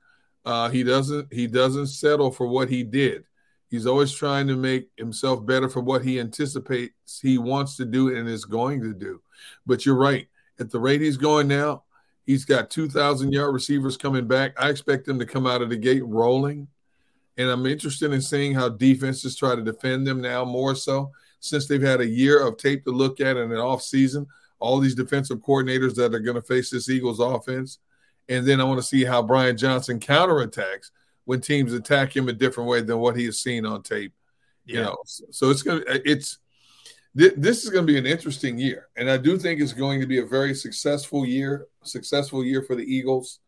S3: Uh, he doesn't. He doesn't settle for what he did. He's always trying to make himself better for what he anticipates he wants to do and is going to do. But you're right. At the rate he's going now, he's got 2,000 yard receivers coming back. I expect him to come out of the gate rolling. And I'm interested in seeing how defenses try to defend them now more so since they've had a year of tape to look at in an off season all these defensive coordinators that are going to face this Eagles offense. And then I want to see how Brian Johnson counterattacks when teams attack him a different way than what he has seen on tape. Yeah. You know, so it's going to, it's, this is going to be an interesting year. And I do think it's going to be a very successful year, successful year for the Eagles.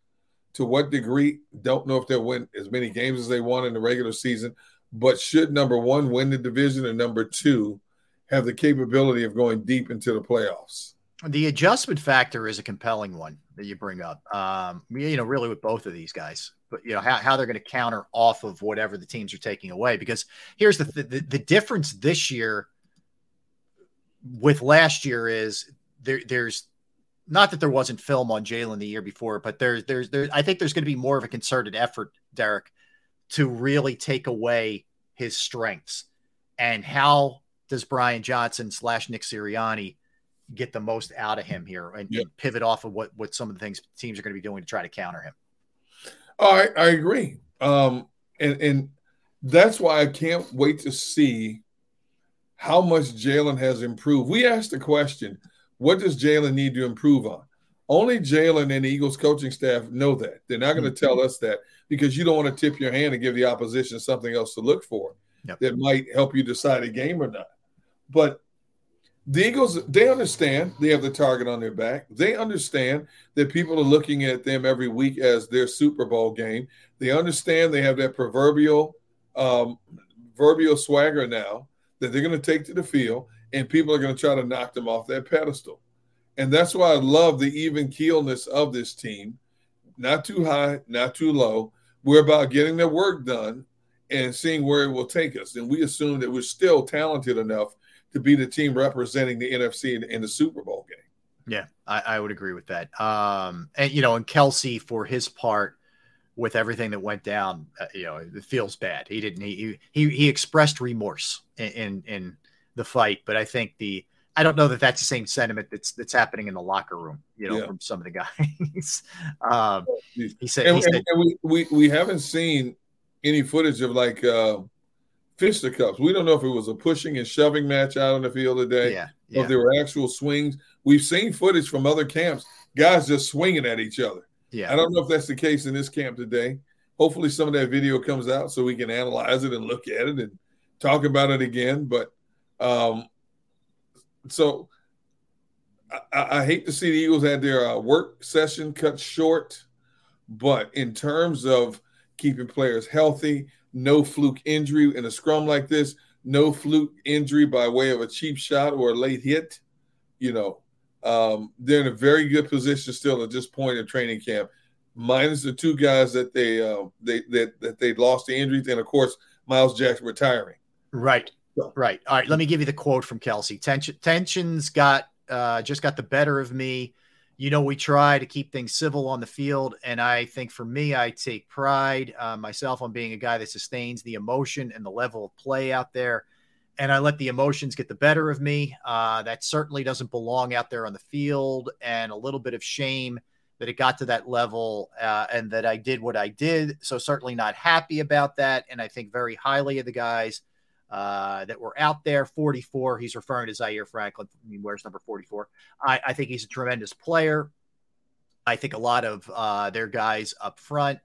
S3: To what degree? Don't know if they'll win as many games as they won in the regular season, but should number one win the division and number two have the capability of going deep into the playoffs.
S2: The adjustment factor is a compelling one that you bring up. Um, you know, really with both of these guys, but you know how, how they're going to counter off of whatever the teams are taking away. Because here's the, th- the the difference this year with last year is there there's not that there wasn't film on Jalen the year before, but there's there's there I think there's going to be more of a concerted effort, Derrick, to really take away his strengths. And how does Brian Johnson slash Nick Sirianni get the most out of him here and, yep. and pivot off of what what some of the things teams are going to be doing to try to counter him.
S3: Oh, I, I agree. Um, and and that's why I can't wait to see how much Jalen has improved. We asked the question, what does Jalen need to improve on? Only Jalen and the Eagles coaching staff know that. They're not going to tell us that because you don't want to tip your hand and give the opposition something else to look for yep. that might help you decide a game or not. But the Eagles, they understand they have the target on their back. They understand that people are looking at them every week as their Super Bowl game. They understand they have that proverbial, um, proverbial swagger now that they're going to take to the field, and people are going to try to knock them off that pedestal. And that's why I love the even keelness of this team. Not too high, not too low. We're about getting the work done and seeing where it will take us. And we assume that we're still talented enough to be the team representing the NFC in, in the Super Bowl game.
S2: Yeah, I, I, would agree with that. Um, and you know, and Kelce for his part, with everything that went down, uh, you know, it feels bad. He didn't. He he he expressed remorse in, in in the fight, but I think the I don't know that that's the same sentiment that's that's happening in the locker room. You know, yeah. from some of the guys. <laughs> um, he said,
S3: and,
S2: he said
S3: and we, we we haven't seen any footage of like uh, fisticuffs. We don't know if it was a pushing and shoving match out on the field today.
S2: Yeah, yeah.
S3: If there were actual swings. We've seen footage from other camps, guys just swinging at each other.
S2: Yeah.
S3: I don't know if that's the case in this camp today. Hopefully, some of that video comes out so we can analyze it and look at it and talk about it again. But um, so I, I hate to see the Eagles had their uh, work session cut short, but in terms of keeping players healthy, no fluke injury in a scrum like this, no fluke injury by way of a cheap shot or a late hit, you know, um, they're in a very good position still at this point in training camp, minus the two guys that they uh, they that that they lost to injuries, and of course Miles Jackson retiring.
S2: Right, so. right. All right. Let me give you the quote from Kelce. Tension, tensions got uh, just got the better of me. You know, we try to keep things civil on the field, and I think for me, I take pride uh, myself on being a guy that sustains the emotion and the level of play out there and I let the emotions get the better of me. Uh, that certainly doesn't belong out there on the field, and a little bit of shame that it got to that level uh, and that I did what I did. So, certainly not happy about that. And I think very highly of the guys uh, that were out there. 44, he's referring to Zaire Franklin. I mean, where's number 44? I, I think he's a tremendous player. I think a lot of uh, their guys up front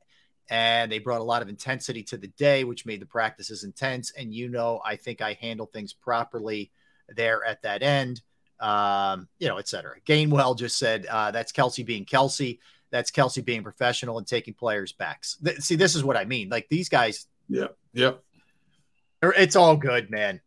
S2: and they brought a lot of intensity to the day, which made the practices intense. And you know, I think I handle things properly there at that end, um, you know, et cetera. Gainwell just said uh, that's Kelce being Kelce. That's Kelce being professional and taking players backs. Th- see, this is what I mean. Like these guys.
S3: Yeah. Yep.
S2: It's all good, man.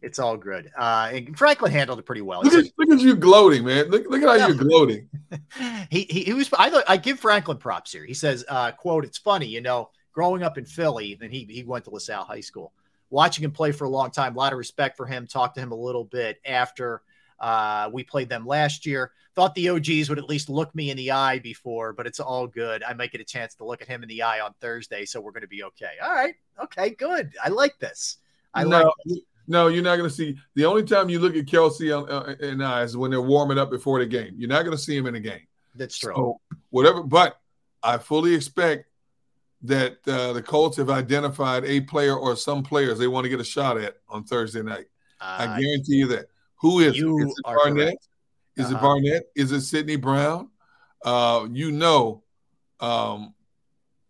S2: It's all good. Uh, and Franklin handled it pretty well.
S3: Look at, look at you gloating, man. Look, look at how yeah. you're gloating. <laughs>
S2: he, he, he was. I I give Franklin props here. He says, uh, "quote It's funny, you know, growing up in Philly, and he he went to LaSalle High School. Watching him play for a long time, a lot of respect for him. Talked to him a little bit after uh, we played them last year. Thought the OGs would at least look me in the eye before, but it's all good. I might get a chance to look at him in the eye on Thursday, so we're going to be okay. All right, okay, good. I like this. I no, like. This.
S3: No, you're not going to see. The only time you look at Kelce uh, and I is when they're warming up before the game. You're not going to see him in a game.
S2: That's true.
S3: So whatever, but I fully expect that uh, the Colts have identified a player or some players they want to get a shot at on Thursday night. Uh, I guarantee you that. Who is it? Is it Barnett? Correct. Is uh-huh. it Barnett? Is it Sydney Brown? Uh, you know, um,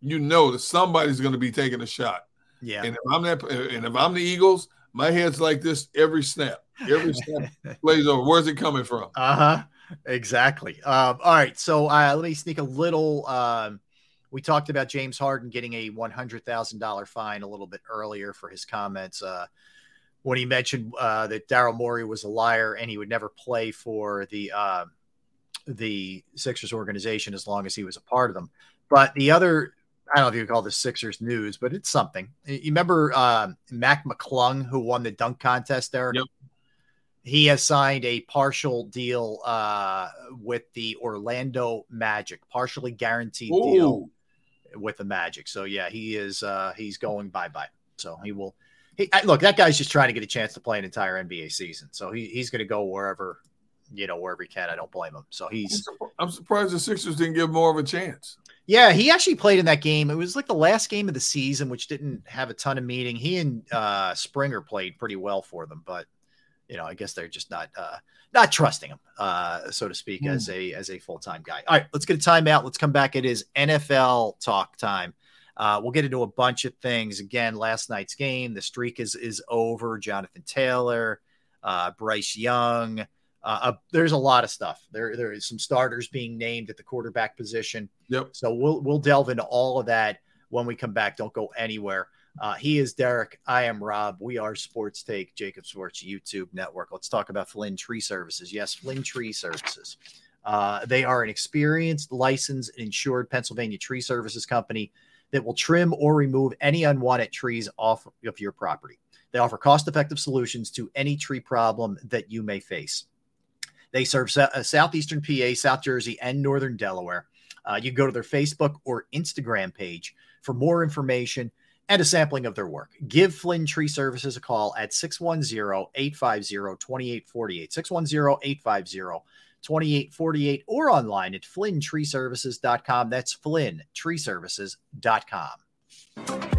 S3: you know that somebody's going to be taking a shot.
S2: Yeah.
S3: And if I'm that, and if I'm the Eagles, my head's like this every snap. Every snap <laughs> plays over. Where's it coming from?
S2: Uh huh. Exactly. Um, all right. So uh, let me sneak a little. Um, we talked about James Harden getting a one hundred thousand dollar fine a little bit earlier for his comments uh, when he mentioned uh, that Daryl Morey was a liar and he would never play for the uh, the Sixers organization as long as he was a part of them. But the other I don't know if you call this Sixers news, but it's something. You remember uh, Mac McClung, who won the dunk contest there?
S3: Yep.
S2: He has signed a partial deal uh, with the Orlando Magic, partially guaranteed Ooh. deal with the Magic. So yeah, he is uh, he's going bye bye. So he will. He, look, that guy's just trying to get a chance to play an entire NBA season. So he, he's going to go wherever you know wherever he can. I don't blame him. So he's.
S3: I'm surprised the Sixers didn't give more of a chance.
S2: Yeah, he actually played in that game. It was like the last game of the season, which didn't have a ton of meaning. He and uh, Springer played pretty well for them, but you know, I guess they're just not uh, not trusting him, uh, so to speak, mm. as a as a full time guy. All right, let's get a timeout. Let's come back. It is NFL talk time. Uh, we'll get into a bunch of things. Again, last night's game, the streak is is over. Jonathan Taylor, uh, Bryce Young. Uh, uh, there's a lot of stuff. There, there is some starters being named at the quarterback position.
S3: Yep.
S2: So we'll we'll delve into all of that when we come back. Don't go anywhere. Uh, he is Derrick. I am Rob. We are Sports Take, JAKIB Sports YouTube Network. Let's talk about Flynn Tree Services. Yes, Flynn Tree Services. Uh, they are an experienced, licensed, and insured Pennsylvania tree services company that will trim or remove any unwanted trees off of your property. They offer cost effective solutions to any tree problem that you may face. They serve uh, southeastern PA, South Jersey, and northern Delaware. Uh, you go to their Facebook or Instagram page for more information and a sampling of their work. Give Flynn Tree Services a call at 610 850 2848. 610 850 2848 or online at flynntreeservices.com. That's flynntreeservices.com.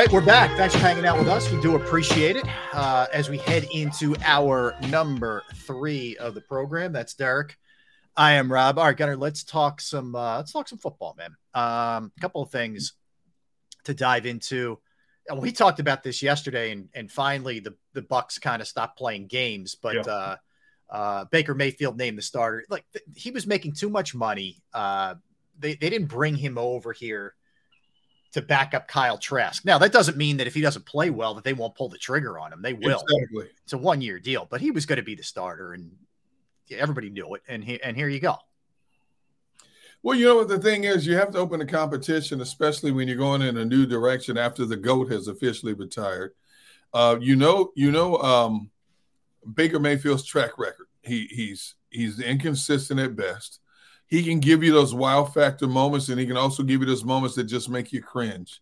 S2: right, we're back. Thanks for hanging out with us. We do appreciate it. Uh, as we head into our number three of the program, that's Derrick. I am Rob. All right, Gunner, let's talk some. Uh, let's talk some football, man. Um, a couple of things to dive into we talked about this yesterday, and and finally the the Bucks kind of stopped playing games, but yeah. uh, uh, Baker Mayfield named the starter. Like th- he was making too much money. Uh, they they didn't bring him over here to back up Kyle Trask. Now that doesn't mean that if he doesn't play well that they won't pull the trigger on him. They will. Exactly. It's a one year deal, but he was going to be the starter, and everybody knew it. And he, and here you go.
S3: Well, you know what the thing is, you have to open the competition, especially when you're going in a new direction after the goat has officially retired. Uh, you know, you know, um, Baker Mayfield's track record. He he's he's inconsistent at best. He can give you those wow factor moments, and he can also give you those moments that just make you cringe.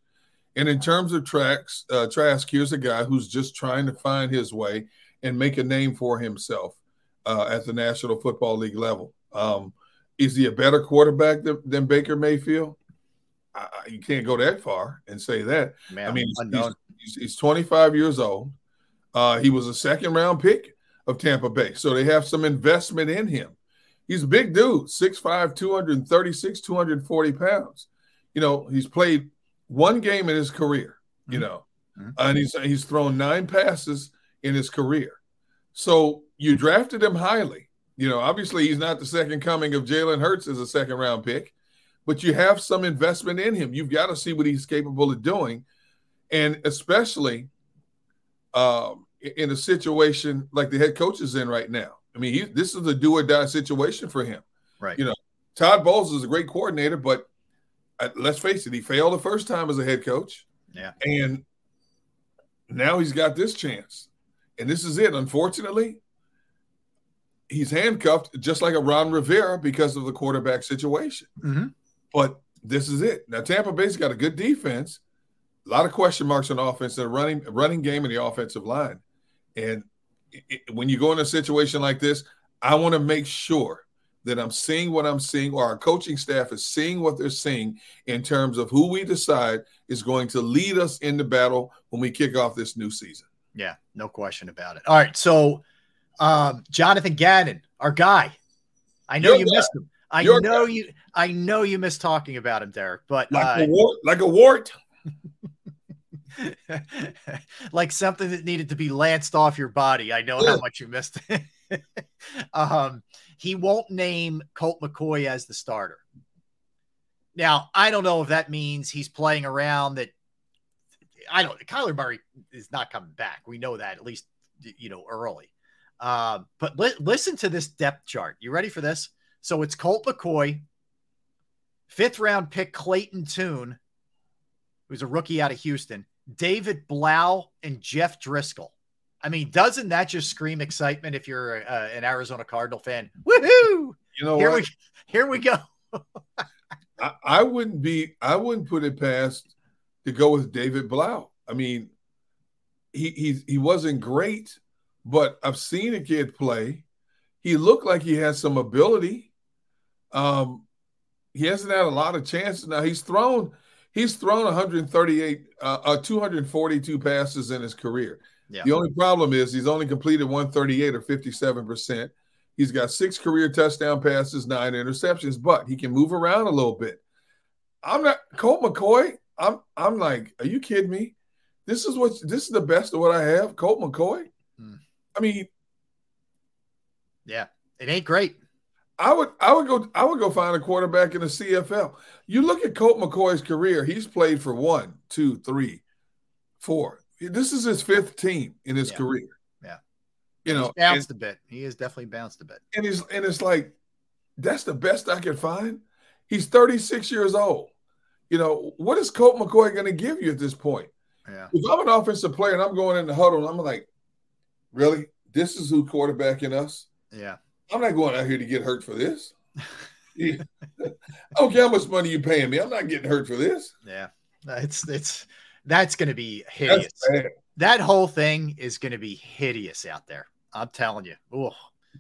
S3: And in terms of tracks, uh, Trask, here's a guy who's just trying to find his way and make a name for himself uh, at the National Football League level. Um, is he a better quarterback than, than Baker Mayfield? I, you can't go that far and say that.
S2: Man,
S3: I mean, he's, he's, he's 25 years old. Uh, he was a second round pick of Tampa Bay, so they have some investment in him. He's a big dude, 6'5, 236, 240 pounds. You know, he's played one game in his career, you know,
S2: Mhm.
S3: and he's he's thrown nine passes in his career. So you drafted him highly. You know, obviously he's not the second coming of Jalen Hurts as a second round pick, but you have some investment in him. You've got to see what he's capable of doing, and especially um, in a situation like the head coach is in right now. I mean, he, this is a do or die situation for him.
S2: Right.
S3: You know, Todd Bowles is a great coordinator, but uh, let's face it, he failed the first time as a head coach.
S2: Yeah.
S3: And now he's got this chance. And this is it. Unfortunately, he's handcuffed just like a Ron Rivera because of the quarterback situation.
S2: Mhm.
S3: But this is it. Now Tampa Bay's got a good defense, a lot of question marks on offense, the running running game and the offensive line. And it- when you go in a situation like this, I want to make sure that I'm seeing what I'm seeing, or our coaching staff is seeing what they're seeing in terms of who we decide is going to lead us into battle when we kick off this new season.
S2: Yeah, no question about it. All right, so um, Jonathan Gannon, our guy. I know
S3: Your
S2: you
S3: guy.
S2: missed him. I
S3: Your
S2: know
S3: guy.
S2: you. I know you missed talking about him, Derek. But
S3: Like
S2: uh,
S3: a wart, like a wart. <laughs> <laughs>
S2: like something that needed to be lanced off your body. I know how much you missed. <laughs> um, he won't name Colt McCoy as the starter. Now, I don't know if that means he's playing around that. I don't. Kyler Murray is not coming back. We know that at least you know early. Um, but li- listen to this depth chart. You ready for this? So it's Colt McCoy, fifth round pick Clayton Tune, who's a rookie out of Houston, David Blough, and Jeff Driskel. I mean, doesn't that just scream excitement if you're uh, an Arizona Cardinal fan? Woohoo!
S3: You know
S2: Here
S3: what?
S2: we here we go. <laughs>
S3: I, I wouldn't be I wouldn't put it past to go with David Blough. I mean, he he he wasn't great, but I've seen a kid play. He looked like he has some ability. Um, he hasn't had a lot of chances. Now he's thrown he's thrown 138 uh, uh 242 passes in his career.
S2: Yeah.
S3: The only problem is he's only completed 138 or 57%. He's got six career touchdown passes, nine interceptions, but he can move around a little bit. I'm not Colt McCoy. I'm I'm like, are you kidding me? This is what this is the best of what I have. Colt McCoy.
S2: Hmm.
S3: I mean,
S2: Yeah, it ain't great.
S3: I would I would go I would go find a quarterback in the CFL. You look at Colt McCoy's career, he's played for one, two, three, four. This is his fifth team in his
S2: Yeah.
S3: career.
S2: Yeah.
S3: You
S2: He's
S3: know, and,
S2: bounced a bit. He has definitely bounced a bit.
S3: and it's and it's like that's the best I could find. He's 36 years old. You know, what is Colt McCoy going to give you at this point?
S2: Yeah.
S3: If I'm an offensive player and I'm going in the huddle and I'm like, really? This is who quarterbacking us?
S2: Yeah.
S3: I'm not going out here to get hurt for this. Yeah. I don't care how much money you're paying me. I'm not getting hurt for this.
S2: Yeah. It's it's that's going to be hideous. That whole thing is going to be hideous out there. I'm telling you. Ooh.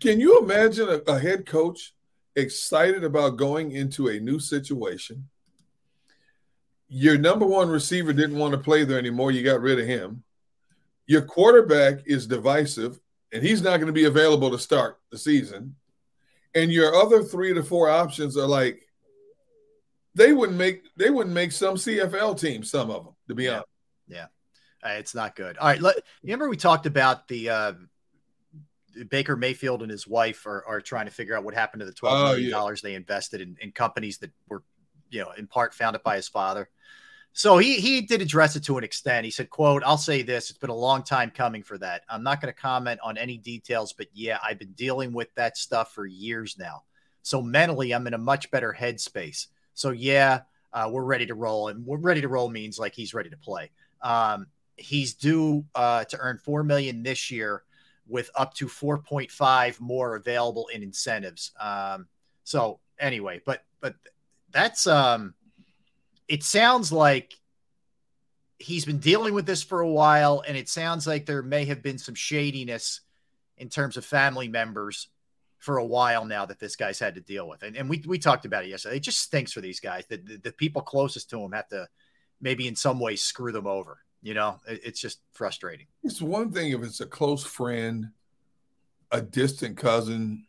S3: Can you imagine a, a head coach excited about going into a new situation? Your number one receiver didn't want to play there anymore. You got rid of him. Your quarterback is divisive, and he's not going to be available to start the season. And your other three to four options are like they wouldn't make they wouldn't make some CFL teams. Some of them, to be
S2: Yeah.
S3: honest.
S2: Uh, it's not good. All right. Let, remember we talked about the uh, Baker Mayfield and his wife are, are trying to figure out what happened to the twelve
S3: Oh,
S2: million
S3: yeah.
S2: dollars they invested in, in companies that were, you know, in part founded by his father. So he he did address it to an extent. He said, "quote I'll say this: It's been a long time coming for that. I'm not going to comment on any details, but yeah, I've been dealing with that stuff for years now. So mentally, I'm in a much better headspace. So yeah, uh, we're ready to roll, and we're ready to roll means like he's ready to play. Um, he's due uh, to earn four million this year, with up to four point five more available in incentives. Um, so anyway, but but that's um, it sounds like he's been dealing with this for a while, and it sounds like there may have been some shadiness in terms of family members for a while now that this guy's had to deal with. And, and we, we talked about it yesterday. It just stinks for these guys. The, the, the people closest to him have to maybe in some ways screw them over. You know, it, it's just frustrating.
S3: It's one thing if it's a close friend, a distant cousin,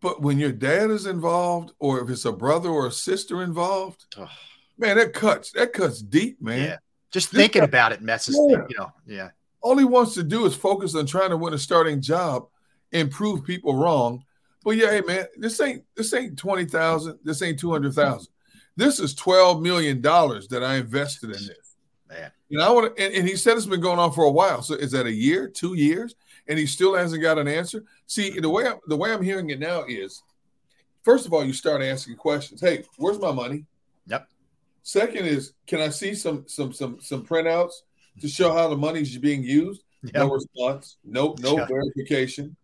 S3: but when your dad is involved, or if it's a brother or a sister involved. Man, that cuts that cuts deep, man.
S2: Yeah. Just
S3: This
S2: thinking
S3: guy-
S2: about it messes,
S3: Yeah.
S2: you know, yeah.
S3: All he wants to do is focus on trying to win a starting job and prove people wrong. But yeah, hey man, this ain't this ain't twenty thousand. This ain't two hundred thousand. This is twelve million dollars that I invested in this.
S2: Man.
S3: And I want to, and, and he said it's been going on for a while. So is that a year, two years, and he still hasn't got an answer? See, the way I, the way I'm hearing it now is, first of all, you start asking questions. Hey, where's my money?
S2: Yep.
S3: Second is, can I see some some some some printouts to show how the money's being used? No response. No no
S2: Yeah.
S3: verification.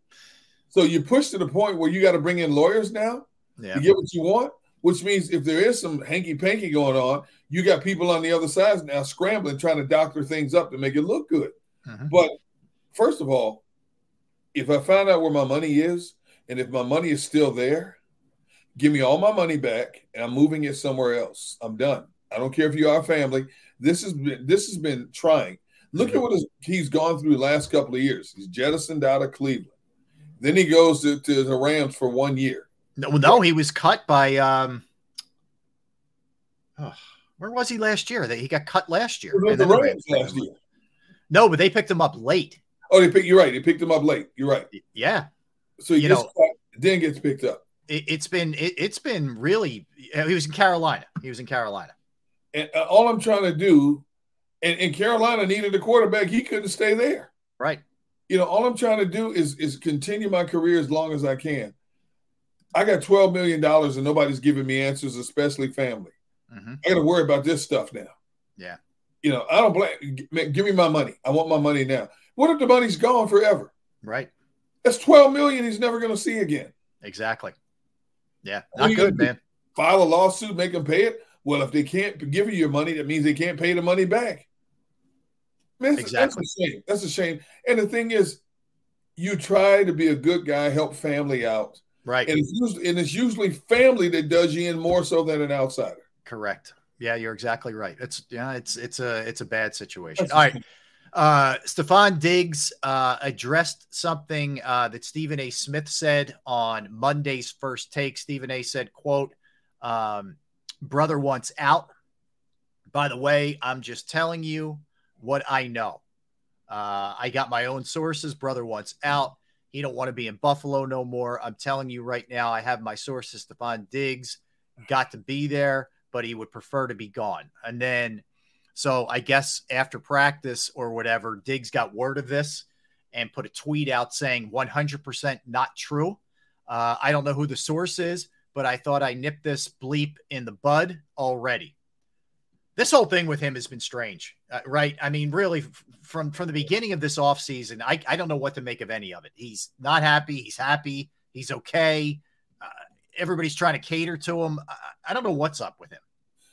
S3: So you push to the point where you got to bring in lawyers now
S2: Yeah.
S3: to get what you want, which means if there is some hanky panky going on, you got people on the other side now scrambling, trying to doctor things up to make it look good.
S2: Mhm.
S3: But first of all, if I find out where my money is, and if my money is still there, give me all my money back, and I'm moving it somewhere else. I'm done. I don't care if you are family. This has been this has been trying. Look at what he's gone through the last couple of years. He's jettisoned out of Cleveland. Then he goes to, to the Rams for one year.
S2: No, no, he was cut by um oh, where was he last year? That he got cut last year.
S3: He was
S2: and
S3: with
S2: then
S3: the Rams last year.
S2: No, but they picked him up late.
S3: Oh, they picked. You're right. They picked him up late. You're right.
S2: Yeah.
S3: So he
S2: You
S3: gets
S2: know-
S3: cut, then gets picked up.
S2: It, it's been it, it's been really he was in Carolina. He was in Carolina.
S3: And uh, all I'm trying to do, and, and Carolina needed a quarterback. He couldn't stay there.
S2: Right.
S3: You know, all I'm trying to do is is continue my career as long as I can. I got twelve million dollars and nobody's giving me answers, especially family.
S2: hmm
S3: I got to worry about this stuff now.
S2: Yeah.
S3: You know, I don't blame. Give me my money. I want my money now. What if the money's gone forever?
S2: Right.
S3: That's twelve million. He's never going to see again.
S2: Exactly. Yeah. Not good,
S3: do?
S2: man.
S3: File a lawsuit, make them pay it. Well, if they can't give you your money, that means they can't pay the money back. Man, that's,
S2: Exactly.
S3: that's a shame. That's a shame. And the thing is, you try to be a good guy, help family out,
S2: Right.
S3: and it's usually and it's usually family that does you in more so than an outsider.
S2: Correct. Yeah, you're exactly right. It's yeah, it's it's a it's a bad situation.
S3: That's
S2: All right. Uh Stefon Diggs uh addressed something uh that Stephen A. Smith said on Monday's first take. Stephen A said, quote, um, brother wants out. By the way, I'm just telling you what I know. Uh, I got my own sources. Brother wants out. He don't want to be in Buffalo no more. I'm telling you right now, I have my sources. Stefon Diggs got to be there, but he would prefer to be gone. And then, so I guess after practice or whatever, Diggs got word of this and put a tweet out saying 100% not true. Uh, I don't know who the source is, but I thought I nipped this bleep in the bud already. This whole thing with him has been strange, uh, right? I mean, really, f- from from the beginning of this offseason, I, I don't know what to make of any of it. He's not happy. He's happy. He's okay. Uh, everybody's trying to cater to him. I, I don't know what's up with him,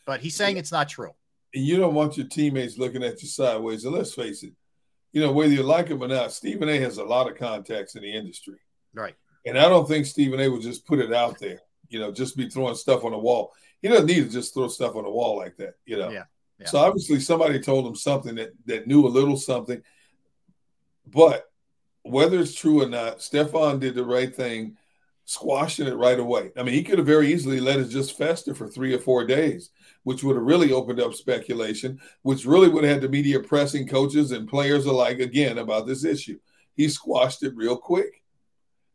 S2: but he's saying it's not true.
S3: And you don't want your teammates looking at you sideways. And let's face it, you know whether you like him or not, Stephen A. has a lot of contacts in the industry.
S2: Right.
S3: And I don't think Stephen A would just put it out there, you know, just be throwing stuff on the wall. He doesn't need to just throw stuff on the wall like that, you know.
S2: Yeah, yeah.
S3: So obviously somebody told him something that that knew a little something. But whether it's true or not, Stefon did the right thing, squashing it right away. I mean, he could have very easily let it just fester for three or four days, which would have really opened up speculation, which really would have had the media pressing coaches and players alike again about this issue. He squashed it real quick.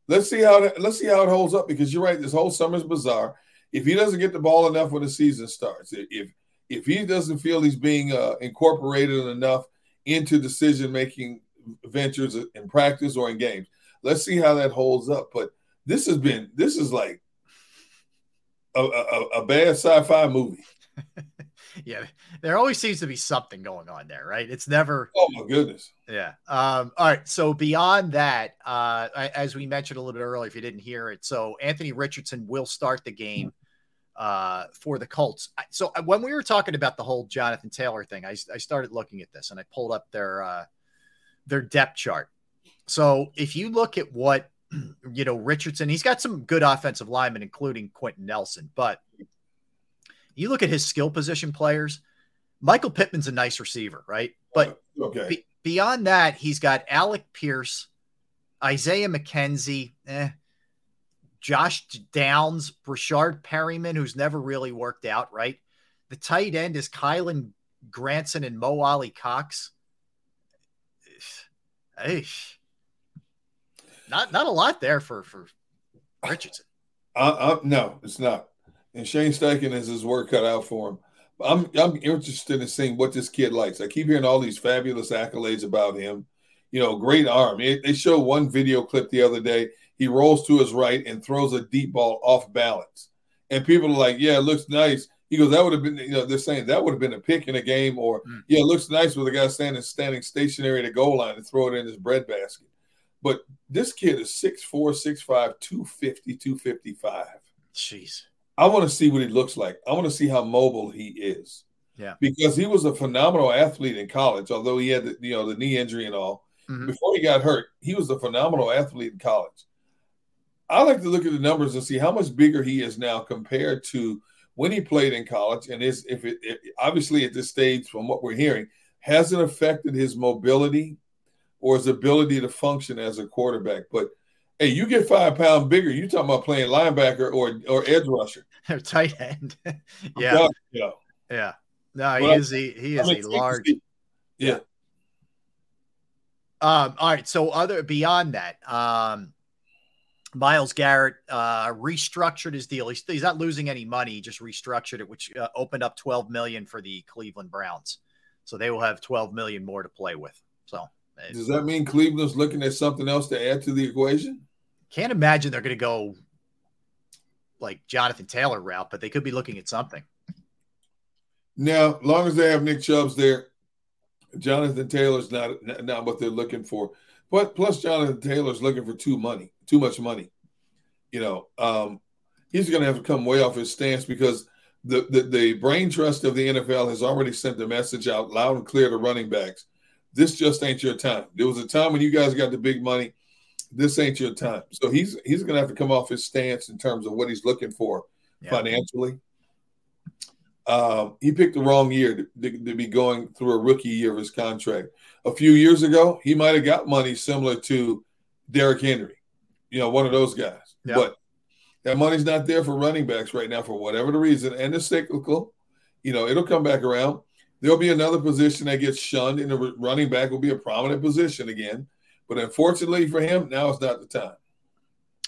S3: Let's see how let's see how it holds up because you're right. This whole summer's bizarre. If he doesn't get the ball enough when the season starts, if if he doesn't feel he's being uh, incorporated enough into decision making ventures in practice or in games, let's see how that holds up. But this has been this is like a, a, a bad sci-fi movie. <laughs>
S2: Yeah, there always seems to be something going on there, right? It's never
S3: Oh my goodness.
S2: Yeah. Um, all right. So beyond that, uh, as we mentioned a little bit earlier, if you didn't hear it, so Anthony Richardson will start the game uh, for the Colts. So uh, when we were talking about the whole Jonathan Taylor thing, I, I started looking at this and I pulled up their uh, their depth chart. So if you look at what <clears throat> you know, Richardson, he's got some good offensive linemen, including Quenton Nelson. But you look at his skill position players, Michael Pittman's a nice receiver, right? But
S3: okay.
S2: be- beyond that, he's got Alec Pierce, Isaiah McKenzie, eh, Josh Downs, Breshad Perriman, who's never really worked out, right? The tight end is Kylen Granson and Mo Alie-Cox. Hey, not not a lot there for for Richardson.
S3: Uh, uh, no, it's not. And Shane Steichen has his work cut out for him. I'm I'm interested in seeing what this kid likes. I keep hearing all these fabulous accolades about him. You know, great arm. they showed one video clip the other day. He rolls to his right and throws a deep ball off balance, and people are like, "Yeah, it looks nice." He goes, "That would have been, you know, they're saying that would have been a pick in a game, or mm. yeah, it looks nice with a guy standing standing stationary at the goal line and throw it in his breadbasket." But this kid is 6'4", 6'5", 250, 255.
S2: Jeez.
S3: I want to see what he looks like. I want to see how mobile he is.
S2: Yeah.
S3: Because he was a phenomenal athlete in college, although he had the, you know the knee injury and all. Mm-hmm. Before he got hurt, he was a phenomenal athlete in college. I like to look at the numbers and see how much bigger he is now compared to when he played in college. And is if it, it obviously at this stage, from what we're hearing, hasn't affected his mobility or his ability to function as a quarterback. But hey, you get five pounds bigger, you talking about playing linebacker or or edge rusher <laughs>
S2: or tight end. <laughs> yeah.
S3: yeah.
S2: Yeah. No, he is he, he is a large
S3: yeah.
S2: Um, all right. So other beyond that, um, Myles Garrett uh, restructured his deal. He's, he's not losing any money. He just restructured it, which uh, opened up 12 million for the Cleveland Browns. So they will have 12 million more to play with. So
S3: does that mean Cleveland's looking at something else to add to the equation?
S2: Can't imagine they're going to go like Jonathan Taylor route, but they could be looking at something.
S3: Now, long as they have Nick Chubb's there, Jonathan Taylor's not not what they're looking for. But plus, Jonathan Taylor's looking for too money, too much money. You know, um, he's going to have to come way off his stance because the, the the brain trust of the NFL has already sent the message out loud and clear to running backs this just ain't your time. There was a time when you guys got the big money. This ain't your time. So he's he's gonna have to come off his stance in terms of what he's looking for yeah. financially. Um, he picked the wrong year to, to, to, be going through a rookie year of his contract. A few years ago, he might have got money similar to Derrick Henry, you know, one of those guys. Yeah. But that money's not there for running backs right now for whatever the reason, and it's cyclical. You know, it'll come back around. There'll be another position that gets shunned, and the running back will be a prominent position again. But unfortunately for him, now is not the time.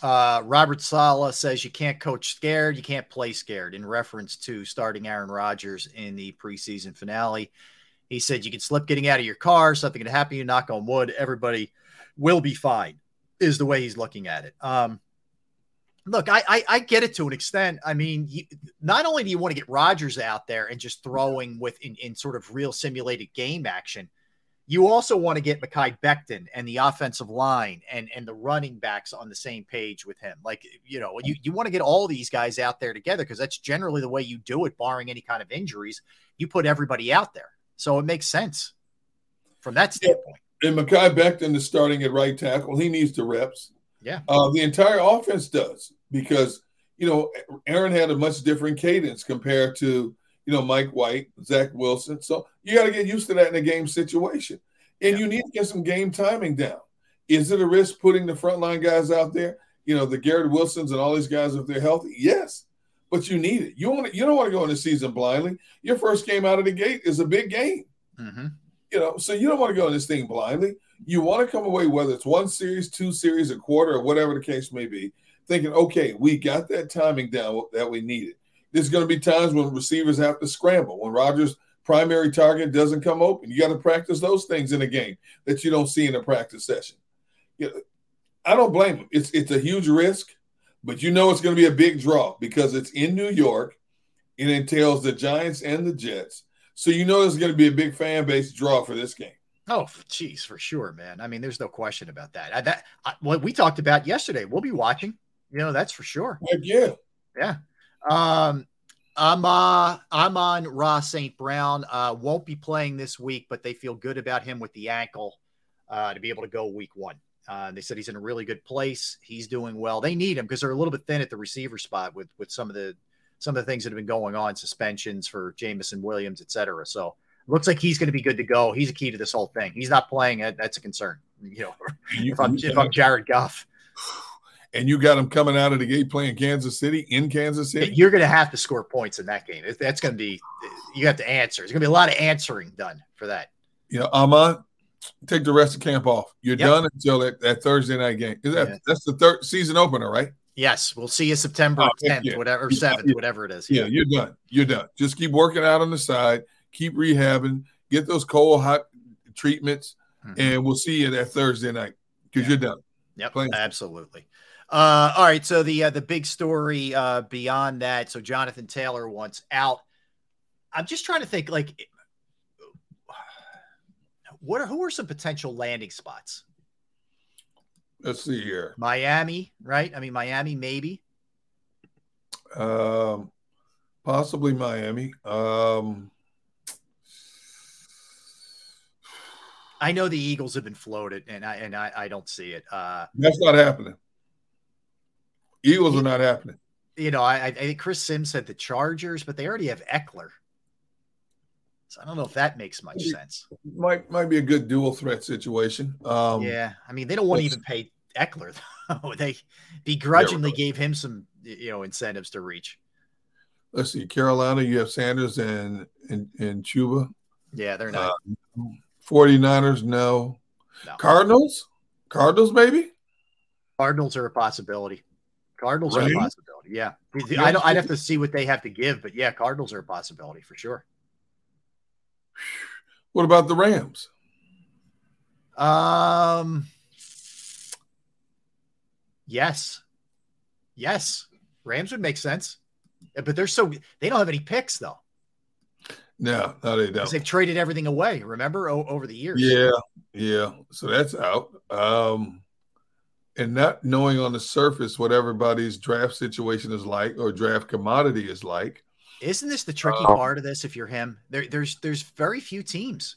S2: Uh, Robert Saleh says you can't coach scared, you can't play scared, in reference to starting Aaron Rodgers in the preseason finale. He said you can slip getting out of your car, something can happen, you knock on wood, everybody will be fine, is the way he's looking at it. Um, look, I, I, I get it to an extent. I mean, you, not only do you want to get Rodgers out there and just throwing with in, in sort of real simulated game action, you also want to get Mekhi Becton and the offensive line and and the running backs on the same page with him. Like you know, you you want to get all these guys out there together because that's generally the way you do it, barring any kind of injuries. You put everybody out there, so it makes sense from that standpoint.
S3: And Mekhi Becton is starting at right tackle. He needs the reps.
S2: Yeah.
S3: Uh, the entire offense does because, you know, Aaron had a much different cadence compared to, you know, Mike White, Zach Wilson. So you got to get used to that in a game situation. And yeah. you need to get some game timing down. Is it a risk putting the frontline guys out there? You know, the Garrett Wilsons and all these guys, if they're healthy, yes. But you need it. You want to, you don't want to go in the season blindly. Your first game out of the gate is a big game.
S2: Mm-hmm.
S3: You know, so you don't want to go in this thing blindly you want to come away, whether it's one series, two series, a quarter, or whatever the case may be, thinking, okay, we got that timing down that we needed. There's going to be times when receivers have to scramble, when Rodgers' primary target doesn't come open. You got to practice those things in a game that you don't see in a practice session. You know, I don't blame him. It's it's a huge risk, but you know it's going to be a big draw because it's in New York. It entails the Giants and the Jets. So you know there's going to be a big fan base draw for this game.
S2: Oh, geez, for sure, man. I mean, there's no question about that. I, that I, what we talked about yesterday, we'll be watching. You know, that's for sure.
S3: Heck yeah,
S2: yeah. Um, I'm uh, Amon-Ra St. Brown. Uh, won't be playing this week, but they feel good about him with the ankle uh, to be able to go week one. Uh, they said he's in a really good place. He's doing well. They need him because they're a little bit thin at the receiver spot with with some of the some of the things that have been going on, suspensions for Jameson Williams, et cetera. So looks like he's going to be good to go. He's a key to this whole thing. He's not playing. That's a concern. You know, <laughs> if I'm if I'm <laughs> Jared Goff.
S3: And you got them coming out of the gate playing Kansas City in Kansas City.
S2: You're going to have to score points in that game. That's going to be you have to answer. There's going to be a lot of answering done for that.
S3: You know, Amon, take the rest of camp off. You're yep. done until that, that Thursday night game. Is that yeah. that's the third season opener, right?
S2: Yes, we'll see you September oh, 10th, yeah. whatever, 7th, yeah. whatever it is.
S3: Yeah. you're done. You're done. Just keep working out on the side, keep rehabbing, get those cold hot treatments, mm-hmm. and we'll see you that Thursday night because you're done.
S2: Yep, Playing. absolutely. Uh, all right, so the uh, the big story uh, beyond that. So Jonathan Taylor wants out. I'm just trying to think, like, what are who are some potential landing spots?
S3: Let's see here.
S2: Miami, right? I mean, Miami, maybe.
S3: Um, possibly Miami. Um,
S2: I know the Eagles have been floated, and I and I, I don't see it. Uh,
S3: That's not happening. Eagles are not happening.
S2: You know, I, I think Chris Sims said the Chargers, but they already have Ekeler. So I don't know if that makes much sense.
S3: Might might be a good dual threat situation. Um,
S2: yeah, I mean they don't want to even pay Ekeler <laughs> though. they begrudgingly gave him some you know incentives to reach.
S3: Let's see, Carolina, you have Sanders and and, and Chuba.
S2: Yeah, they're not.
S3: Uh, 49ers, no. no. Cardinals? Cardinals, maybe?
S2: Cardinals are a possibility. Cardinals right? are a possibility. Yeah. I don't, I'd have to see what they have to give, but yeah, Cardinals are a possibility for sure.
S3: What about the Rams?
S2: Um, yes, yes, Rams would make sense, but they're so they don't have any picks though.
S3: No, no, they don't.
S2: They've traded everything away. Remember o- over the years.
S3: Yeah, yeah. So that's out. Um, and not knowing on the surface what everybody's draft situation is like or draft commodity is like.
S2: Isn't this the tricky uh, part of this? If you're him, there, there's there's very few teams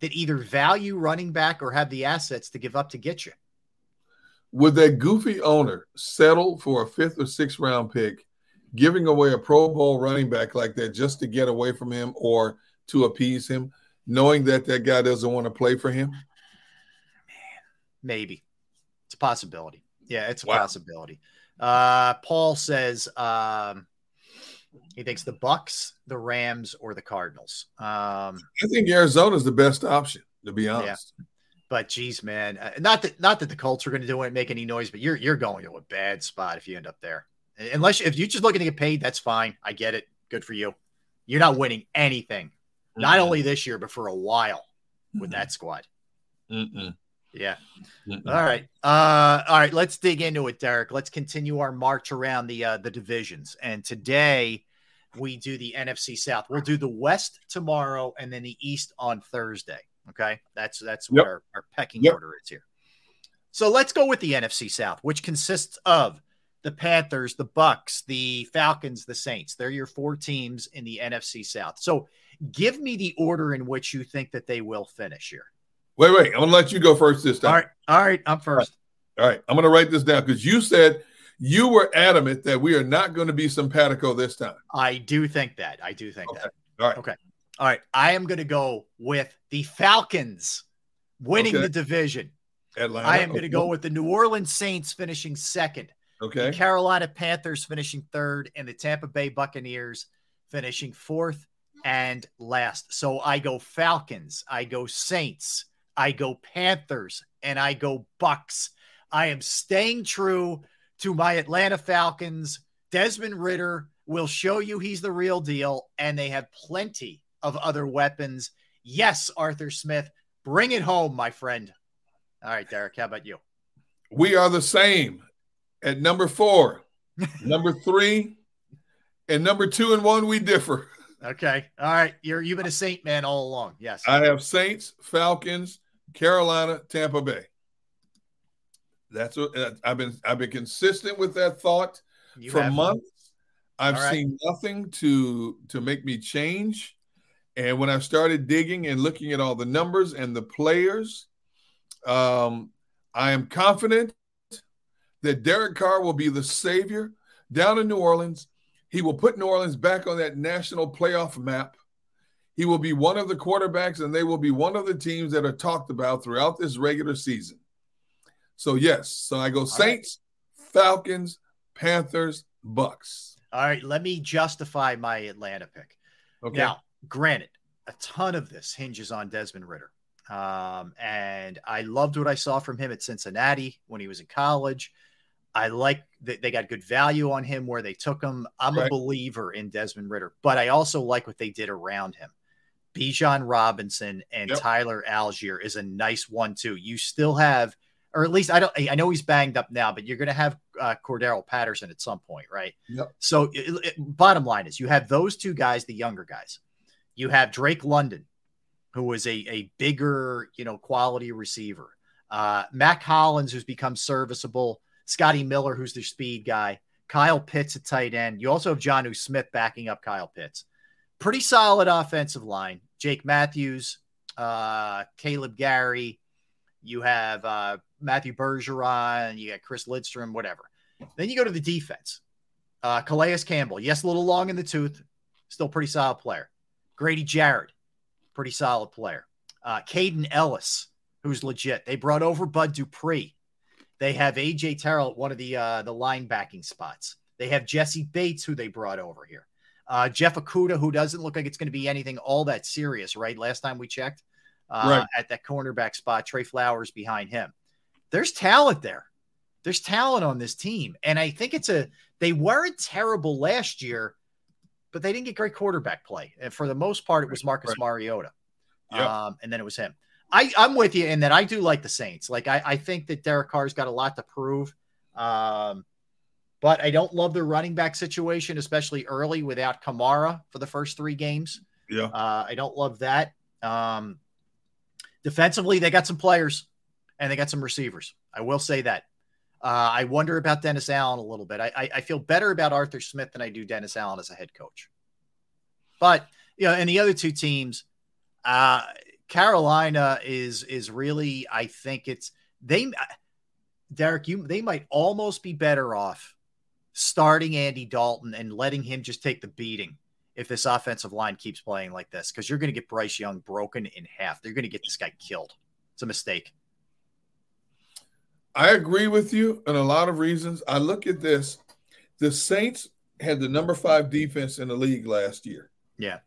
S2: that either value running back or have the assets to give up to get you.
S3: Would that goofy owner settle for a fifth or sixth round pick, giving away a Pro Bowl running back like that just to get away from him or to appease him, knowing that that guy doesn't want to play for him? Man,
S2: maybe. It's a possibility. Yeah, it's a wow. possibility. Uh, Paul says um, he thinks the Bucks, the Rams, or the Cardinals. Um,
S3: I think Arizona is the best option, to be honest. Yeah.
S2: But geez, man, uh, not that not that the Colts are going to do it make any noise, but you're you're going to a bad spot if you end up there. Unless if you're just looking to get paid, that's fine. I get it. Good for you. You're not winning anything, mm-hmm. not only this year but for a while with mm-hmm. that squad.
S3: Mm-mm.
S2: Yeah. All right. Uh, all right. Let's dig into it, Derek. Let's continue our march around the uh, the divisions. And today we do the NFC South. We'll do the West tomorrow, and then the East on Thursday. Okay, that's that's yep. our, our pecking yep. order is here. So let's go with the NFC South, which consists of the Panthers, the Bucks, the Falcons, the Saints. They're your four teams in the NFC South. So give me the order in which you think that they will finish here.
S3: Wait, wait. I'm gonna let you go first this time.
S2: All right, all right. I'm first.
S3: All right, I'm gonna write this down because you said you were adamant that we are not going to be simpatico this time.
S2: I do think that. I do think
S3: okay.
S2: that.
S3: All right.
S2: Okay. All right. I am going to go with the Falcons winning okay. the division.
S3: Atlanta.
S2: I am going to go with the New Orleans Saints finishing second.
S3: Okay.
S2: The Carolina Panthers finishing third, and the Tampa Bay Buccaneers finishing fourth and last. So I go Falcons, I go Saints, I go Panthers, and I go Bucks. I am staying true to my Atlanta Falcons. Desmond Ridder will show you he's the real deal, and they have plenty of other weapons. Yes, Arthur Smith, bring it home, my friend. All right, Derek, how about you?
S3: We are the same at number four, <laughs> number three, and number two and one. We differ.
S2: Okay. All right. You're you've been a Saint man all along. Yes.
S3: I have Saints, Falcons, Carolina, Tampa Bay. That's what uh, I've been. I've been consistent with that thought you for months. I've right. seen nothing to to make me change. And when I started digging and looking at all the numbers and the players, um, I am confident that Derek Carr will be the savior down in New Orleans. He will put New Orleans back on that national playoff map. He will be one of the quarterbacks, and they will be one of the teams that are talked about throughout this regular season. So, yes, so I go Saints, right. Falcons, Panthers, Bucks.
S2: All right, let me justify my Atlanta pick. Okay. Now, granted, a ton of this hinges on Desmond Ridder. Um, and I loved what I saw from him at Cincinnati when he was in college. I like that they got good value on him where they took him. I'm right. a believer in Desmond Ridder, but I also like what they did around him. Bijan Robinson and yep. Tyler Allgeier is a nice one too. You still have, or at least I don't. I know he's banged up now, but you're going to have uh, Cordarrelle Patterson at some point, right?
S3: Yep.
S2: So, it, it, bottom line is, you have those two guys, the younger guys. You have Drake London, who was a, a bigger, you know, quality receiver. Uh, Mack Hollins, who's become serviceable. Scotty Miller, who's the speed guy. Kyle Pitts at tight end. You also have Jonnu Smith backing up Kyle Pitts. Pretty solid offensive line. Jake Matthews, uh, Kaleb Gary. You have uh, Matthew Bergeron. You got Chris Lindstrom, whatever. Then you go to the defense. Uh, Calais Campbell. Yes, a little long in the tooth. Still pretty solid player. Grady Jarrett, pretty solid player. Uh, Kaden Elliss, who's legit. They brought over Bud Dupree. They have AJ Terrell at one of the uh, the linebacking spots. They have Jessie Bates, who they brought over here. Uh, Jeff Okudah, who doesn't look like it's going to be anything all that serious, right? Last time we checked uh, right. at that cornerback spot, Trey Flowers behind him. There's talent there. There's talent on this team. And I think it's a, they weren't terrible last year, but they didn't get great quarterback play. And for the most part, it was Marcus right. Mariota. Yep. Um, and then it was him. I, I'm with you in that I do like the Saints. Like I, I think that Derek Carr's got a lot to prove. Um, but I don't love their running back situation, especially early without Kamara for the first three games.
S3: Yeah.
S2: Uh, I don't love that. Um, defensively, they got some players and they got some receivers. I will say that. Uh, I wonder about Dennis Allen a little bit. I, I, I, feel better about Arthur Smith than I do Dennis Allen as a head coach. But you know, and the other two teams, uh, Carolina is is really. I think it's they. Derek, you they might almost be better off starting Andy Dalton and letting him just take the beating if this offensive line keeps playing like this because you're going to get Bryce Young broken in half. They're going to get this guy killed. It's a mistake.
S3: I agree with you in a lot of reasons. I look at this. The Saints had the number five defense in the league last year.
S2: Yeah.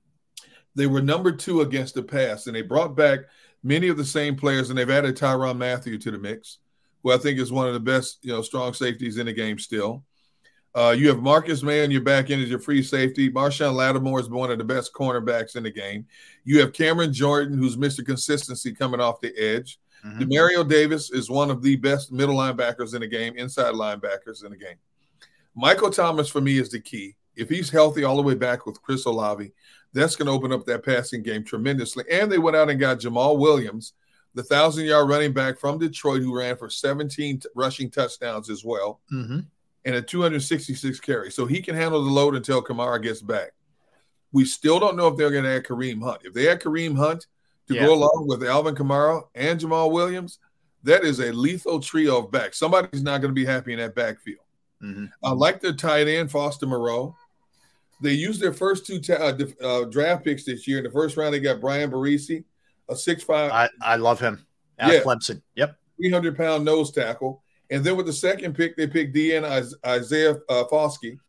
S3: They were number two against the pass, and they brought back many of the same players, and they've added Tyrann Mathieu to the mix, who I think is one of the best, you know, strong safeties in the game still. Uh, you have Marcus Maye on your back end as your free safety. Marshon Lattimore is one of the best cornerbacks in the game. You have Cameron Jordan, who's Mr. Consistency coming off the edge. Mm-hmm. Demario Davis is one of the best middle linebackers in the game, inside linebackers in the game. Michael Thomas for me is the key. If he's healthy all the way back with Chris Olave, that's going to open up that passing game tremendously. And they went out and got Jamaal Williams, the thousand yard running back from Detroit, who ran for 17 t- rushing touchdowns as well,
S2: mm-hmm.
S3: And a 266 carry. So he can handle the load until Kamara gets back. We still don't know if they're going to add Kareem Hunt. If they add Kareem Hunt, to yeah. go along with Alvin Kamara and Jamaal Williams, that is a lethal trio of backs. Somebody's not going to be happy in that backfield.
S2: Mm-hmm.
S3: I like their tight end, Foster Moreau. They used their first two ta- uh, uh, draft picks this year. In the first round, they got Bryan Bresee, a six-five.
S2: I, I love him. Out yeah. Clemson. Yep.
S3: 300 pound nose tackle. And then with the second pick, they picked DN Isaiah uh, Foskey,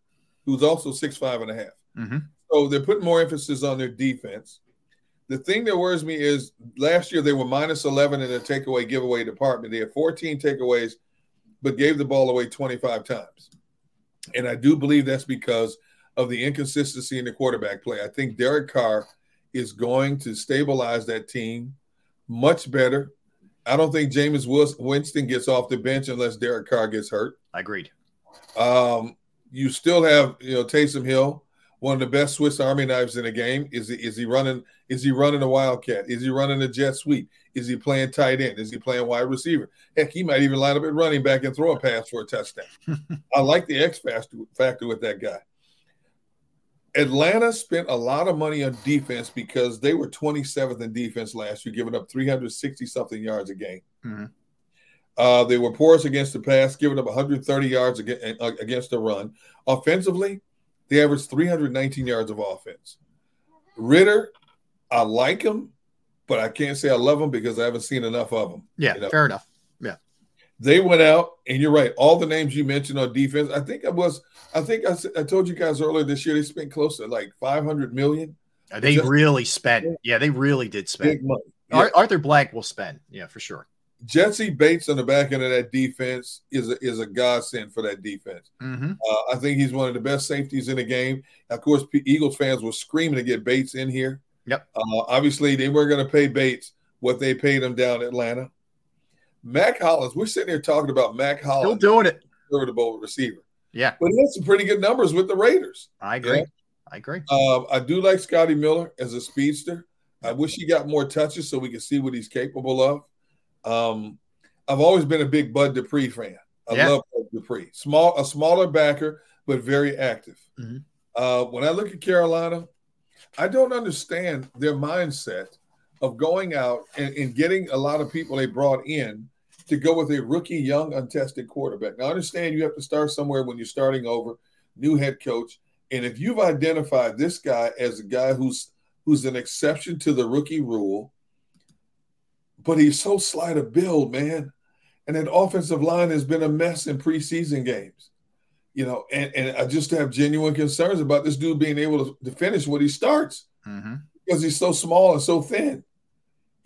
S3: who's also six five and a half.
S2: Mm-hmm.
S3: So they're putting more emphasis on their defense. The thing that worries me is last year they were minus 11 in the takeaway giveaway department. They had 14 takeaways, but gave the ball away 25 times. And I do believe that's because of the inconsistency in the quarterback play. I think Derek Carr is going to stabilize that team much better. I don't think Jameis Winston gets off the bench unless Derek Carr gets hurt.
S2: I agreed.
S3: Um, you still have, you know, Taysom Hill one of the best Swiss Army knives in the game. Is he, is he running? Is he running a wildcat? Is he running a jet sweep? Is he playing tight end? Is he playing wide receiver? Heck, he might even line up at running back and throw a pass for a touchdown. <laughs> I like the X factor with that guy. Atlanta spent a lot of money on defense because they were 27th in defense last year, giving up 360 something yards a game.
S2: Mm-hmm.
S3: Uh, they were porous against the pass, giving up 130 yards uh, against the run. Offensively, they averaged 319 yards of offense. Ridder, I like him, but I can't say I love him because I haven't seen enough of him.
S2: Yeah, you know? fair enough.
S3: They went out, and you're right. All the names you mentioned on defense, I think I was, I think I, I told you guys earlier this year they spent close to like 500 million.
S2: Uh, they Just, really spent. Yeah, they really did spend. Yeah. Arthur Blank will spend. Yeah, for sure.
S3: Jessie Bates on the back end of that defense is a, is a godsend for that defense.
S2: Mm-hmm. Uh,
S3: I think he's one of the best safeties in the game. Of course, Eagles fans were screaming to get Bates in here.
S2: Yep.
S3: Uh, obviously, they weren't going to pay Bates what they paid him down Atlanta. Mack Hollins, we're sitting here talking about Mack Hollins.
S2: Still doing it.
S3: Convertible receiver.
S2: Yeah.
S3: But he had some pretty good numbers with the Raiders.
S2: I agree. Yeah? I agree.
S3: Uh, I do like Scotty Miller as a speedster. I wish he got more touches so we could see what he's capable of. Um, I've always been a big Bud Dupree fan. I yeah. love Bud Dupree. Small, a smaller backer, but very active.
S2: Mm-hmm.
S3: Uh, when I look at Carolina, I don't understand their mindset of going out and, and, getting a lot of people they brought in to go with a rookie, young, untested quarterback. Now, I understand you have to start somewhere when you're starting over, new head coach. And if you've identified this guy as a guy who's who's an exception to the rookie rule, but he's so slight of build, man. And that offensive line has been a mess in preseason games. You know, and, and I just have genuine concerns about this dude being able to, to finish what he starts
S2: mm-hmm.
S3: because he's so small and so thin.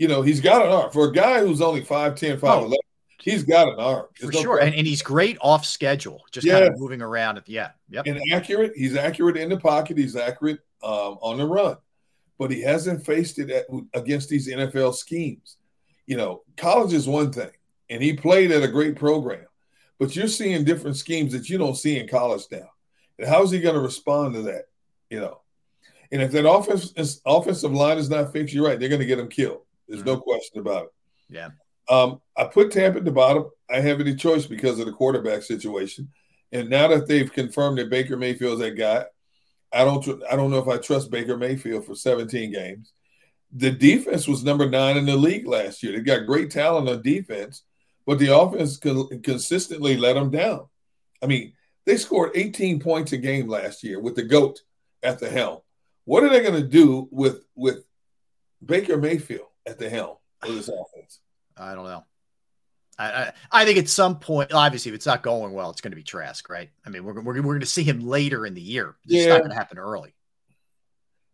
S3: You know, he's got an arm. For a guy who's only 5'10, 5'11, oh, he's got an arm.
S2: There's for no sure. And, and he's great off schedule, just yeah. kind of moving around. At, the, yeah. Yep.
S3: And accurate. He's accurate in the pocket. He's accurate um, on the run but he hasn't faced it at, against these NFL schemes. You know, college is one thing, and he played at a great program, but you're seeing different schemes that you don't see in college now. And how is he going to respond to that? You know, and if that offense offensive line is not fixed, you're right, they're going to get him killed. There's mm-hmm. no question about it.
S2: Yeah.
S3: Um, I put Tampa at the bottom. I have any choice because of the quarterback situation. And now that they've confirmed that Baker Mayfield's that guy, I don't I don't know if I trust Baker Mayfield for 17 games. The defense was number nine in the league last year. They got great talent on defense, but the offense consistently let them down. I mean, they scored 18 points a game last year with the goat at the helm. What are they going to do with with Baker Mayfield at the helm of this offense?
S2: I don't know. I, I, think at some point, obviously, if it's not going well, it's going to be Trask, right? I mean, we're, we're, we're going to see him later in the year. It's yeah. not going to happen early.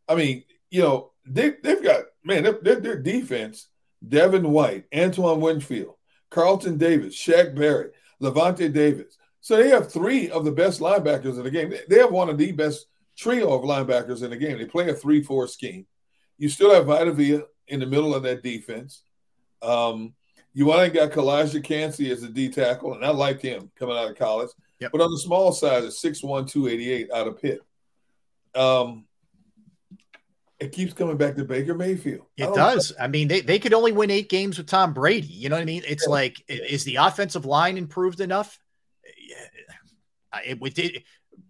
S3: I mean, you know, they, they've got, man, their, their defense, Devin White, Antoine Winfield, Carlton Davis, Shaq Barrett, Lavonte Davis. So they have three of the best linebackers in the game. They have one of the best trio of linebackers in the game. They play a 3 4 scheme. You still have Vita Vea in the middle of that defense. Um, you and got Calijah Kancey as a D tackle, and I liked him coming out of college.
S2: Yep.
S3: But on the small side, it's 6'1, 288 out of Pitt. Um, it keeps coming back to Baker Mayfield.
S2: It I does. Know. I mean, they, they could only win eight games with Tom Brady. You know what I mean? It's yeah. like, is the offensive line improved enough? It, it did.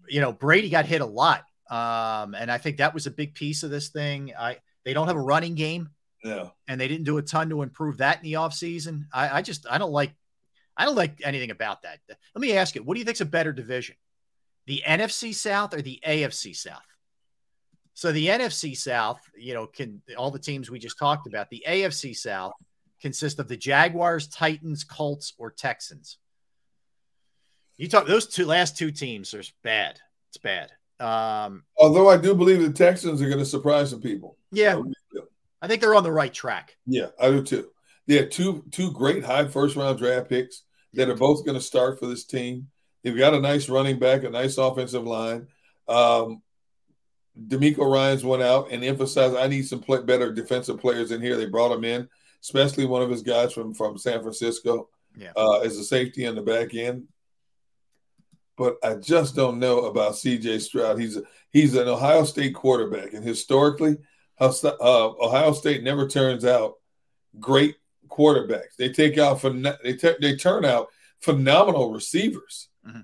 S2: You know, Brady got hit a lot, um, and I think that was a big piece of this thing. I they don't have a running game.
S3: Yeah.
S2: And they didn't do a ton to improve that in the offseason. I, I just I don't like I don't like anything about that. Let me ask you, what do you think's a better division? The NFC South or the AFC South? So the NFC South, you know, can all the teams we just talked about, the AFC South consists of the Jaguars, Titans, Colts, or Texans. You talk those two last two teams are bad. It's bad. Um,
S3: Although I do believe the Texans are going to surprise some people.
S2: Yeah, I think they're on the right track.
S3: Yeah, I do too. They had two two great high first round draft picks that are both going to start for this team. They've got a nice running back, a nice offensive line. Um, DeMeco Ryans went out and emphasized, I need some play, better defensive players in here. They brought him in, especially one of his guys from, from San Francisco
S2: yeah.
S3: uh, as a safety in the back end. But I just don't know about CJ Stroud. He's a, he's an Ohio State quarterback, and historically – Ohio State never turns out great quarterbacks. They take out they t- they turn out phenomenal receivers,
S2: mm-hmm.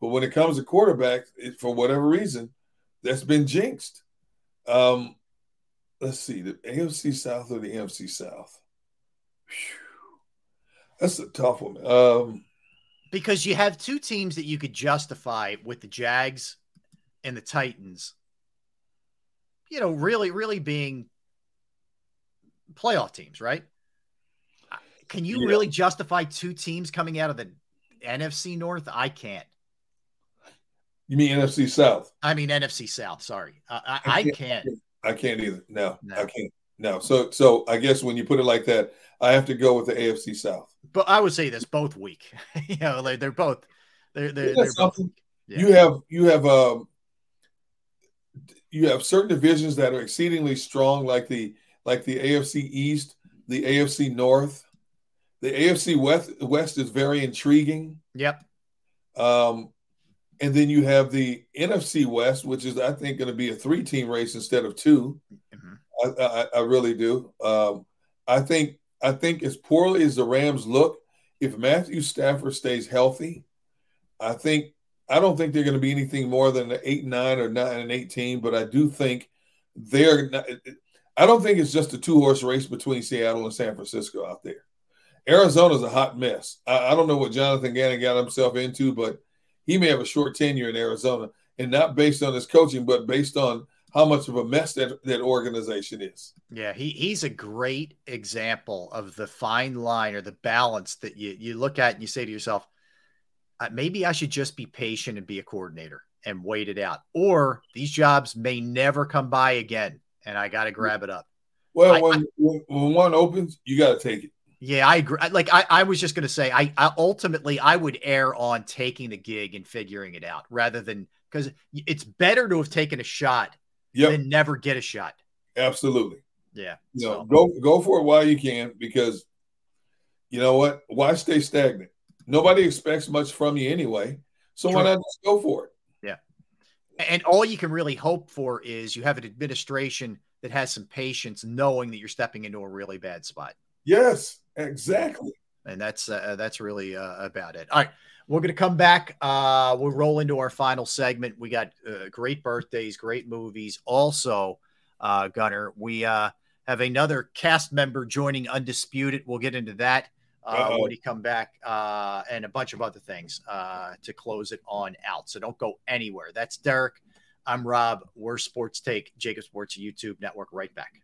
S3: but when it comes to quarterbacks, it, for whatever reason, that's been jinxed. Um, let's see the AFC South or the NFC South. Whew. That's a tough one. Um,
S2: because you have two teams that you could justify with the Jags and the Titans. You know, really, really being playoff teams, right? Can you
S3: Yeah.
S2: really justify two teams coming out of the NFC North? I can't.
S3: you mean NFC South?
S2: I mean NFC South. Sorry, uh, I,
S3: I
S2: I
S3: can't-
S2: can't.
S3: I can't either. No,
S2: No.
S3: I can't. No. So, so I guess when you put it like that, I have to go with the AFC South.
S2: But I would say this both weak. <laughs> you know, like they're both. They're they're, they're both. Yeah.
S3: You have you have um you have certain divisions that are exceedingly strong, like the like the AFC East, the AFC North, the AFC West. West is very intriguing.
S2: Yep.
S3: Um, and then you have the NFC West, which is I think going to be a three-team race instead of 2
S2: Mhm.
S3: I, I, I really do. Um, I think I think as poorly as the Rams look, if Matthew Stafford stays healthy, I think I don't think they're going to be anything more than an eight nine or nine and eighteen. But I do think they're. Not, I don't think it's just a two horse race between Seattle and San Francisco out there. Arizona's a hot mess. I, I don't know what Jonathan Gannon got himself into, but he may have a short tenure in Arizona, and not based on his coaching, but based on how much of a mess that that organization is.
S2: Yeah, he he's a great example of the fine line or the balance that you you look at and you say to yourself, Uh, maybe I should just be patient and be a coordinator and wait it out, or these jobs may never come by again, and I got to grab it up.
S3: Well,
S2: I-
S3: when, when when one opens, you got to take it.
S2: Yeah, I agree. Like I, I was just going to say, I, I ultimately I would err on taking the gig and figuring it out rather than because it's better to have taken a shot
S3: Yep,
S2: than never get a shot.
S3: absolutely.
S2: Yeah,
S3: You know,
S2: so-
S3: go go for it while you can because you know what? Why stay stagnant? Nobody expects much from you anyway. So why not just go for it? Yeah.
S2: And all you can really hope for is you have an administration that has some patience, knowing that you're stepping into a really bad spot.
S3: Yes, exactly.
S2: And that's uh, that's really uh, about it. All right, we're going to come back. Uh, we'll roll into our final segment. We got uh, great birthdays, great movies. Also, uh, Gunner, we uh, have another cast member joining Undisputed. We'll get into that uh, he come back, uh, and a bunch of other things uh, to close it on out. So don't go anywhere. That's Derrick. I'm Rob. We're Sports Take, JAKIB Sports YouTube Network. Right back.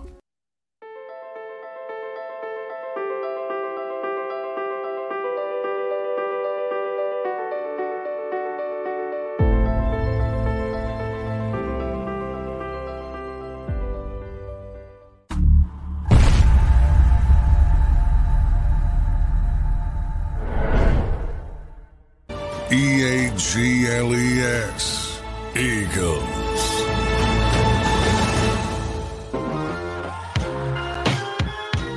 S4: G L E S. Eagles.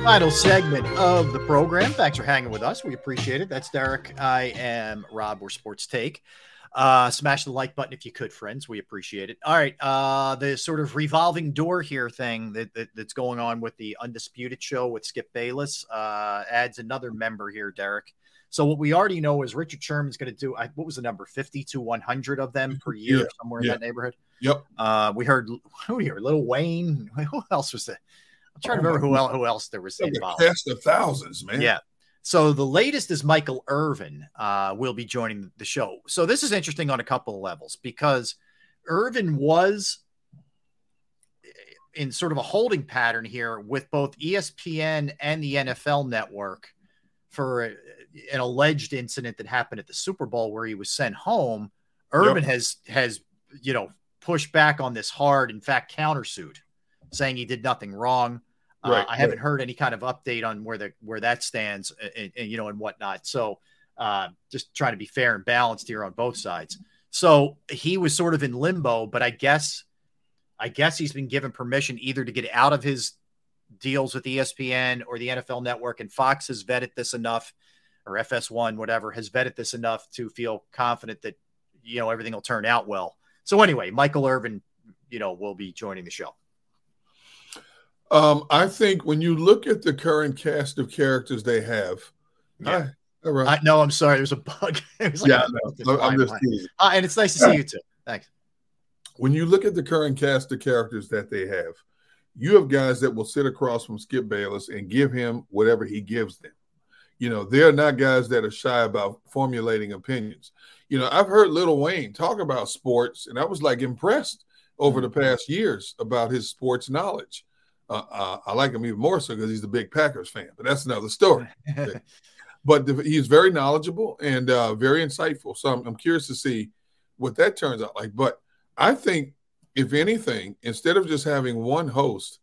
S2: Final segment of the program. Thanks for hanging with us. We appreciate it. That's Derrick. I am Rob. We're Sports Take. Uh, smash the like button if you could, friends. We appreciate it. All right. Uh, the sort of revolving door here thing that, that that's going on with the Undisputed show with Skip Bayless uh, adds another member here, Derrick. So what we already know is Richard Sherman's going to do. I- What was the number? Fifty to one hundred of them per year,
S3: Yeah,
S2: somewhere in that neighborhood.
S3: Yep.
S2: Uh, we heard <laughs> who heard Little Wayne. <laughs> Who else was there? I'm trying to
S3: Oh, my
S2: remember who else, who else there was involved.
S3: cast of thousands, man.
S2: Yeah. So the latest is Michael Irvin uh, will be joining the show. So this is interesting on a couple of levels because Irvin was in sort of a holding pattern here with both ESPN and the NFL network for a- an alleged incident that happened at the Super Bowl where he was sent home. Irvin has has you know pushed back on this hard, in fact, countersued, saying he did nothing wrong. Uh,
S3: Right,
S2: I haven't heard any kind of update on where the where that stands, and, and, you know, and whatnot. So, uh, just trying to be fair and balanced here on both sides. So he was sort of in limbo, but I guess, I guess he's been given permission either to get out of his deals with ESPN or the NFL Network, and Fox has vetted this enough, or FS1, whatever, has vetted this enough to feel confident that you know everything will turn out well. So anyway, Michael Irvin, you know, will be joining the show.
S3: Um, I think when you look at the current cast of characters they have,
S2: Yeah.
S3: I, all right.
S2: I, no, I'm sorry, there's a bug. <laughs> It was like
S3: yeah, know. I'm just teasing.
S2: Uh, and it's nice to see you too. Thanks.
S3: when you look at the current cast of characters that they have, you have guys that will sit across from Skip Bayless and give him whatever he gives them. You know, they're not guys that are shy about formulating opinions. You know, I've heard Little Wayne talk about sports, and I was like impressed over the past years about his sports knowledge. Uh, uh, I like him even more so because he's a big Packers fan, but that's another story. <laughs> but the, he's very knowledgeable and uh, very insightful. So I'm, I'm curious to see what that turns out like. But I think, if anything, instead of just having one host,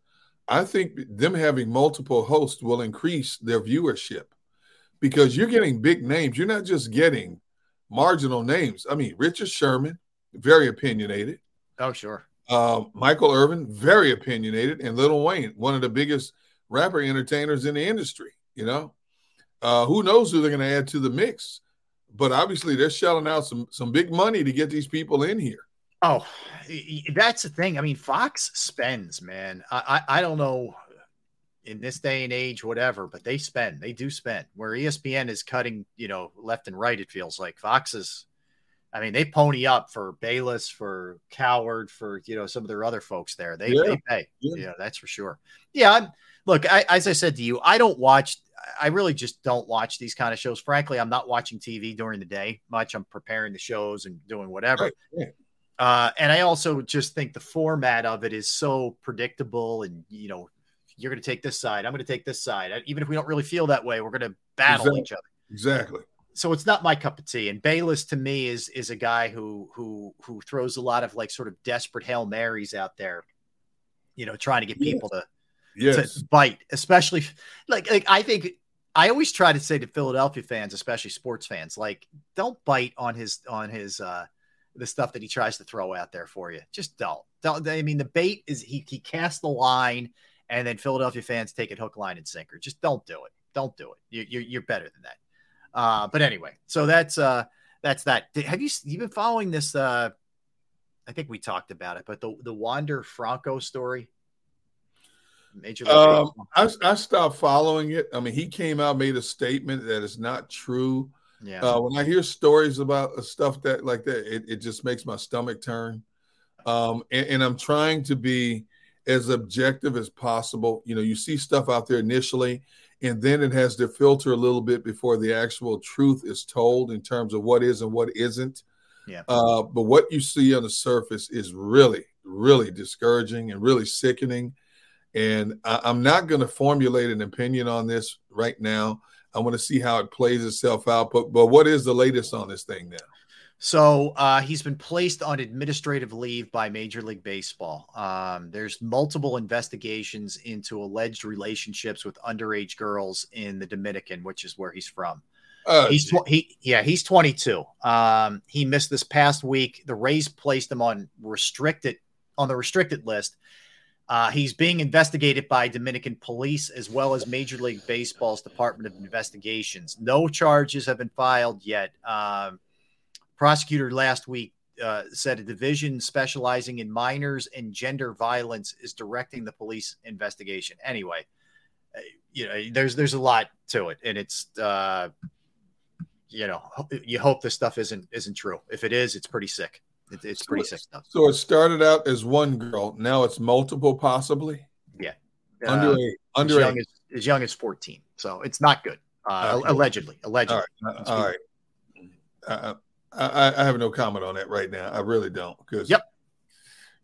S3: I think them having multiple hosts will increase their viewership because you're getting big names. You're not just getting marginal names. I mean, Richard Sherman, very opinionated.
S2: oh, sure.
S3: Um, Michael Irvin, very opinionated, and Little Wayne, one of the biggest rapper entertainers in the industry. You know, uh, who knows who they're going to add to the mix? But obviously, they're shelling out some some big money to get these people in here.
S2: Oh, that's the thing. I mean, Fox spends, man. I, I I don't know in this day and age, whatever, but they spend. They do spend. Where ESPN is cutting, you know, left and right. It feels like Fox is. I mean, they pony up for Bayless, for Cowherd, for you know some of their other folks there. They
S3: Yeah.
S2: they pay.
S3: Yeah.
S2: Yeah, that's for sure. Yeah, I'm, look, I, as I said to you, I don't watch. I really just don't watch these kind of shows. Frankly, I'm not watching TV during the day much. I'm preparing the shows and doing whatever.
S3: Right, right.
S2: Uh, and I also just think the format of it is so predictable, and you know, you're going to take this side, I'm going to take this side. Even if we don't really feel that way, we're going to battle
S3: Exactly.
S2: each other.
S3: Exactly.
S2: So it's not my cup of tea. And Bayless to me is is a guy who who who throws a lot of like sort of desperate hail marys out there, you know, trying to get
S3: Yes.
S2: people to
S3: Yes.
S2: to bite, especially like like I think I always try to say to Philadelphia fans, especially sports fans, like don't bite on his on his uh the stuff that he tries to throw out there for you. Just don't. Don't I mean the bait is he he casts the line and then Philadelphia fans take it hook, line, and sinker. Just don't do it. Don't do it. You, you're you're better than that. Uh, but anyway, so that's uh that's that. Did- Have you you been following this? Uh, I think we talked about it, but the the Wander Franco story. Major League
S3: Um, I, I stopped following it. I mean, he came out, made a statement that is not true.
S2: Yeah.
S3: Uh, when I hear stories about uh, stuff that like that, it, it just makes my stomach turn. Um, and, and I'm trying to be as objective as possible. You know, you see stuff out there initially, and then it has to filter a little bit before the actual truth is told in terms of what is and what isn't.
S2: Yeah.
S3: Uh, but what you see on the surface is really, really discouraging and really sickening. And I, I'm not going to formulate an opinion on this right now. I want to see how it plays itself out. But but what is the latest on this thing now?
S2: So uh, he's been placed on administrative leave by Major League Baseball. Um, there's multiple investigations into alleged relationships with underage girls in the Dominican, which is where he's from.
S3: Uh,
S2: he's tw- he yeah he's 22. Um, he missed this past week. The Rays placed him on restricted on the restricted list. Uh, he's being investigated by Dominican police as well as Major League Baseball's Department of Investigations. No charges have been filed yet. Um, prosecutor last week uh, said a division specializing in minors and gender violence is directing the police investigation. Anyway, uh, you know, there's there's a lot to it, and it's uh, you know, you hope this stuff isn't isn't true. If it is, it's pretty sick. It, it's pretty sick stuff.
S3: So it started out as one girl. Now it's multiple, possibly.
S2: Yeah,
S3: Under
S2: Uh,
S3: eight.
S2: as
S3: Under
S2: young as, as young as 14. So it's not good. Uh, allegedly, allegedly.
S3: All right. All right. I, I, have no comment on that right now. I really don't. Because
S2: Yep.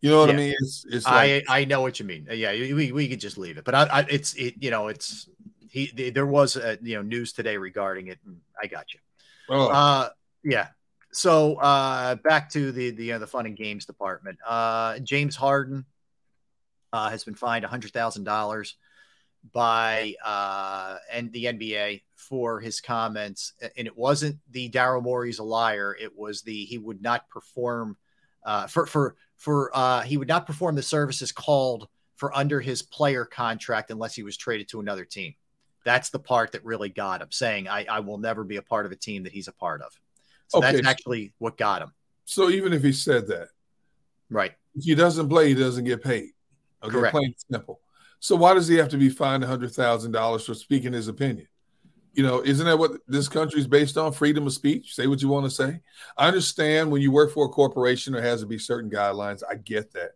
S3: You know what I mean? It's it's like
S2: I I know what you mean. Yeah, we, we could just leave it, but I, I it's it you know it's he there was a, you know news today regarding it. And I got you.
S3: oh,
S2: Uh, yeah. So uh, back to the the uh, the fun and games department. Uh, James Harden uh, has been fined a hundred thousand dollars by uh, and the NBA for his comments, and it wasn't the Daryl Morey's a liar. It was the he would not perform uh, for for for uh, he would not perform the services called for under his player contract unless he was traded to another team. That's the part that really got him, saying, I, I will never be a part of a team that he's a part of. So
S3: Okay.
S2: that's actually what got him.
S3: so even if he said that,
S2: Right.
S3: if he doesn't play, he doesn't get paid. Okay,
S2: Correct.
S3: plain simple. So why does he have to be fined hundred thousand dollars for speaking his opinion? You know, isn't that what this country is based on? Freedom of speech. Say what you want to say. I understand when you work for a corporation, there has to be certain guidelines. I get that,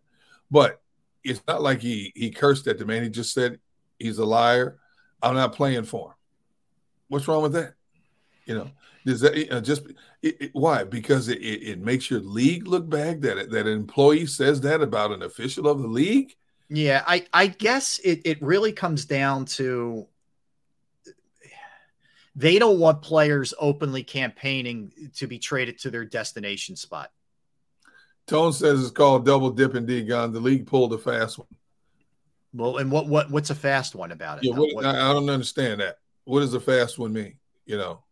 S3: but it's not like he he cursed at the man. He just said he's a liar. I'm not playing for him. What's wrong with that? You know, does that uh, just it, it- why? Because it, it, it makes your league look bad that that an employee says that about an official of the league.
S2: Yeah, I, I guess it, it really comes down to they don't want players openly campaigning to be traded to their destination spot.
S3: Tone says it's called double dipping D Gunn. The league pulled a fast one.
S2: Well, and what what what's a fast one about it?
S3: Yeah, what,
S2: What-
S3: I, I don't understand that. What does a fast one mean? You know,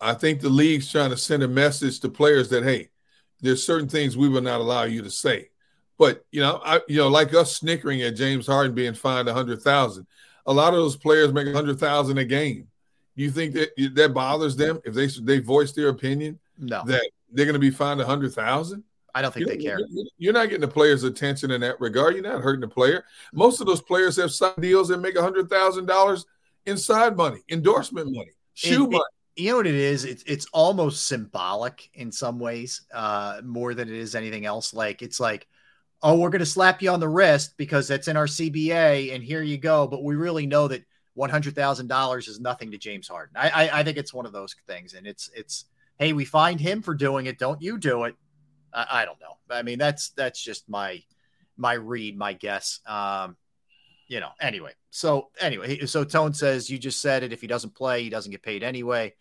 S3: I think the league's trying to send a message to players that hey, there's certain things we will not allow you to say. But you know, I you know, like us snickering at James Harden being fined a hundred thousand. A lot of those players make a hundred thousand a game. Do you think that that bothers them if they they voice their opinion
S2: no,
S3: that they're going to be fined a hundred thousand?
S2: I don't think they care.
S3: You're not getting the player's attention in that regard. You're not hurting the player. Most of those players have signed deals that make a hundred thousand dollars inside money, endorsement money, shoe
S2: It- it-
S3: money.
S2: you know what it is? It's it's almost symbolic in some ways, uh, more than it is anything else. Like it's like, oh, we're gonna slap you on the wrist because that's in our CBA, and here you go. But we really know that one hundred thousand dollars is nothing to James Harden. I, I I think it's one of those things, and it's it's hey, we find him for doing it. Don't you do it? I, I don't know. I mean, that's that's just my my read, my guess. Um, you know. Anyway, so anyway, so Tone says you just said it. If he doesn't play, he doesn't get paid anyway.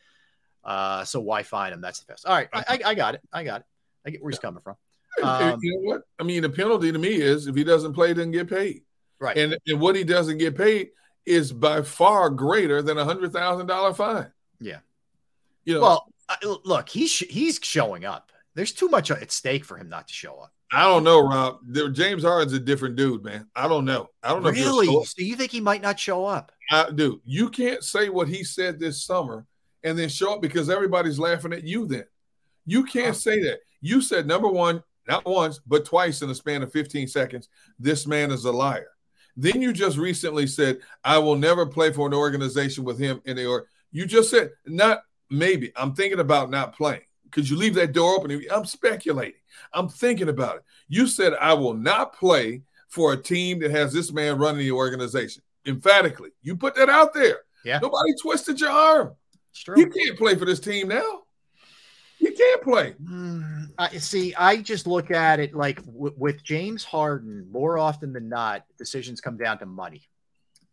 S2: Uh, so why find him? That's the best. All right, I, I, I got it. I got it. I get where he's coming from. Um,
S3: you know what? I mean, the penalty to me is if he doesn't play, doesn't get paid.
S2: Right.
S3: And and what he doesn't get paid is by far greater than a hundred thousand dollar fine.
S2: Yeah.
S3: You know,
S2: Well, look, he's he's showing up. There's too much at stake for him not to show up.
S3: I don't know, Rob. James Harden's a different dude, man. I don't know. I don't know.
S2: Really? So you think he might not show up?
S3: I do. You can't say what he said this summer and then show up because everybody's laughing at you then. You can't say that. You said number one, not once, but twice in the span of 15 seconds, this man is a liar. Then you just recently said, I will never play for an organization with him in the or you just said, not maybe. I'm thinking about not playing. Could you leave that door open? I'm speculating. I'm thinking about it. You said I will not play for a team that has this man running the organization. Emphatically, you put that out there.
S2: Yeah.
S3: Nobody twisted your arm. You can't play for this team now. You can't play.
S2: Mm, I see. I just look at it like w- with James Harden. More often than not, decisions come down to money,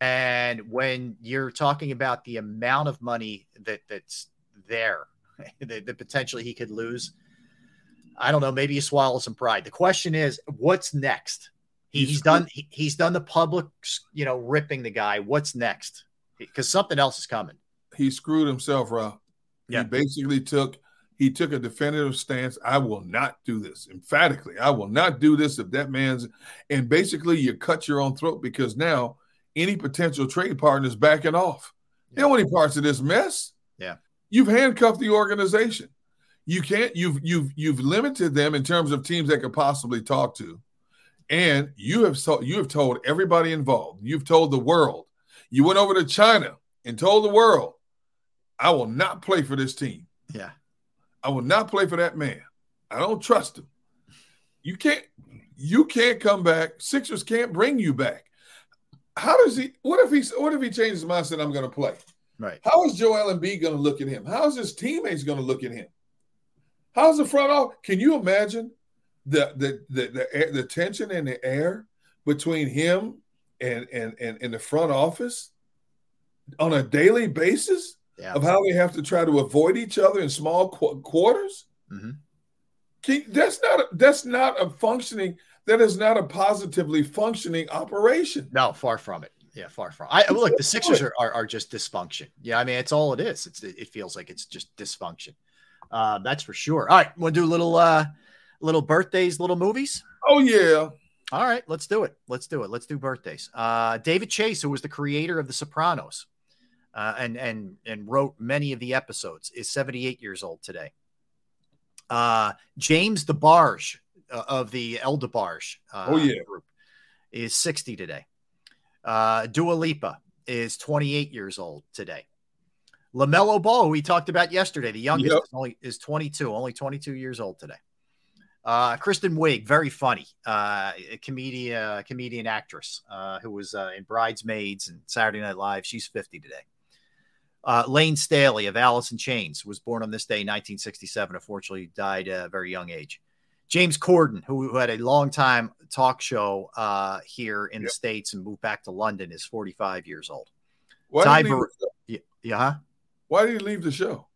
S2: and when you're talking about the amount of money that that's there, <laughs> that, that potentially he could lose, I don't know. Maybe you swallow some pride. The question is, what's next? He, he's done. He, he's done the public, you know, ripping the guy. What's next? Because something else is coming.
S3: He screwed himself, Rob.
S2: Yeah.
S3: He basically took he took a definitive stance. I will not do this. Emphatically, I will not do this if that man's and basically you cut your own throat because now any potential trade partner is backing off. They don't want any parts of this mess.
S2: Yeah.
S3: You've handcuffed the organization. You can't, you've you've you've limited them in terms of teams they could possibly talk to. And you have told you have told everybody involved, you've told the world. You went over to China and told the world, I will not play for this team.
S2: Yeah.
S3: I will not play for that man. I don't trust him. You can't you can't come back. Sixers can't bring you back. How does he what if he what if he changes his mind and I'm gonna play?
S2: Right.
S3: How is Joel Embiid gonna look at him? How's his teammates gonna look at him? How's the front office? Can you imagine the the the the, the tension in the air between him and and and, and the front office on a daily basis?
S2: Yeah.
S3: of how they have to try to avoid each other in small qu- quarters.
S2: Mhm.
S3: Can, that's not a, that's not a functioning. That is not a positively functioning operation.
S2: No, far from it. Yeah, far from. I look. The Sixers are, are, are just dysfunction. Yeah, I mean, it's all it is. It's it feels like it's just dysfunction. Uh, that's for sure. All right, want to do a little uh, little birthdays, little movies.
S3: Oh yeah,
S2: All right, let's do it. Let's do it. Let's do birthdays. Uh, David Chase, who was the creator of The Sopranos, uh, and and and wrote many of the episodes, is 78 years old today. Uh, James DeBarge uh, of the El DeBarge uh,
S3: Oh, yeah.
S2: group is 60 today. Uh, Dua Lipa is 28 years old today. LaMelo Ball, who we talked about yesterday, the youngest,
S3: Yep.
S2: is only is 22, only 22 years old today. Uh, Kristen Wiig, very funny, uh, a comedian, uh, comedian actress uh, who was uh, in Bridesmaids and Saturday Night Live. She's 50 today. Uh, Layne Staley of Alice in Chains was born on this day, 1967. Unfortunately, died at a very young age. James Corden, who, who had a long time talk show uh, here in the States and moved back to London, is 45 years old.
S3: why
S2: Ty
S3: did, he
S2: Bar- Yeah, yeah, huh?
S3: why did he leave the show?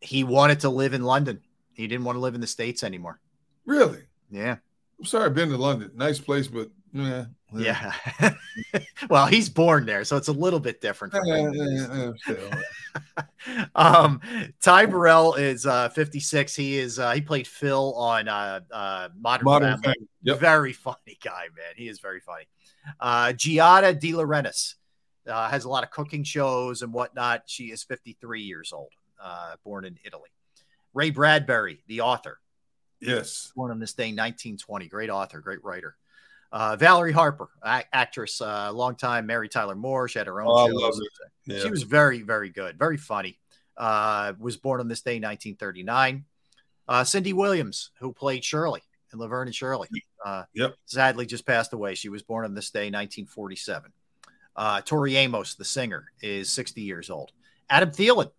S2: he wanted to live in London. He didn't want to live in the States anymore.
S3: Really?
S2: Yeah.
S3: I'm sorry, I've been to London. Nice place, but yeah,
S2: Yeah. <laughs> well, he's born there, so it's a little bit different. him.
S3: eh, eh, <laughs>
S2: um, Ty Burrell is uh, 56. He is uh, he played Phil on uh, uh, Modern,
S3: Modern. Yep.
S2: Very funny guy, man. He is very funny. Uh, Giada De Laurentiis uh, has a lot of cooking shows and whatnot. She is 53 years old, uh, born in Italy. Ray Bradbury, the author,
S3: Yes.
S2: born on this day, 1920. Great author, great writer. Uh, Valerie Harper, a- actress, uh, long time Mary Tyler Moore. She had her own
S3: Oh. Yeah.
S2: She was very, very good, very funny. Uh, was born on this day, 1939. Uh, Cindy Williams, who played Shirley in Laverne and Shirley, uh,
S3: Yep.
S2: sadly just passed away. She was born on this day, 1947. Uh, Tori Amos, the singer, is 60 years old. Adam Thielen,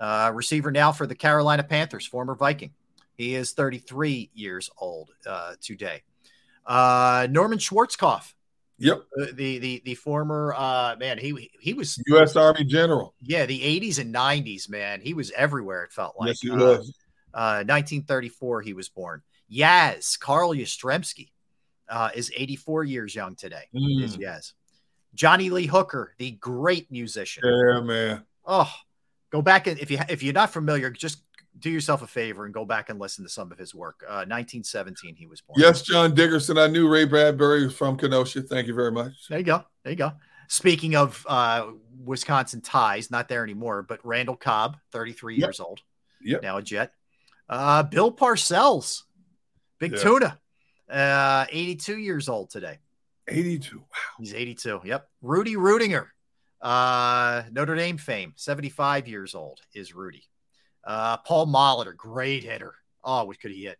S2: uh, receiver now for the Carolina Panthers, former Viking. He is 33 years old uh, today. Uh, Norman Schwarzkopf,
S3: Yep.
S2: uh, the the the former uh, man, he he was
S3: U.S. Army General.
S2: yeah, the 80s and 90s, man. He was everywhere, it felt like.
S3: yes, he
S2: Uh,
S3: was.
S2: uh, 1934, he was born. Yaz, Carl Yastrzemski, uh, is 84 years young today. Is
S3: Mm.
S2: Yaz. Johnny Lee Hooker, the great musician.
S3: Yeah, man.
S2: Oh, go back and if you if you're not familiar, just do yourself a favor and go back and listen to some of his work. Uh, 1917, he was born.
S3: Yes, John Dickerson. I knew Ray Bradbury was from Kenosha. Thank you very much.
S2: There you go. There you go. Speaking of uh, Wisconsin ties, not there anymore, but Randall Cobb, 33
S3: Yep.
S2: years old,
S3: Yep.
S2: now a Jet. Uh, Bill Parcells, Big
S3: Yeah.
S2: Tuna, uh, 82 years old today.
S3: 82. Wow.
S2: He's 82. Yep. Rudy Ruettiger, uh, Notre Dame fame, 75 years old is Rudy. Uh, Paul Molitor, great hitter. Oh, what could he hit?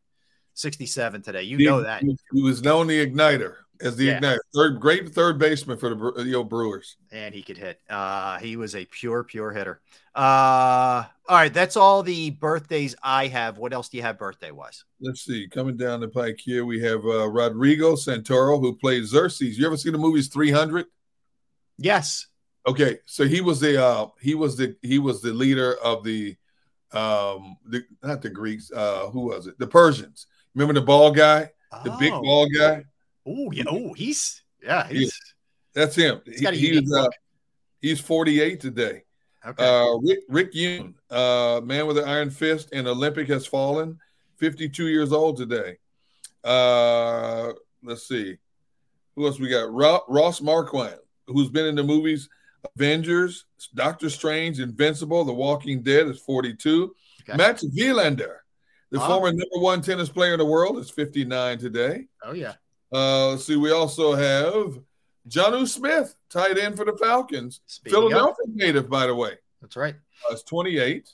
S2: 67 today. You know that.
S3: He, he was known the igniter. as the
S2: Yeah.
S3: igniter. Third, great third baseman for the the Brewers.
S2: and he could hit. Uh, he was a pure, pure hitter. Uh, all right, that's all the birthdays I have. What else do you have birthday wise?
S3: Let's see. Coming down the pike here, we have uh, Rodrigo Santoro, who played Xerxes. You ever see the movies 300?
S2: Yes.
S3: Okay, so he was the uh, he was the he was the leader of the um the not the Greeks uh who was it? The Persians. Remember the ball guy? The big
S2: Oh.
S3: ball guy?
S2: Oh yeah. Oh, he's yeah. He's
S3: that's him.
S2: He's
S3: He- he's uh, he's 48 today.
S2: Okay.
S3: uh Rick Rick Yune uh man with an iron fist and Olympus has fallen. 52 years old today. Uh let's see. Who else we got? Ro- Ross Marquand who's been in the movies Avengers Doctor Strange Invincible The Walking Dead is 42
S2: Okay.
S3: Mats Wilander, the former number one tennis player in the world, is 59 today.
S2: oh yeah.
S3: Uh, let's see, we also have Jonnu Smith, tight end for the Falcons.
S2: Speaking
S3: Philadelphia native, by the way.
S2: that's right.
S3: Uh, is 28.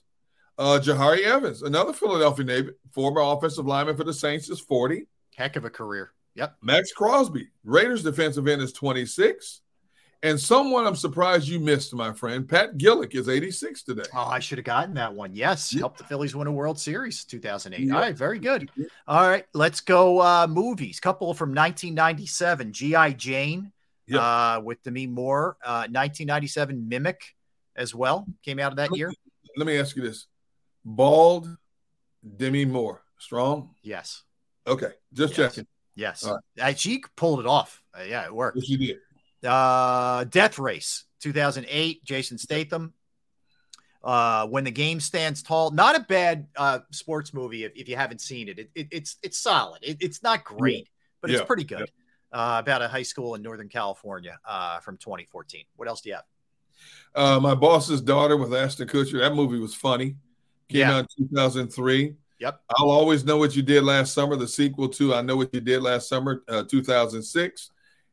S3: Uh, Jahri Evans, another Philadelphia native, former offensive lineman for the Saints, is 40.
S2: Heck of a career. Yep.
S3: Maxx Crosby, Raiders defensive end, is 26. And someone I'm surprised you missed, my friend, Pat Gillick is 86 today.
S2: Oh, I should have gotten that one. Yes,
S3: Yeah.
S2: helped the Phillies win a World Series 2008.
S3: Yeah.
S2: All right, very good. All right, let's go uh movies. Couple from 1997, GI Jane
S3: Yeah.
S2: uh with Demi Moore, uh 1997 Mimic as well came out of that year.
S3: Let me ask you this Bald Demi Moore, strong?
S2: Yes.
S3: Okay, just
S2: Yes.
S3: checking.
S2: Yes.
S3: All
S2: Uh, she pulled it off. Uh, yeah, it worked.
S3: Yes, you did.
S2: Uh, Death Race, 2008, Jason Statham. Uh, when the game stands tall, not a bad uh, sports movie if, if you haven't seen it. It, it it's it's solid. It, it's not great, but it's pretty good. Uh, about a high school in Northern California uh, from 2014. What else do you have?
S3: Uh, my boss's daughter with Ashton Kutcher. That movie was funny. Came
S2: Yeah.
S3: out in 2003.
S2: Yep.
S3: I'll always know what you did last summer. The sequel to I Know What You Did Last Summer, uh, 2006,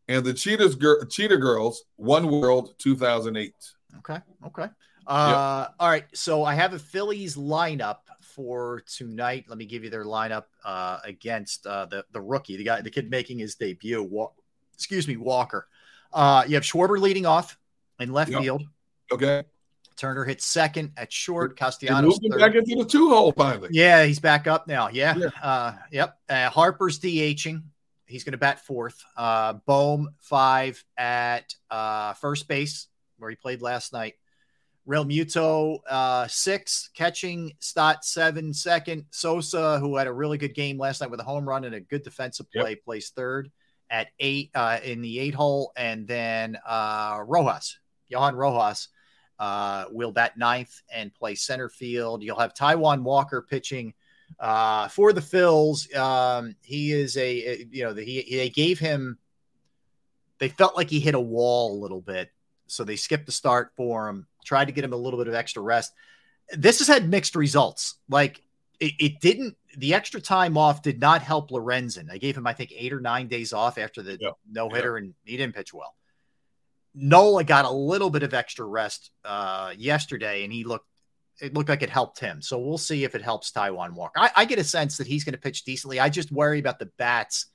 S3: and the Cheetahs Gir- Cheetah Girls, One World, 2008.
S2: Okay. Okay. Uh, All right. So I have a Phillies lineup for tonight. Let me give you their lineup uh, against uh, the the rookie, the guy, the kid making his debut. Wa- excuse me, Walker. Uh, you have Schwarber leading off in left
S3: Yep.
S2: field.
S3: Okay.
S2: Turner hits second at short. Castellanos third.
S3: back into the two hole finally.
S2: Yeah, he's back up now. Yeah.
S3: Yeah.
S2: Uh, yep. Uh, Harper's DHing. He's going to bat fourth. Uh, Bohm five at uh, first base where he played last night. Realmuto uh, six catching. Stott seven second. Sosa, who had a really good game last night with a home run and a good defensive
S3: Yep.
S2: play, plays third at eight uh, in the eight hole, and then uh, Rojas, Johan Rojas, uh, will bat ninth and play center field. You'll have Taijuan Walker pitching uh, for the Phils. Um, he is a, you know, the, he they gave him. They felt like he hit a wall a little bit, so they skipped the start for him. Tried to get him a little bit of extra rest. This has had mixed results. Like it, it didn't. The extra time off did not help Lorenzen. I gave him, I think, eight or nine days off after the
S3: Yeah.
S2: no hitter, and he didn't pitch well. Nola got a little bit of extra rest uh, yesterday, and he looked. It looked like it helped him. So we'll see if it helps Taijuan Walker. I, I get a sense that he's going to pitch decently. I just worry about the bats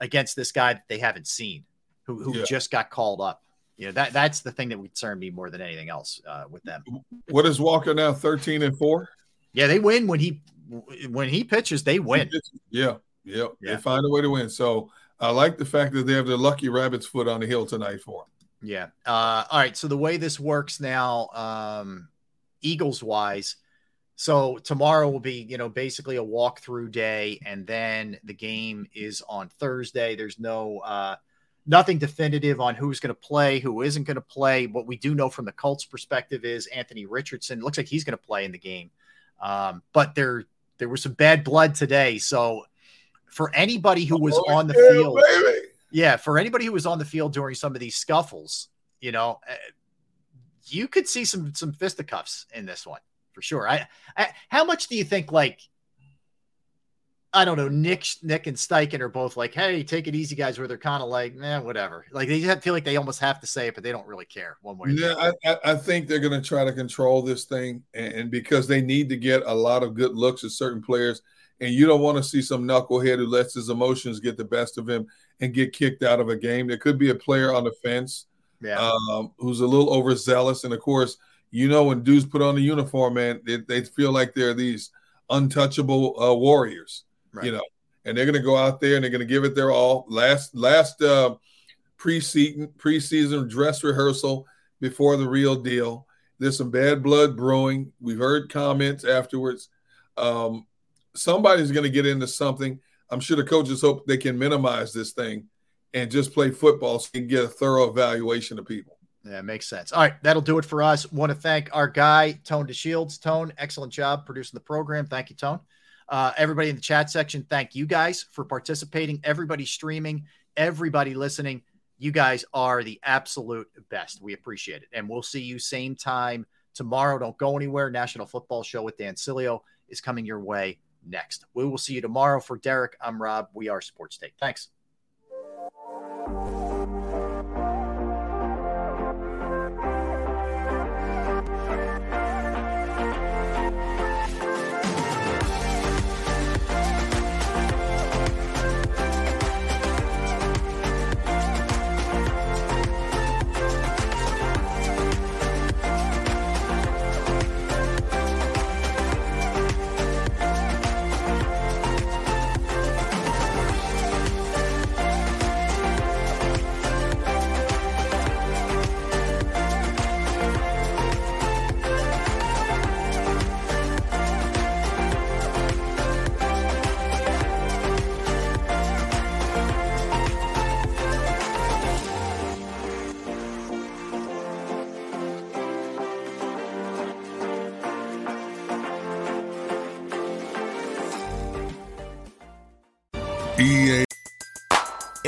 S2: against this guy that they haven't seen, who, who
S3: Yeah.
S2: just got called up. You know that that's the thing that would concern me more than anything else uh, with them.
S3: What is Walker now? 13 and 4?
S2: Yeah, they win when he when he pitches. They win.
S3: Yeah. Yeah.
S2: Yeah.
S3: They find a way to win. So I like the fact that they have their lucky rabbit's foot on the hill tonight for him.
S2: Yeah. Uh, all right. So the way this works now, um, Eagles wise, so tomorrow will be, you know, basically a walkthrough day, and then the game is on Thursday. There's no uh, nothing definitive on who's going to play, who isn't going to play. What we do know from the Colts' perspective is Anthony Richardson. Looks like he's going to play in the game, um, but there there was some bad blood today. So for anybody who was
S3: Oh,
S2: on the
S3: yeah,
S2: field,
S3: baby.
S2: yeah, for anybody who was on the field during some of these scuffles, you know, uh, you could see some some fisticuffs in this one for sure. I, I how much do you think like I don't know, Nick Nick and Steichen are both like, hey, take it easy, guys, where they're kind of like, eh, whatever. Like they just feel like they almost have to say it, but they don't really care one way. or the
S3: Yeah,
S2: other.
S3: I, I, think they're going to try to control this thing, and, and because they need to get a lot of good looks at certain players, and you don't want to see some knucklehead who lets his emotions get the best of him and get kicked out of a game. There could be a player on the fence
S2: Yeah.
S3: um, who's a little overzealous. And of course, you know, when dudes put on the uniform, man, they, they feel like they're these untouchable uh, warriors,
S2: Right.
S3: you know, and they're going to go out there and they're going to give it their all. Last, last uh, preseason, preseason dress rehearsal before the real deal. There's some bad blood brewing. We've heard comments afterwards. Um, somebody's going to get into something. I'm sure the coaches hope they can minimize this thing and just play football so you can get a thorough evaluation of people.
S2: Yeah, makes sense. All right, that'll do it for us. Want to thank our guy, Tone DeShields. Tone, excellent job producing the program. Thank you, Tone. Uh, everybody in the chat section, thank you guys for participating. Everybody streaming, everybody listening. You guys are the absolute best. We appreciate it. And we'll see you same time tomorrow. Don't go anywhere. National Football Show with Dan Sileo is coming your way next. We will see you tomorrow. For Derrick, I'm Rob. We are Sports Take. Thanks.
S4: EA.